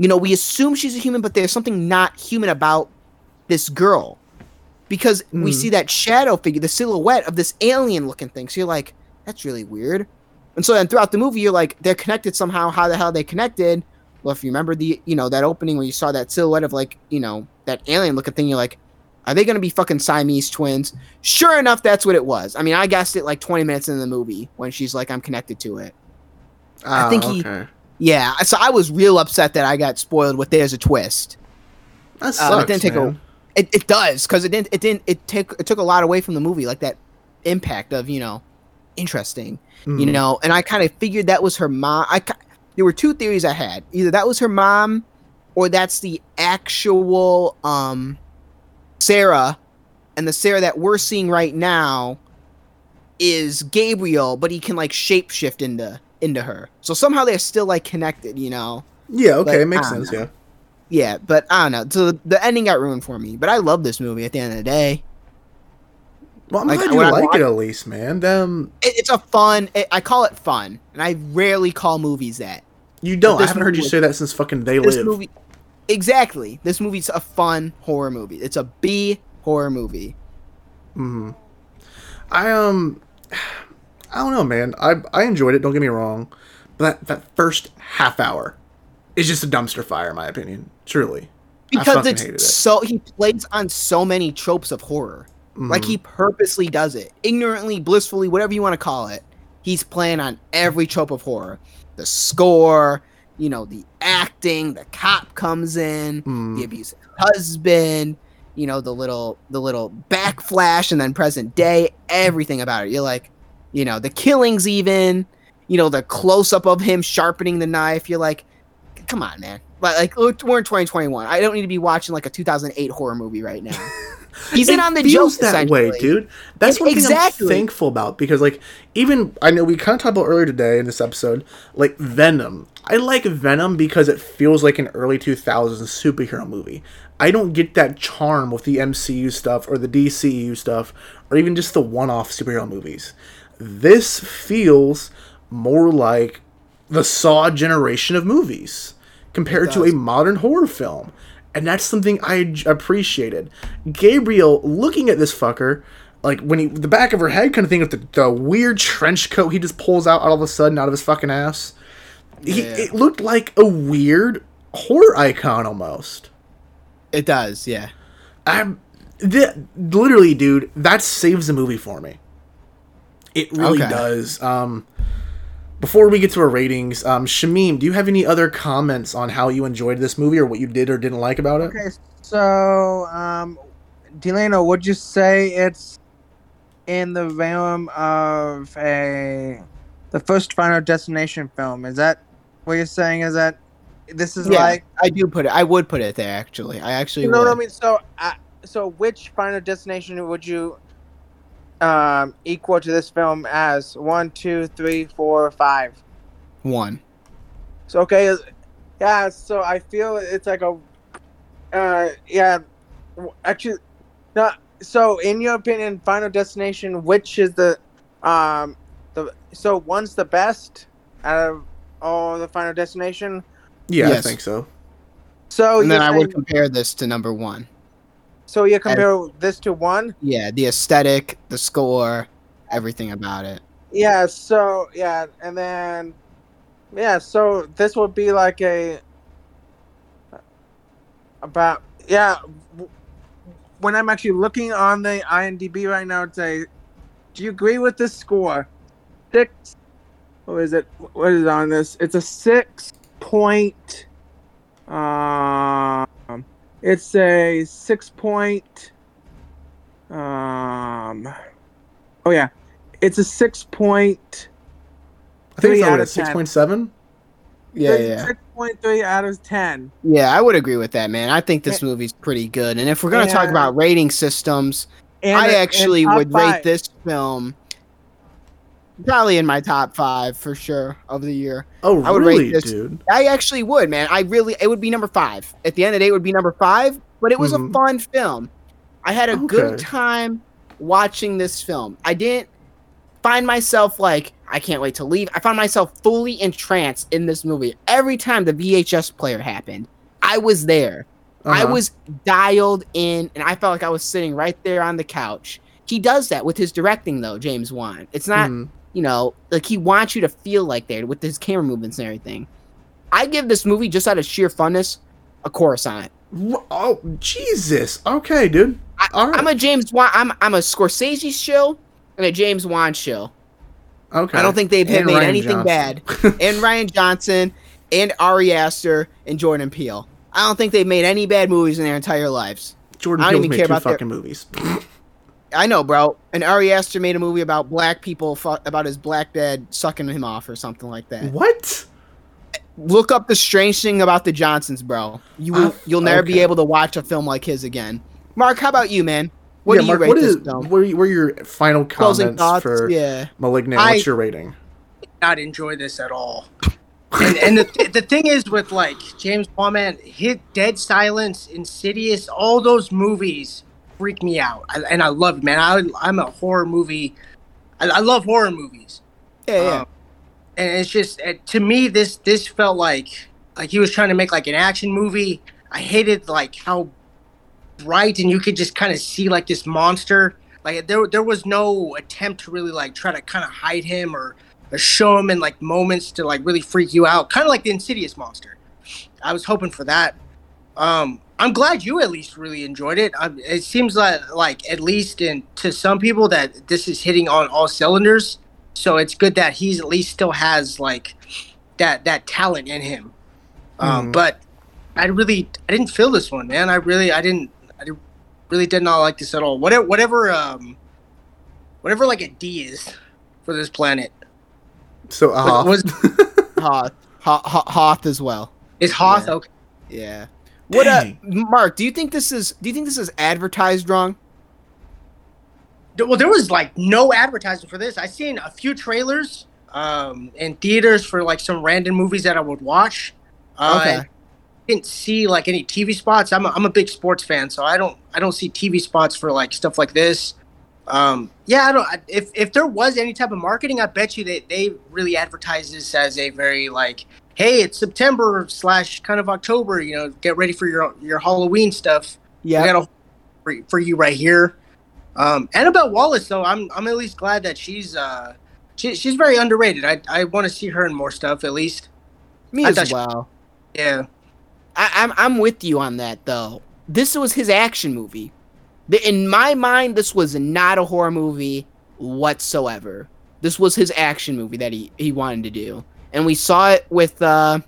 You know, we assume she's a human, but there's something not human about this girl. Because we Mm. see that shadow figure, the silhouette of this alien looking thing. So you're like, that's really weird. And so then throughout the movie, you're like, they're connected somehow. How the hell are they connected? Well, if you remember the, you know, that opening where you saw that silhouette of like, you know, that alien looking thing, you're like, Are they gonna be fucking Siamese twins? Sure enough, that's what it was. I mean, I guessed it like 20 minutes in the movie when she's like, I'm connected to it. I think he- okay. Yeah, so I was real upset that I got spoiled with there's a twist. That Uh, sucks, it didn't take man. a. It, it does because it didn't. It didn't. It took. It took a lot away from the movie, like that impact of you know, interesting. You Mhm. know, and I kind of figured that was her mom. I there were two theories I had. Either that was her mom, or that's the actual um, Sarah, and the Sarah that we're seeing right now is Gabriel, but he can like shapeshift into into her. So somehow they're still like connected. You know. Yeah, okay, But, it makes sense. know. Yeah. Yeah, but I don't know. So the ending got ruined for me. But I love this movie at the end of the day. Well, I'm Like, glad you like watch- it at least, man. Them It, it's a fun. It, I call it fun, and I rarely call movies that. you don't. I haven't heard you say that since fucking They This Live. movie, exactly. This movie's a fun horror movie. It's a B horror movie. hmm I um, I don't know, man. I I enjoyed it. Don't get me wrong, but that, that first half hour is just a dumpster fire, in my opinion. Truly, because hated it. it's so he plays on so many tropes of horror. Like Mhm. he purposely does it, ignorantly, blissfully, whatever you want to call it. He's playing on every trope of horror. The score, you know, the acting. The cop comes in, Mm. the abusive husband. You know, the little the little backflash, and then present day. Everything about it. You're like, you know, the killings even. You know, the close up of him sharpening the knife. You're like, come on, man. Like, like we're in 2021. I don't need to be watching like a 2008 horror movie right now. He's in on the feels joke that way, dude. That's It- one thing exactly. I'm thankful about because, like, even I know we kind of talked about earlier today in this episode, like Venom. I like Venom because it feels like an early 2000s superhero movie. I don't get that charm with the MCU stuff or the DCU stuff or even just the one-off superhero movies. This feels more like the Saw generation of movies compared to a modern horror film. And that's something I appreciated. Gabriel looking at this fucker, like when he, the back of her head kind of thing with the, the weird trench coat he just pulls out all of a sudden out of his fucking ass. He, Yeah. it looked like a weird horror icon almost. It does, yeah. I'm th- literally, dude. That saves the movie for me. It really Okay. does. Um, before we get to our ratings, um, Shamim, do you have any other comments on how you enjoyed this movie or what you did or didn't like about it? Okay, so um, Delano, would you say it's in the realm of a the first Final Destination film? Is that what you're saying? Is that this is yeah, like I do put it. I would put it there actually. I actually you know would. what I mean? So, uh, so which Final Destination would you um equal to this film as? One, two, three, four, five. One. So okay, yeah. So I feel it's like a, uh, yeah. Actually, not. So in your opinion, Final Destination, which is the, um, the so one's the best out of all the Final Destination. Yeah, Yes. I think so. So and then I would compare this to number one. So you compare this to one. Yeah, the aesthetic, the score, everything about it. Yeah. So yeah, and then yeah. So this would be like a about yeah. When I'm actually looking on the IMDb right now, it's a. Do you agree with this score? Six. What is it? What is it on this? It's a six point. Um, it's a six point. Um. Oh yeah, it's a six point. I think it's out of six point seven. Yeah, yeah. Six point three out of ten. Yeah, I would agree with that, man. I think this movie's pretty good. And if we're gonna talk about rating systems, And I and actually would five. rate this film probably in my top five for sure of the year. Oh, I would really, rate this. dude? I actually would, man. I really, it would be number five. At the end of the day, it would be number five. But it was Mhm. a fun film. I had a good time watching this film. I didn't find myself like I can't wait to leave. I found myself fully entranced in this movie. Every time the VHS player happened, I was there. I Uh-huh. was dialed in, and I felt like I was sitting right there on the couch. He does that with his directing, though, James Wan. It's not, Mhm. You know, like he wants you to feel like there with his camera movements and everything. I give this movie just out of sheer funness a Coruscant. Oh, Jesus. Okay, dude. I, I'm a James Wan. I'm I'm a Scorsese show and a James Wan show. Okay. I don't think they've made Rian anything Johnson. bad. and Rian Johnson and Ari Aster and Jordan Peele. I don't think they've made any bad movies in their entire lives. Jordan Peele's made care two about their- fucking movies. I know, bro. And Ari Aster made a movie about black people fu- about his black dad sucking him off or something like that. What? Look up the strange thing about the Johnsons, bro. You will, Uh, you'll never be able to watch a film like his again. Mark, how about you, man? What yeah, do you Mark, rate what this film? what are, you- what are your final Closing comments thoughts? for Yeah. Malignant? I- What's your rating? not enjoy this at all. and and the, the thing is with like James Wan, man, hit Dead Silence, Insidious, all those movies freak me out, I, and I love it, man. I, I'm a horror movie. I, I love horror movies. Yeah, yeah. Um, and it's just uh, to me this this felt like like he was trying to make like an action movie. I hated like how bright and you could just kind of see like this monster. Like there there was no attempt to really like try to kind of hide him or, or show him in like moments to like really freak you out. Kind of like the Insidious monster. I was hoping for that. Um, I'm glad you at least really enjoyed it. I, it seems like like at least in to some people that this is hitting on all cylinders. So it's good that he's at least still has like that that talent in him. Um, Mhm. But I really I didn't feel this one, man. I really I didn't I really did not like this at all. Whatever whatever um whatever like a D is for this planet. So uh, was Hoth, Hoth, Hoth, Hoth as well. is Hoth Yeah. okay? Yeah. What uh, Mark? Do you think this is? Do you think this is advertised wrong? Well, there was like no advertising for this. I seen a few trailers um, in theaters for like some random movies that I would watch. Uh, Okay. I didn't see like any TV spots. I'm a, I'm a big sports fan, so I don't I don't see TV spots for like stuff like this. Um, yeah, I don't. If if there was any type of marketing, I bet you they they really advertise this as a very like, hey, it's September slash kind of October. You know, get ready for your your Halloween stuff. Yeah. We got a for, for you right here. Um, Annabelle Wallis, though, I'm I'm at least glad that she's uh she, she's very underrated. I I want to see her in more stuff at least. Me I as thought she- well. Yeah. I, I'm I'm with you on that though. This was his action movie. The, in my mind, this was not a horror movie whatsoever. This was his action movie that he, he wanted to do, and we saw it with, uh,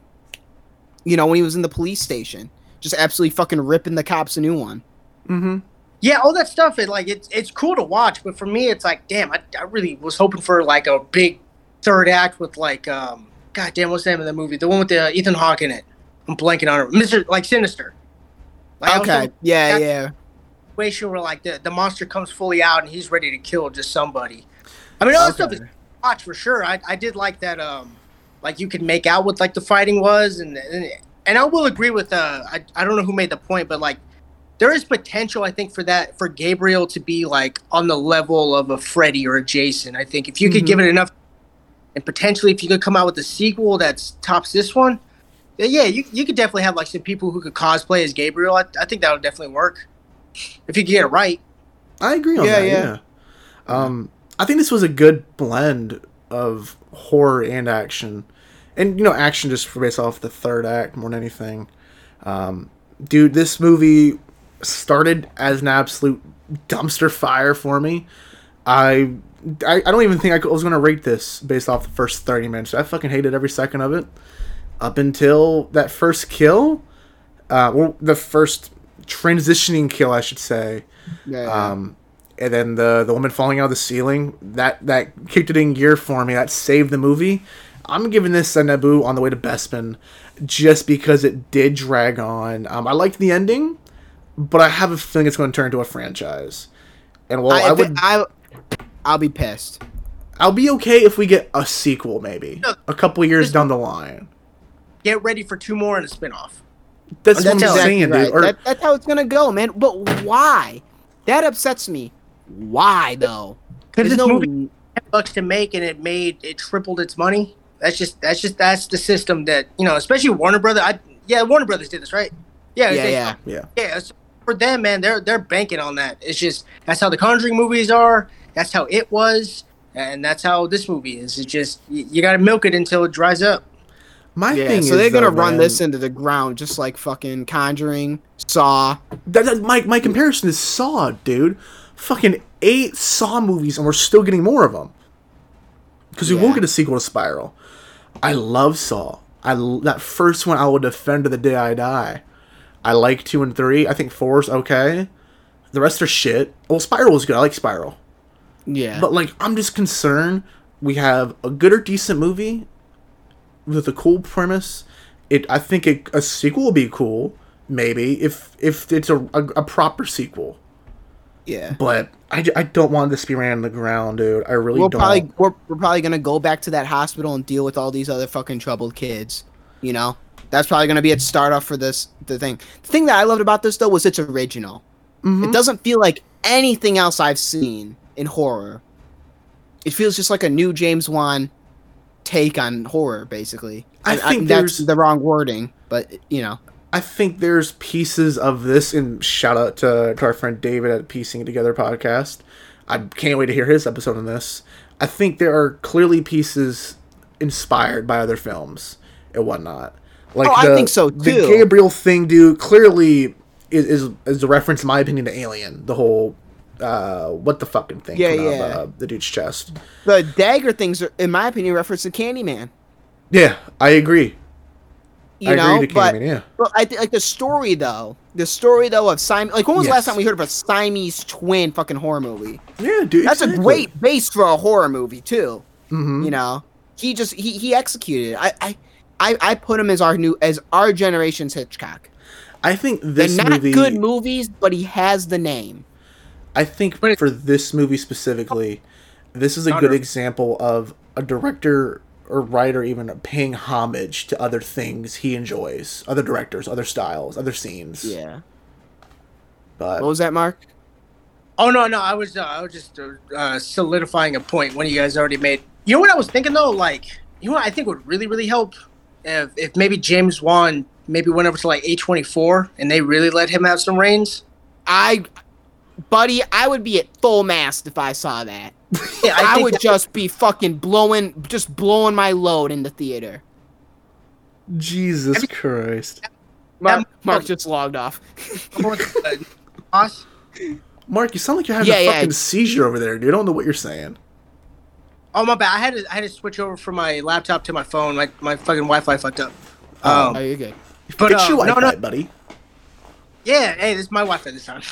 you know, when he was in the police station, just absolutely fucking ripping the cops a new one. mm-hmm. Yeah, all that stuff. It like it's it's cool to watch, but for me, it's like, damn, I, I really was hoping for like a big third act with like, um, god damn, what's the name of the movie? The one with the uh, Ethan Hawke in it. I'm blanking on it. Mister like Sinister. Like, Okay, yeah, yeah. Situation where like the, the monster comes fully out and he's ready to kill just somebody. I mean, all that stuff is Okay. watch for sure. I, I did like that. Um, like you could make out what like the fighting was, and and, and I will agree with. Uh, I, I don't know who made the point, but like there is potential. I think for that for Gabriel to be like on the level of a Freddy or a Jason. I think if you could Mhm. give it enough, and potentially if you could come out with a sequel that's tops this one, then yeah, you you could definitely have like some people who could cosplay as Gabriel. I, I think that would definitely work if you could get it right. I agree on Yeah, that. yeah. Yeah. Um, I think this was a good blend of horror and action, and you know, action just based off the third act more than anything. Um, dude, this movie started as an absolute dumpster fire for me. I, I, I don't even think I could- was going to rate this based off the first 30 minutes. I fucking hated every second of it. Up until that first kill, uh, well, the first transitioning kill, I should say. Yeah, yeah. Um, and then the the woman falling out of the ceiling that that kicked it in gear for me. That saved the movie. I'm giving this a Naboo on the way to Bespin, just because it did drag on. Um, I liked the ending, but I have a feeling it's going to turn into a franchise. And well, I, I, would. I, I'll be pissed. I'll be okay if we get a sequel, maybe a couple years down the line. Get ready for two more and a spinoff. That's, what I'm exactly saying, right. dude. Or, That- that's how it's gonna go, man. But why? That upsets me. Why though? Because There's this no- movie ten bucks to make and it made it tripled its money. That's just that's just that's the system that you know, especially Warner Brothers. I yeah, Warner Brothers did this right. Yeah, Yeah, they- yeah. yeah. yeah. it's- For them, man, they're they're banking on that. It's just that's how the Conjuring movies are. That's how it was, and that's how this movie is. It's just you, you got to milk it until it dries up. My yeah, thing so is they're gonna though, run man, this into the ground just like fucking Conjuring, Saw. That, that, my my comparison is Saw, dude. Fucking eight Saw movies, and we're still getting more of them. Because we won't get a sequel to Spiral. I love Saw. I that first one I will defend to the day I die. I like two and three. I think four's okay. The rest are shit. Well, Spiral was good. I like Spiral. Yeah. But like, I'm just concerned. We have a good or decent movie with a cool premise. It. I think it, a sequel would be cool. Maybe if if it's a, a, a proper sequel. Yeah. But I, I don't want this to be ran on the ground, dude. I really we'll don't. probably we're, we're probably gonna go back to that hospital and deal with all these other fucking troubled kids. You know, that's probably gonna be its start off for this the thing. The thing that I loved about this though was it's original. Mm-hmm. It doesn't feel like anything else I've seen in horror. It feels just like a new James Wan take on horror, basically. I And think that's the wrong wording, but you know. I think there's pieces of this, and shout out to, to our friend David at Piecing It Together podcast. I can't wait to hear his episode on this. I think there are clearly pieces inspired by other films and whatnot. Like Oh, I think so, too. The. Gabriel thing, dude, clearly is, is is a reference, in my opinion, to Alien. The whole uh, what the fucking thing Yeah, out yeah. of uh, the dude's chest. The dagger things are, in my opinion, reference to Candyman. Yeah, I agree. You I know. agree to but Candyman, yeah. but I think like the story though, the story though of Simon. Like when was the last time we heard of a Siamese twin fucking horror movie? Yeah, dude. That's a great base for a horror movie too. Mhm. You know, he just he he executed. it. I I I, I put him as our new as our generation's Hitchcock. I think They're this not movie. good movies, but he has the name. I think for this movie specifically, this is a good a- example of a director or writer even paying homage to other things he enjoys, other directors, other styles, other scenes. Yeah. But What was that, Mark? Oh no, no, I was uh, I was just uh, uh, solidifying a point one of you guys already made. You know what I was thinking though, like you know what I think would really really help if if maybe James Wan maybe went over to like A twenty four and they really let him have some reins. I, buddy, I would be at full mast if I saw that. Yeah, I, think would that- just be fucking blowing, just blowing my load in the theater. Jesus Christ. Mark, Mark just logged off. Mark, you sound like you're having Yeah, a yeah. fucking seizure over there, dude. I don't know what you're saying. Oh my bad, I had to I had to switch over from my laptop to my phone. My my fucking Wi-Fi fucked up. Oh. Um, Oh, you're good. But Get uh, your no, Wi-Fi, no, buddy. yeah, hey, this is my Wi-Fi this time.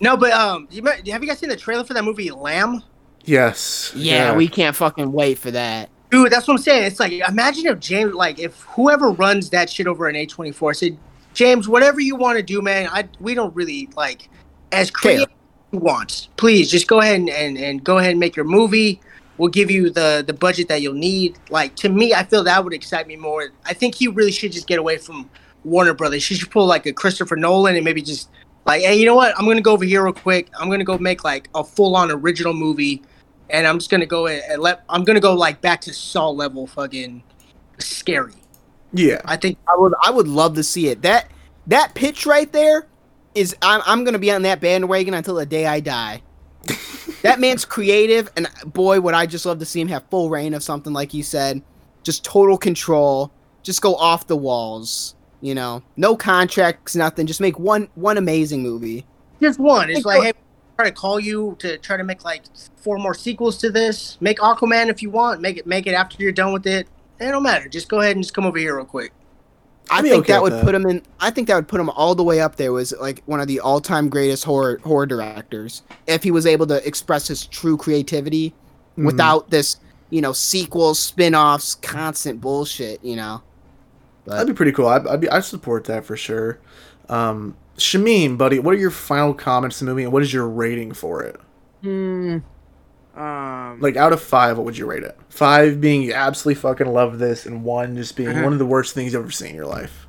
No, but um, you might, have you guys seen the trailer for that movie Lamb? Yes. Yeah, we can't fucking wait for that. Dude, that's what I'm saying. It's like imagine if James, like, if whoever runs that shit over in A24 said, James, whatever you want to do, man, I we don't really like as creative as you want. Please just go ahead and, and, and go ahead and make your movie. We'll give you the the budget that you'll need. Like to me, I feel that would excite me more. I think he really should just get away from Warner Brothers. He should pull like a Christopher Nolan and maybe just like, hey, you know what? I'm gonna go over here real quick. I'm gonna go make like a full on original movie and I'm just gonna go and let I'm gonna go like back to Saw level fucking scary. Yeah. I think I would I would love to see it. That that pitch right there is I'm I'm gonna be on that bandwagon until the day I die. that man's creative, and boy, would I just love to see him have full reign of something like you said, just total control, just go off the walls. You know, no contracts, nothing. Just make one one amazing movie. just one. It's Hey, like hey, try to call you to try to make like four more sequels to this. Make Aquaman if you want. Make it make it after you're done with it. It don't matter. Just go ahead and just come over here real quick. I think okay that would that. put him in. I think that would put him all the way up there. Was like one of the all-time greatest horror horror directors if he was able to express his true creativity Mhm. without this, you know, sequels, spin-offs, constant bullshit. You know. That'd be pretty cool. I'd, I'd, be, I'd support that for sure. Um, Shamim, buddy, what are your final comments on the movie, and what is your rating for it? Hmm. Um. Like out of five, what would you rate it? Five being you absolutely fucking love this, and one just being Uh-huh. one of the worst things you've ever seen in your life.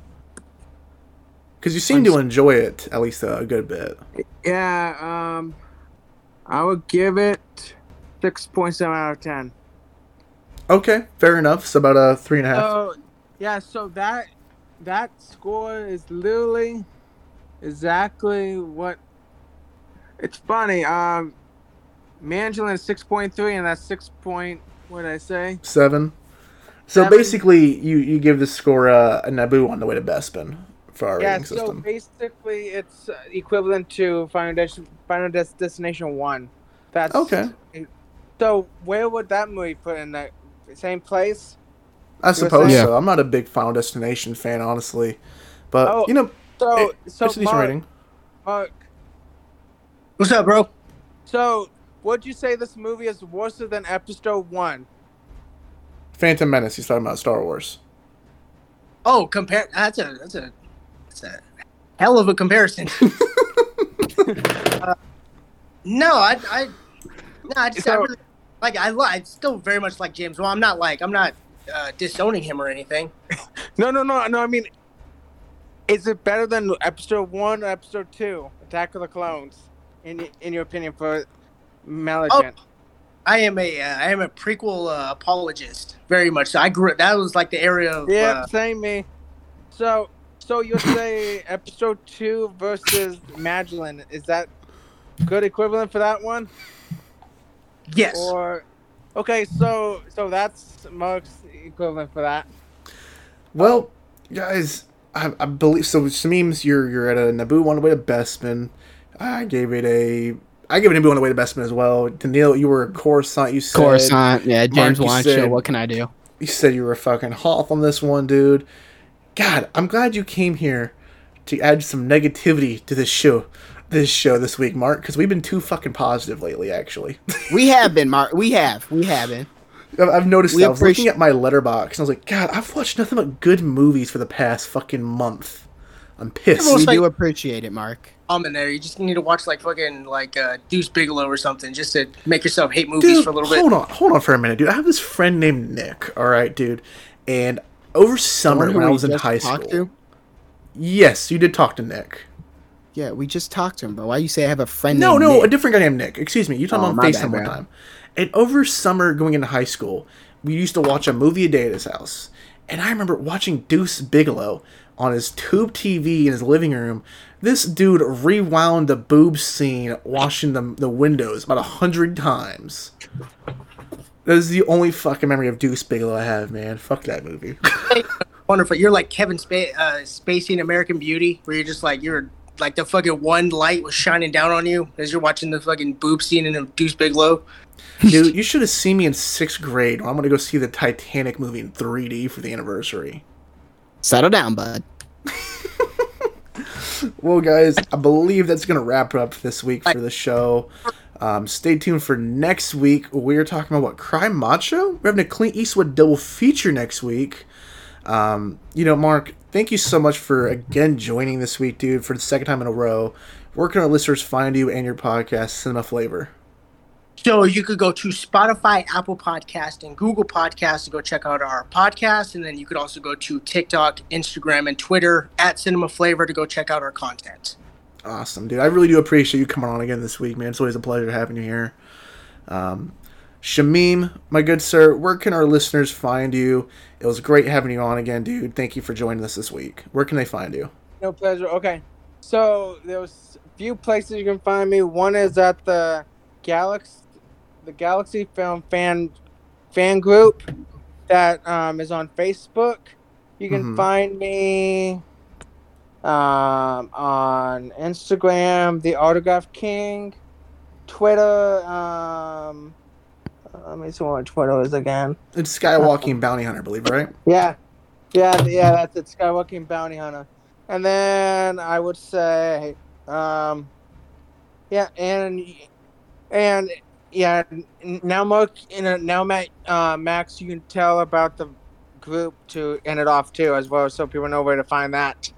Because you seem to enjoy it at least a, a good bit. Yeah. Um. I would give it six point seven out of ten. Okay, fair enough. So about a three and a half. So yeah, so that that score is literally exactly what. It's funny. Um, Malignant is six point three, and that's six point. What did I say? Seven. So Seven. basically, you you give the score uh, a Naboo on the way to Bespin for our Yeah, rating so system. basically it's uh, equivalent to Final, Des- Final Des- Destination 1. That's Okay. So where would that movie put in that same place? I suppose saying? so. I'm not a big Final Destination fan, honestly, but Oh, you know, So, it- so it's a decent Mark, rating. Mark, What's up, bro? so would you say this movie is worse than Episode 1? Phantom Menace. He's talking about Star Wars. Oh, compare. That's a that's a that's a hell of a comparison. uh, no, I I no, I just I really, like I I still very much like James. Well, I'm not like I'm not uh, disowning him or anything. No, no, no, no. I mean, is it better than Episode 1 or Episode 2? Attack of the Clones, in, in your opinion, for Malignant? I am a uh, I am a prequel uh, apologist, very much. So I grew that was like the area of Yeah, uh, same me. So, so you'll say episode two versus Malignant. Is that good equivalent for that one? yes. Or, okay, so so that's Mark's equivalent for that. Well, guys, I, I believe so. Sameems, you're you're at a Naboo on the way to Bespin. I gave it a. I gave it Naboo on the way to Bespin as well. Daniil, you were a Coruscant. You said Coruscant, yeah, James Mark, you said- What can I do? You said you were a fucking Hoth on this one, dude. God, I'm glad you came here to add some negativity to this show, this show this week, Mark, because we've been too fucking positive lately. Actually, We have been, Mark. We have. We have been. I've, I've noticed. We that. I was looking appreciate- at my Letterboxd and I was like, God, I've watched nothing but good movies for the past fucking month. I'm pissed. We it's do appreciate it, Mark. I'm in there. You just need to watch like fucking like uh, Deuce Bigalow or something, just to make yourself hate movies dude, for a little bit. hold on, hold on for a minute, dude. I have this friend named Nick. All right, dude, and over summer when I was in high school. to? Yes, you did talk to Nick. Yeah, we just talked to him, bro. Why you say I have a friend? No, named no, Nick? a different guy named Nick. Excuse me. You talking Oh, on my FaceTime one time. And over summer going into high school, we used to watch a movie a day at his house. And I remember watching Deuce Bigalow on his tube TV in his living room. This dude rewound the boob scene washing the, the windows about a hundred times. That is the only fucking memory of Deuce Bigalow I have, man. Fuck that movie. Wonderful. You're like Kevin Spa- uh, Spacey in American Beauty, where you're just like you're like the fucking one light was shining down on you as you're watching the fucking boob scene in a Deuce Bigalow. Dude, you should have seen me in sixth grade when I'm gonna go see the Titanic movie in 3D for the anniversary. Settle down, bud. Well, guys, I believe that's going to wrap it up this week for the show. Um, stay tuned for next week. We're talking about what? Cry Macho? We're having a Clint Eastwood double feature next week. Um, you know, Mark, thank you so much for again joining this week, dude, for the second time in a row. Where can our listeners find you and your podcast, Cinema Flavor? So you could go to Spotify, Apple Podcast, and Google Podcast to go check out our podcast, and then you could also go to TikTok, Instagram, and Twitter at Cinema Flavor to go check out our content. Awesome, dude. I really do appreciate you coming on again this week, man. It's always a pleasure having you here. Um, Shamim, my good sir, where can our listeners find you? It was great having you on again, dude. Thank you for joining us this week. Where can they find you? No pleasure. Okay, so there's a few places you can find me. One is at the Galaxy, the Galaxy Film fan fan group that um, is on Facebook. You can Mhm. find me um, on Instagram, the Autograph King, Twitter. Um, let me see what Twitter is again. It's Skywalking Bounty Hunter, I believe, right? Yeah, yeah, yeah. That's it. Skywalking Bounty Hunter, and then I would say, um, yeah, and and yeah. Now, Mark, you know, now Matt, uh, Max, you can tell about the group to end it off too, as well, so people know where to find that.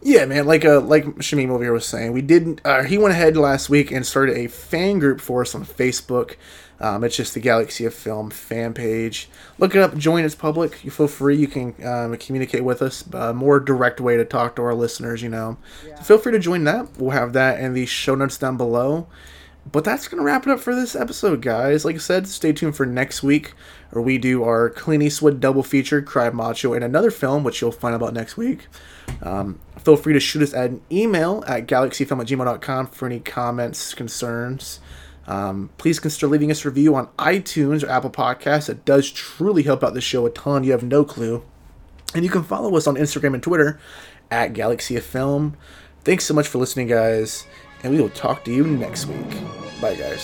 Yeah, man. Like uh, like Shamim over here was saying, we didn't. Uh, he went ahead last week and started a fan group for us on Facebook. Um, it's just the Galaxy of Film fan page. Look it up. Join. It's public. You feel free. You can um, communicate with us. A more direct way to talk to our listeners. You know. So feel free to join that. We'll have that in the show notes down below. But that's gonna wrap it up for this episode, guys. Like I said, stay tuned for next week, where we do our Clint Eastwood double feature, Cry Macho, and another film, which you'll find about next week. Um, feel free to shoot us an email at galaxyfilm at gmail.com for any comments, concerns. Um, please consider leaving us a review on iTunes or Apple Podcasts. It does truly help out the show a ton. You have no clue. And you can follow us on Instagram and Twitter at Galaxy of Film. Thanks so much for listening, guys, and we will talk to you next week. Bye, guys.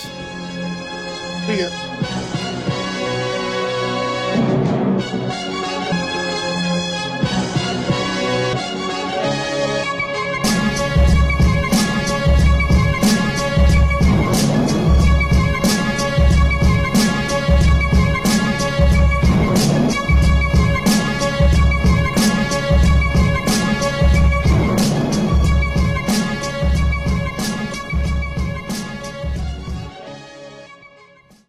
See ya.